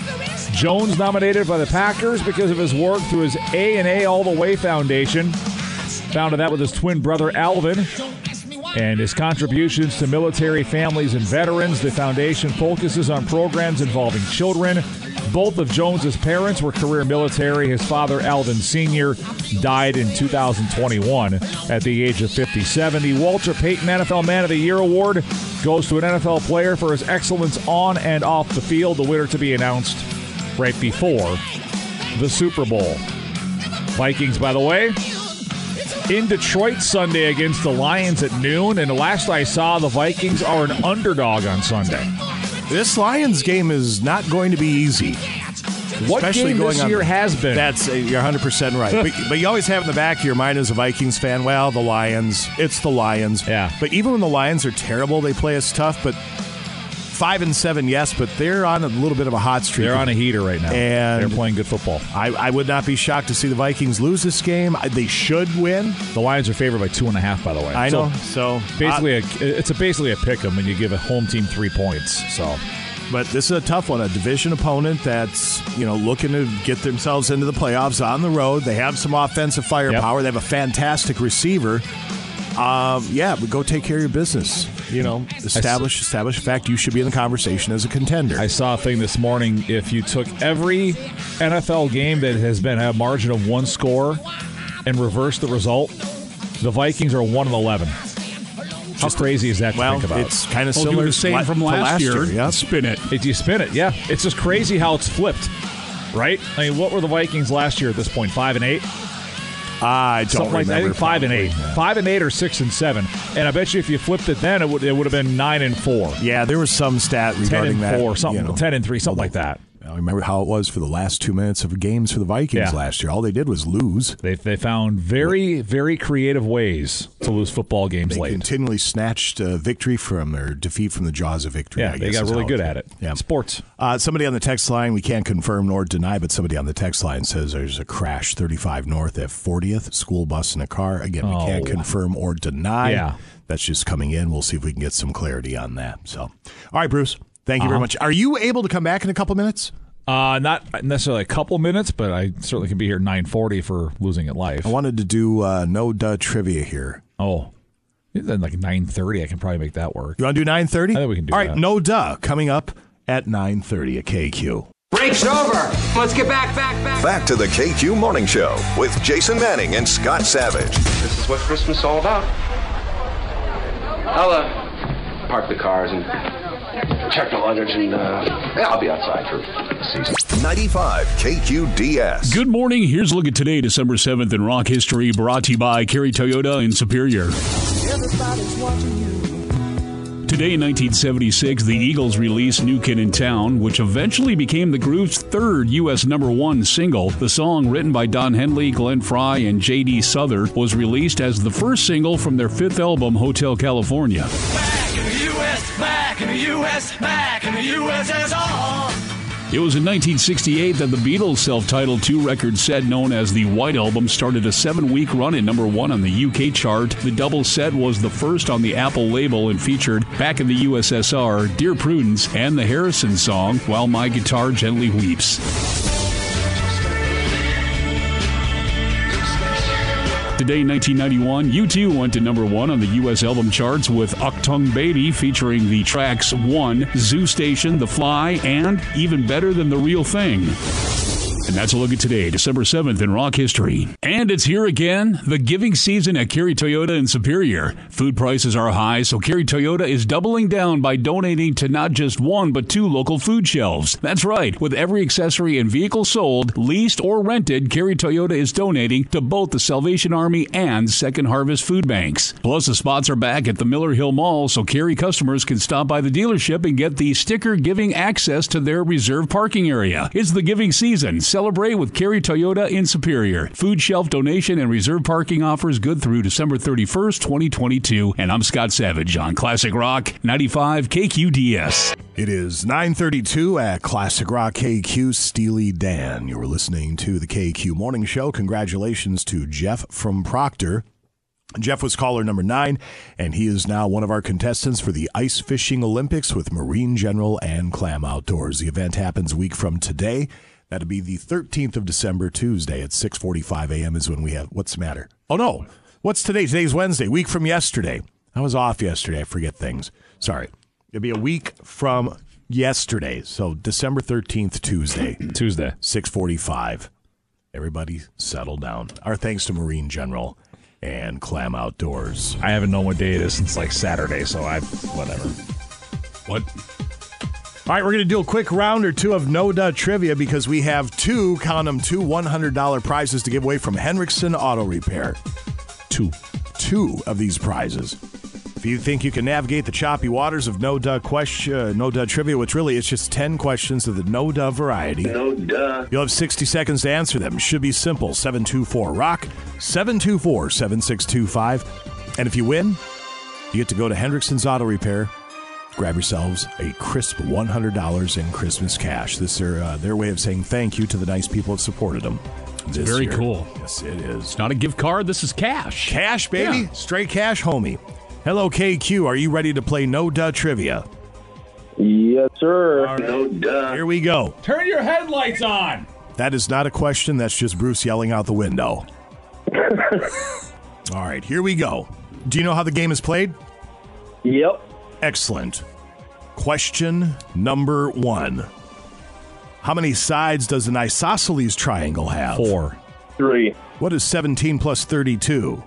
Jones nominated by the Packers because of his work through his A and A All the Way Foundation. Founded that with his twin brother Alvin. And his contributions to military families and veterans. The foundation focuses on programs involving children. Both of Jones's parents were career military. His father, Alvin Sr., died in 2021 at the age of 57. The Walter Payton NFL Man of the Year award goes to an NFL player for his excellence on and off the field. The winner to be announced right before the Super Bowl. Vikings, by the way, in Detroit Sunday against the Lions at noon. And last I saw, the Vikings are an underdog on Sunday. This Lions game is not going to be easy. What game this year has been? That's uh, you're 100 percent right. but, but you always have in the back of your mind as a Vikings fan, well, the Lions, it's the Lions. Yeah. But even when the Lions are terrible, they play us tough. But five and seven, yes, but they're on a little bit of a hot streak. They're on a heater right now. And they're playing good football. I, I would not be shocked to see the Vikings lose this game. I- They should win. The Lions are favored by two and a half, by the way. I So, know. So basically, uh, a, it's a basically a pick 'em when you give a home team three points. So But this is a tough one. A division opponent that's you know looking to get themselves into the playoffs on the road. They have some offensive firepower. They have a fantastic receiver. Um, yeah, but go take care of your business. You know, establish establish fact you should be in the conversation as a contender. I saw a thing this morning. If you took every NFL game that has been a margin of one score and reversed the result, the Vikings are one of eleven. How crazy is that to Well, think about? it's kinda Well, do similar the same li- from to last, last year. year, yeah. Spin it. If you spin it, yeah, it's just crazy how it's flipped, right? I mean, what were the Vikings last year at this point? Five and eight. I don't Something like. I think five and eight, yeah. five and eight, or six and seven. And I bet you if you flipped it then, it would it would have been nine and four, Yeah, there was some stat ten regarding and that. four, something, you know. ten and three, something like that. I remember how it was for the last two minutes of games for the Vikings Yeah. last year. All they did was lose. They they found very very creative ways to lose football games They late. continually snatched uh, victory from or defeat from the jaws of victory. Yeah, I they got really good at it. Yeah. Sports. Uh, somebody on the text line, we can't confirm nor deny, but somebody on the text line says there's a crash 35 north at 40th, school bus and a car. Again, we can't Oh. confirm or deny. Yeah. That's just coming in. We'll see if we can get some clarity on that. So, all right, Bruce, thank you very Uh-huh. much. Are you able to come back in a couple minutes? Uh, not necessarily a couple minutes, but I certainly can be here nine forty for losing at life. I wanted to do uh, no duh trivia here. Oh, then like nine thirty, I can probably make that work. You want to do 9:30? I think we can do All right, that. no duh coming up at 9:30 at KQ. Break's over. Let's get back, back, back. Back to the KQ Morning Show with Jason Manning and Scott Savage. This is what Christmas is all about. I'll uh, park the cars and check the luggage, and uh, yeah, I'll be outside for the season. 95 KQDS. Good morning. Here's a look at today, December 7th in rock history, brought to you by Kerry Toyota in Superior. Everybody's watching you. Today in 1976, the Eagles released New Kid in Town, which eventually became the group's third U.S. number one single. The song, written by Don Henley, Glenn Frey, and J.D. Souther, was released as the first single from their fifth album, Hotel California. Back in the U.S., back in the U.S., back in the USSR. It was in 1968 that the Beatles' self titled two record set known as the White Album started a seven week run at number one on the UK chart. The double set was the first on the Apple label and featured Back in the USSR, Dear Prudence, and the Harrison song, While My Guitar Gently Weeps. Today, in 1991, U2 went to number one on the U.S. album charts with Achtung Baby featuring the tracks One, Zoo Station, The Fly, and Even Better Than the Real Thing. And that's a look at today, December 7th in rock history. And it's here again, the giving season at Kerry Toyota in Superior. Food prices are high, so Kerry Toyota is doubling down by donating to not just one, but two local food shelves. That's right, with every accessory and vehicle sold, leased, or rented, Kerry Toyota is donating to both the Salvation Army and Second Harvest food banks. Plus, the spots are back at the Miller Hill Mall, so Kerry customers can stop by the dealership and get the sticker giving access to their reserved parking area. It's the giving season. Celebrate with Kerry Toyota in Superior. Food shelf donation and reserve parking offers good through December 31st, 2022. And I'm Scott Savage on Classic Rock 95 KQDS. It is 932 at Classic Rock KQ Steely Dan. You're listening to the KQ Morning Show. Congratulations to Jeff from Proctor. Jeff was caller number nine, and he is now one of our contestants for the Ice Fishing Olympics with Marine General and Clam Outdoors. The event happens a week from today. That'll be the 13th of December, Tuesday at 6:45 a.m. is when we have. What's the matter? Oh no, what's today? Today's Wednesday. Week from yesterday. I was off yesterday. I forget things. Sorry. It'll be a week from yesterday. So December 13th, Tuesday. Tuesday. 6:45. Everybody settle down. Our thanks to Marine General and Clam Outdoors. I haven't known what day it is since like Saturday, so I whatever. What? All right, we're going to do a quick round or two of No Duh trivia because we have two, count them, two $100 prizes to give away from Henriksen Auto Repair. Two. Two of these prizes. If you think you can navigate the choppy waters of No Duh question, uh, No Duh trivia, which really it's just 10 questions of the No Duh variety. No duh. You'll have 60 seconds to answer them. Should be simple. 724 Rock, 724 7625. And if you win, you get to go to Hendrickson's Auto Repair. Grab yourselves a crisp $100 in Christmas cash. This is their, uh, their way of saying thank you to the nice people that supported them. It's this very year. cool. Yes, it is. It's not a gift card. This is cash. Cash, baby. Yeah. Straight cash, homie. Hello, KQ. Are you ready to play No Duh Trivia? Yes, sir. No duh. Here we go. Turn your headlights on. That is not a question. That's just Bruce yelling out the window. All right, here we go. Do you know how the game is played? Yep. Excellent. Question number one How many sides does an isosceles triangle have? Four. Three. What is 17 plus 32?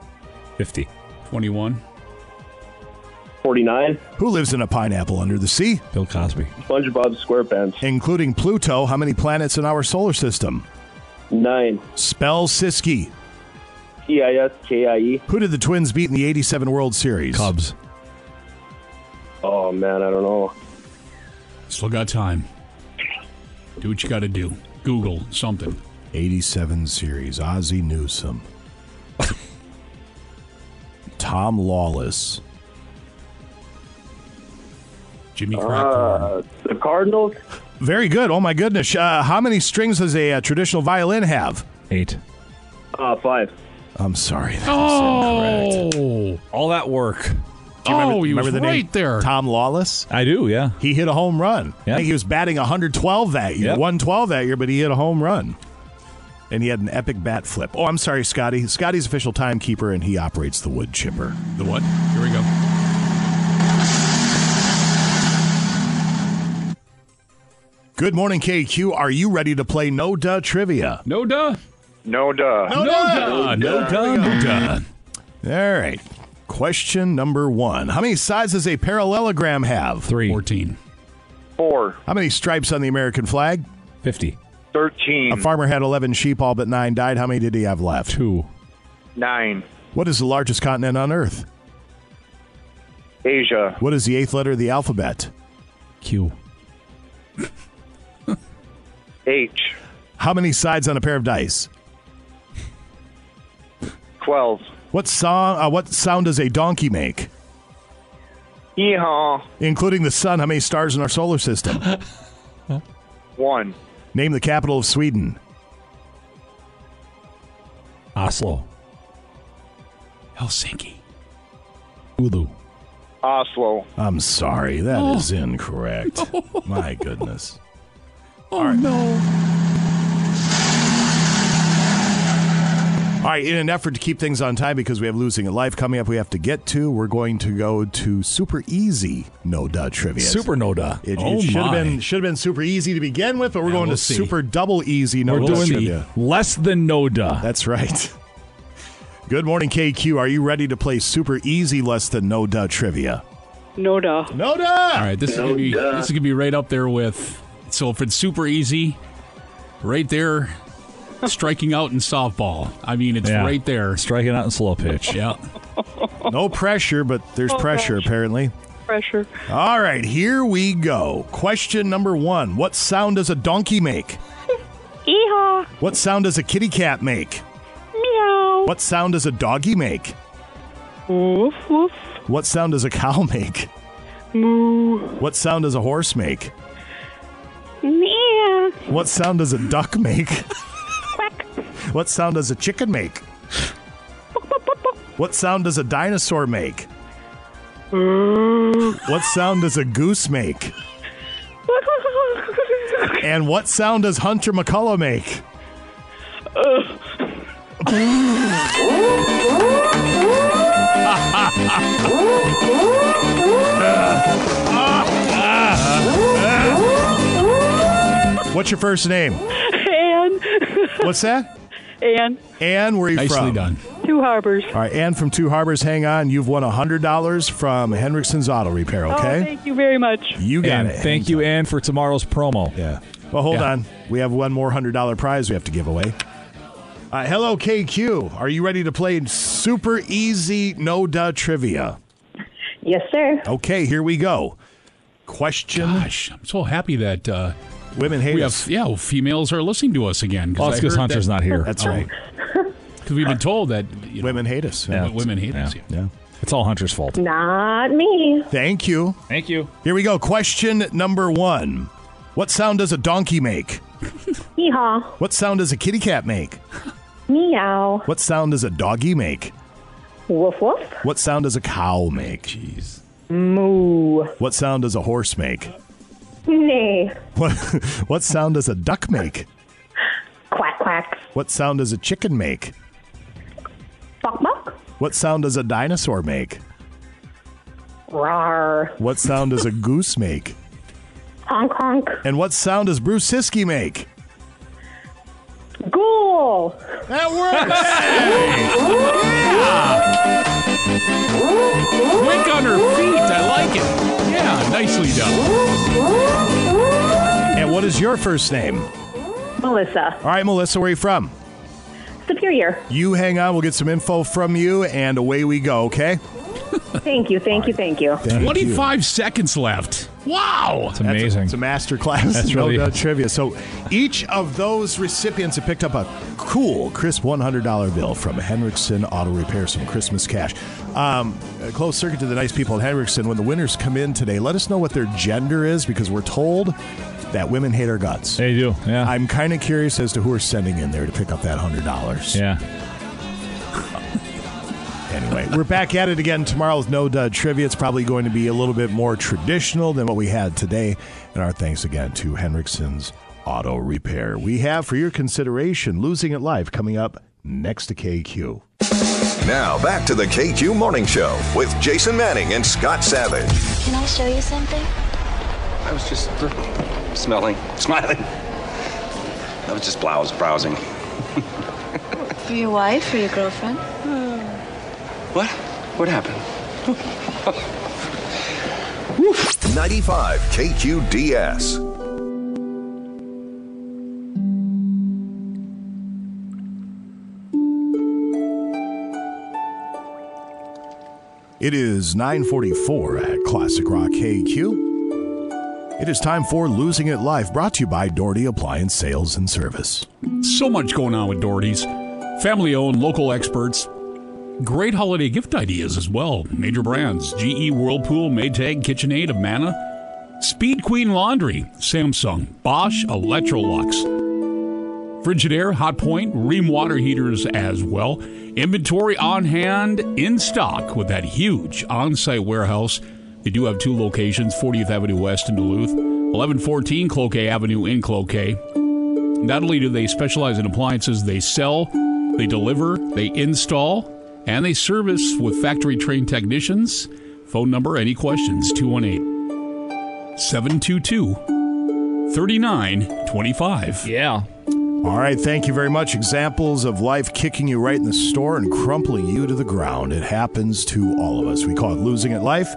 50. 21. 49. Who lives in a pineapple under the sea? Bill Cosby. SpongeBob SquarePants. Including Pluto, how many planets in our solar system? Nine. Spell Siski. T I S K I E. Who did the Twins beat in the 87 World Series? Cubs. Oh, man, I don't know. Still got time. Do what you got to do. Google something. 87 series. Ozzie Newsome. Tom Lawless. Jimmy Uh, the Cardinals. Very good. Oh my goodness. Uh, how many strings does a, uh traditional violin have? Eight. Uh, five. I'm sorry. That Oh. All that work. Do you remember, Oh, he was remember the name? there. Tom Lawless. I do, yeah. He hit a home run. Yeah. I think he was batting 112 that year, Yep. 112 that year, but he hit a home run. And he had an epic bat flip. Oh, I'm sorry, Scotty. Scotty's official timekeeper, and he operates the wood chipper. The what? Here we go. Good morning, KQ. Are you ready to play No Duh Trivia? No duh. No duh. No, duh. Ah, no duh. No duh. All right. Question number one. How many sides does a parallelogram have? Three. 14. Four. How many stripes on the American flag? 50. Thirteen. A farmer had 11 sheep, all but nine died. How many did he have left? Two. Nine. What is the largest continent on Earth? Asia. What is the eighth letter of the alphabet? Q. H. How many sides on a pair of dice? Twelve. What song? Uh, what sound does a donkey make? Yeehaw. Including the sun, how many stars in our solar system? One. Name the capital of Sweden. Oslo. Helsinki. Ulu. Oslo. I'm sorry, that is Oh. incorrect. My goodness. Oh, no. All right, in an effort to keep things on time because we have losing a life coming up, we have to get to. We're going to go to super easy no duh trivia. Super no duh. It, Oh, should have been should have been super easy to begin with, but we're Yeah, going we'll to see. super double easy no We're duh doing trivia. less than no duh. That's right. Good morning, KQ. Are you ready to play super easy less than no duh trivia? No duh. No duh. All right, this is gonna be this is gonna be right up there with. So if it's super easy, right there, striking out in softball. I mean, it's Yeah. right there. Striking out in slow pitch. Yeah. No pressure, but there's Oh, pressure gosh. apparently. Pressure. All right, here we go. Question number one What sound does a donkey make? Eehaw. What sound does a kitty cat make? Meow. What sound does a doggy make? Woof woof. What sound does a cow make? Moo. What sound does a horse make? Meow. What sound does a duck make? What sound does a chicken make? What sound does a dinosaur make? What sound does a goose make? And what sound does Hunter McCullough make? What's your first name? Anne. What's that? Anne. Ann, where are you Nicely from? done. Two Harbors. All right, Ann from Two Harbors, hang on. You've won $100 from Hendrickson's Auto Repair, Oh, okay? thank you very much. you got and it. thank you, Ann, for tomorrow's promo. Yeah. Well, hold Yeah. on. We have one more $100 prize we have to give away. Uh, hello, KQ. Are you ready to play super easy no duh trivia? Yes, sir. Okay, here we go. Question Gosh, I'm so happy that uh, Women hate we us. have yeah females are listening to us again. Well, it's I 'cause heard Hunter's that- not here. That's right. Because we've been told that you know, Women hate us. w- women hate us. Yeah. Yeah. Yeah. It's all Hunter's fault. Not me. Thank you. Thank you. Here we go. Question number one. What sound does a donkey make? Yeehaw. What sound does a kitty cat make? Meow. What sound does a doggy make? Woof woof. What sound does a cow make? Jeez. Moo. What sound does a horse make? Nay. What, what sound does a duck make? Quack quack. What sound does a chicken make? Buck buck. What sound does a dinosaur make? Rar. What sound does a goose make? Honk honk. And what sound does Bruce Siskey make? Ghoul. That works! Quick on her feet. I like it. Yeah, nicely done. and what is your first name? Melissa. All right, Melissa, where are you from? Superior. You hang on. We'll get some info from you, and away we go, okay? Thank you. Thank you. Thank you. Thank you. 25 seconds left. Wow. It's amazing. It's a master class. That's no really- doubt trivia. So each of those recipients have picked up a cool, crisp $100 bill from Henriksen Auto Repair, some Christmas cash. Um, a close circuit to the nice people at Henriksen. When the winners come in today, let us know what their gender is because we're told that women hate our guts. They do. Yeah. I'm kind of curious as to who are sending in there to pick up that $100. yeah. Anyway, we're back at it again tomorrow with No Dud Trivia. It's probably going to be a little bit more traditional than what we had today. And our thanks again to Henriksen's Auto Repair. We have for your consideration Losing It Live coming up next to KQ. Now back to the KQ Morning Show with Jason Manning and Scott Savage. Can I show you something? I was just uh, smelling, smiling. I was just blouse browsing. For your wife or your girlfriend? What? What happened? 95 KQDS. It is 944 at Classic Rock KQ. It is time for Losing It Live, brought to you by Doherty Appliance Sales and Service. So much going on with Doherty's. Family owned, local experts. Great holiday gift ideas as well. Major brands GE, Whirlpool, Maytag, KitchenAid, Amana, Speed Queen Laundry, Samsung, Bosch, Electrolux. Frigidaire, Hot Point, Rheem water heaters as well. Inventory on hand, in stock with that huge on site warehouse. They do have two locations 40th Avenue West in Duluth, 1114 Cloquet Avenue in Cloquet. Not only do they specialize in appliances, they sell They deliver, they install, and they service with factory trained technicians. Phone number, any questions, 218 722 3925. Yeah. All right, thank you very much. Examples of life kicking you right in the store and crumpling you to the ground. It happens to all of us. We call it losing at life.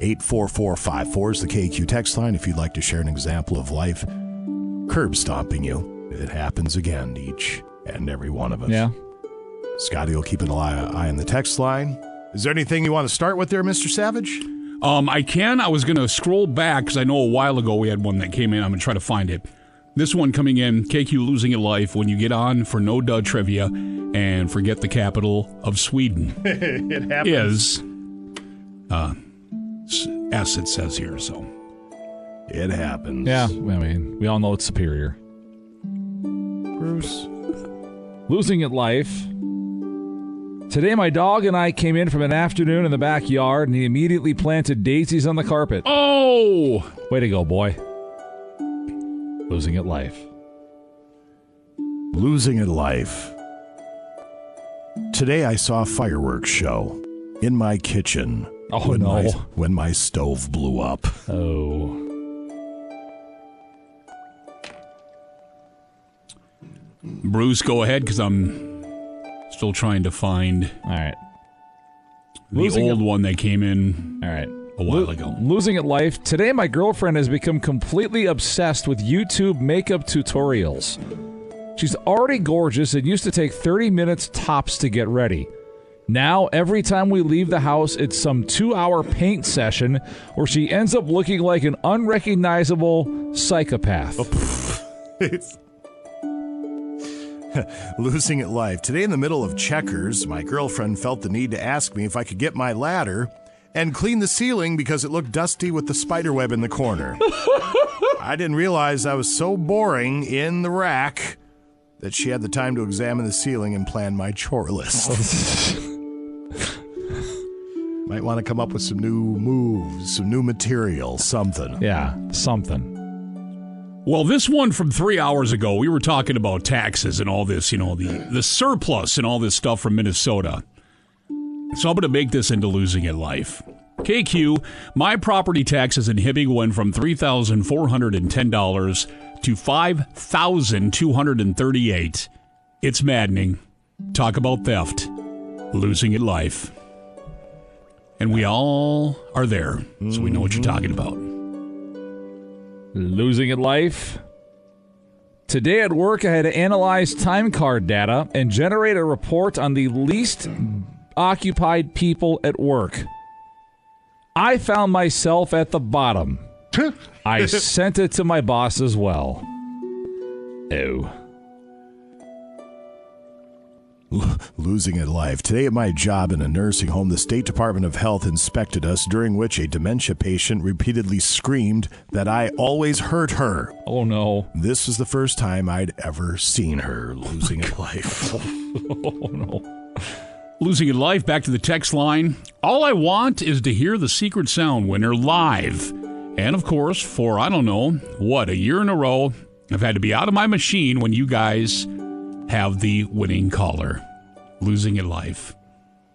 84454 is the KQ text line if you'd like to share an example of life curb stomping you. It happens again, each and every one of us. Yeah. Scotty will keep an eye, eye on the text line. Is there anything you want to start with there, Mr. Savage? Um, I can. I was going to scroll back because I know a while ago we had one that came in. I'm going to try to find it. This one coming in KQ losing your life when you get on for no dud trivia and forget the capital of Sweden it happens. is uh, s- S, it says here. So It happens. Yeah. I mean, we all know it's superior. Bruce. Losing at life. Today, my dog and I came in from an afternoon in the backyard, and he immediately planted daisies on the carpet. Oh! Way to go, boy. Losing at life. Losing at life. Today I saw a fireworks show in my kitchen. Oh, when no. My, when my stove blew up. Oh. Bruce, go ahead because I'm still trying to find. All right. The Losing old it- one that came in. All right. A while Lo- ago. Losing at life. Today, my girlfriend has become completely obsessed with YouTube makeup tutorials. She's already gorgeous and used to take 30 minutes tops to get ready. Now, every time we leave the house, it's some two hour paint session where she ends up looking like an unrecognizable psychopath. Losing at life. Today, in the middle of checkers, my girlfriend felt the need to ask me if I could get my ladder and clean the ceiling because it looked dusty with the spider web in the corner. I didn't realize I was so boring in the rack that she had the time to examine the ceiling and plan my chore list. Might want to come up with some new moves, some new material, something. Yeah, something. Well, this one from three hours ago, we were talking about taxes and all this, you know, the, the surplus and all this stuff from Minnesota. So I'm going to make this into losing it life. KQ, my property taxes in Hibbing went from $3,410 to 5,238. It's maddening. Talk about theft. Losing it life. And we all are there, so we know what you're talking about. Losing at life. Today at work, I had to analyze time card data and generate a report on the least occupied people at work. I found myself at the bottom. I sent it to my boss as well. Oh. Losing at life. Today at my job in a nursing home, the State Department of Health inspected us, during which a dementia patient repeatedly screamed that I always hurt her. Oh no. This was the first time I'd ever seen her losing at life. oh no. Losing at life, back to the text line. All I want is to hear the secret sound winner live. And of course, for I don't know, what, a year in a row, I've had to be out of my machine when you guys have the winning caller. Losing at life.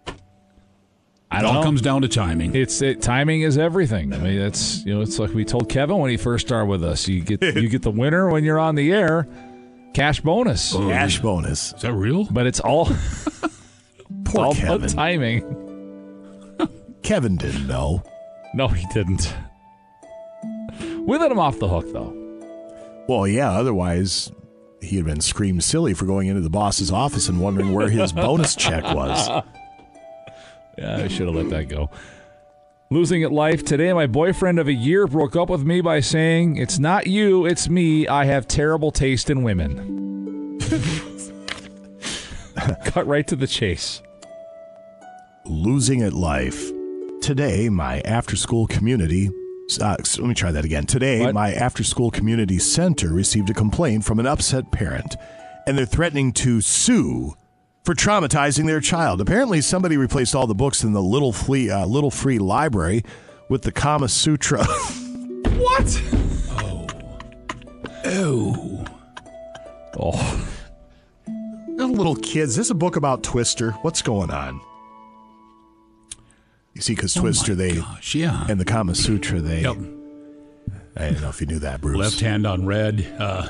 It don't all comes down to timing. It's it, timing is everything. I mean, that's you know, it's like we told Kevin when he first started with us. You get you get the winner when you're on the air, cash bonus, oh, Cash bonus. Is that real? But it's all Poor all Kevin. about timing. Kevin didn't know. No, he didn't. We let him off the hook though. Well, yeah, otherwise he had been screamed silly for going into the boss's office and wondering where his bonus check was. Yeah, I should have let that go. Losing at life today, my boyfriend of a year broke up with me by saying, "It's not you, it's me. I have terrible taste in women." Cut right to the chase. losing at life. Today, my after school community. Uh, let me try that again. Today, What? my after school community center received a complaint from an upset parent, and they're threatening to sue for traumatizing their child. Apparently, somebody replaced all the books in the Little Free, uh, Little Free Library with the Kama Sutra. What? Oh. Oh. The little kids. This is a book about Twister. What's going on? You see, because Oh Twister, they gosh, yeah. and the Kama Sutra, they. Yep. I don't know if you knew that, Bruce. Left hand on red. Uh,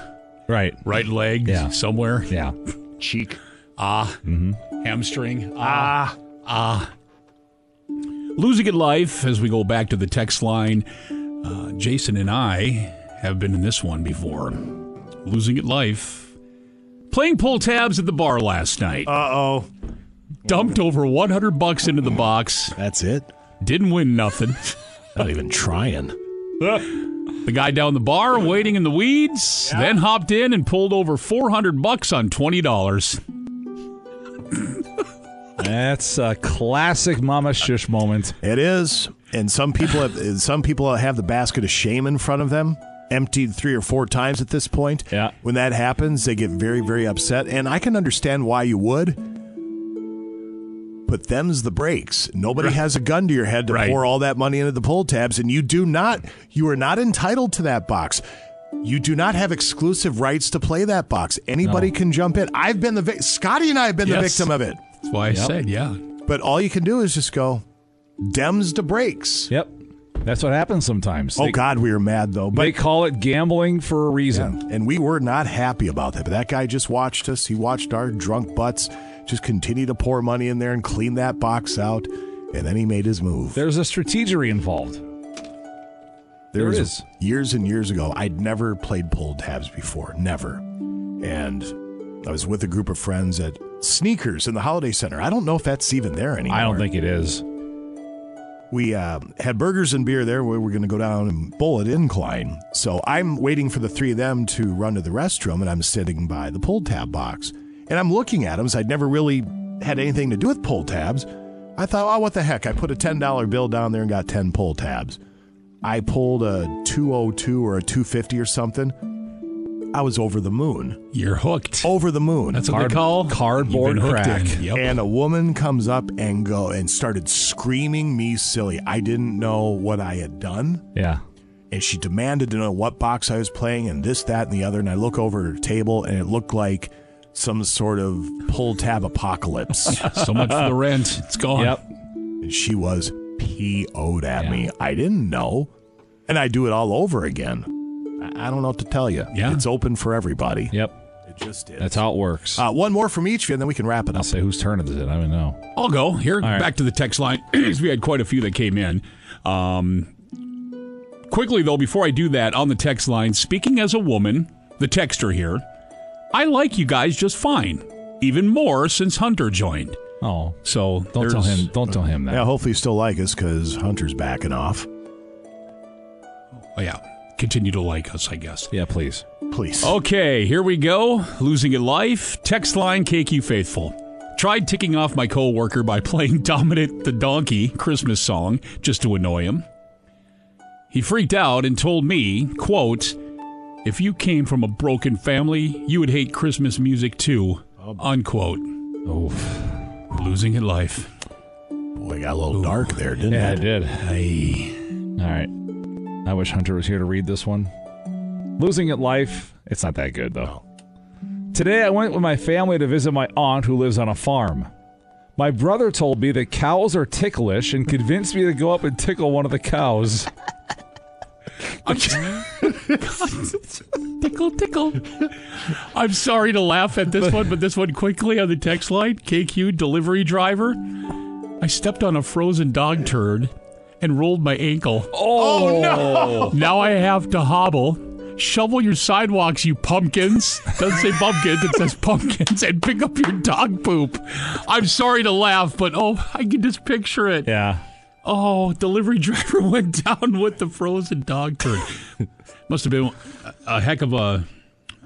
right. Right leg. Yeah. Somewhere. Yeah. Cheek. Ah. Mm-hmm. Hamstring. Ah. Ah. Losing at life as we go back to the text line. Uh, Jason and I have been in this one before. Losing at life. Playing pull tabs at the bar last night. Uh oh. Dumped over 100 bucks into the box. That's it. Didn't win nothing. Not even trying. The guy down the bar waiting in the weeds, then hopped in and pulled over 400 bucks on $20. That's a classic Mama Shush moment. It is, and some people have some people have the basket of shame in front of them, emptied three or four times at this point. Yeah. When that happens, they get very very upset, and I can understand why you would. But them's the breaks. Nobody has a gun to your head to Right. pour all that money into the pull tabs, and you do not. You are not entitled to that box. You do not have exclusive rights to play that box. Anybody can jump in. I've been the vic- Scotty and I have been the victim of it. That's why I Yep. said, yeah. But all you can do is just go, Dems to breaks. Yep. That's what happens sometimes. Oh They- God, we were mad though. But they call it gambling for a reason. Yeah, and we were not happy about that. But that guy just watched us. He watched our drunk butts just continue to pour money in there and clean that box out. And then he made his move. There's a strategery involved. There there is. years and years ago. I'd never played pull tabs before, never. And I was with a group of friends at Sneakers in the Holiday Center. I don't know if that's even there anymore. I don't think it is. we uh, had burgers and beer there. We were going to go down and bowl at Incline. So I'm waiting for the three of them to run to the restroom, and I'm sitting by the pull tab box. And I'm looking at them, so I'd never really had anything to do with pull tabs. I thought, oh, what the heck? I put a $10 bill down there and got 10 pull tabs. I pulled a 202 or a 250 or something. I was over the moon. You're hooked. Over the moon. That's what they call cardboard You've been crack. Yep. And a woman comes up and go and started screaming me silly. I didn't know what I had done. Yeah. And she demanded to know what box I was playing and this, that, and the other. And I look over at her table and it looked like some sort of pull tab apocalypse. so much for the rent. It's gone. Yep. and she was PO'd at me. I didn't know. And I do it all over again. I I don't know what to tell you. Yeah. It's open for everybody. Yep. It just is. That's how it works. Uh, one more from each of you, and then we can wrap it up. I'll say whose turn is it? I don't know. I'll go. Here, right. back to the text line. 'cause we had quite a few that came in. Um, quickly, though, before I do that, on the text line, speaking as a woman, the texter here, I like you guys just fine. Even more since Hunter joined. Oh, So don't tell him. Don't tell him that. Yeah, hopefully you still like us because Hunter's backing off. Oh, yeah. Continue to like us, I guess. Yeah, please. Please. Okay, here we go. Losing at life. Text line KQ Faithful. Tried ticking off my coworker by playing Dominick the Donkey Christmas song just to annoy him. He freaked out and told me, quote, if you came from a broken family, you would hate Christmas music too. Unquote. Oh, Losing at life. Boy, it got a little dark there, didn't it? yeah, it? it did. Hey. All right. I wish Hunter was here to read this one. Losing at life. It's not that good though. Today I went with my family to visit my aunt who lives on a farm. My brother told me that cows are ticklish and convinced me to go up and tickle one of the cows. tickle, tickle. I'm sorry to laugh at this one, but this one quickly on the text line KQ delivery driver. I stepped on a frozen dog turd and rolled my ankle. Oh, oh no. Now I have to hobble. Shovel your sidewalks, you pumpkins. Doesn't say pumpkins, it says pumpkins, and pick up your dog poop. I'm sorry to laugh, but oh, I can just picture it. Yeah. Oh, delivery driver went down with the frozen dog turd. Must have been a heck of a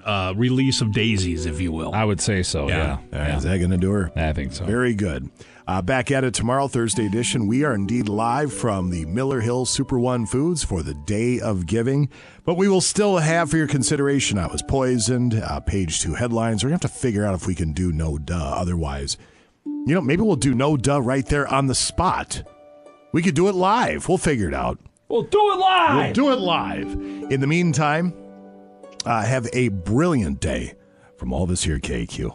uh, release of daisies, if you will. I would say so. Yeah. Yeah. Is that going to do her? I think so. Very good. Uh, back at it tomorrow, Thursday edition. We are indeed live from the Miller Hill Super One Foods for the Day of Giving. But we will still have for your consideration I Was Poisoned, uh, page two headlines. We're going to have to figure out if we can do no duh. Otherwise, you know, maybe we'll do no duh right there on the spot. We could do it live. We'll figure it out. We'll do it live. We'll do it live. In the meantime, uh, have a brilliant day from all of us here at KQ.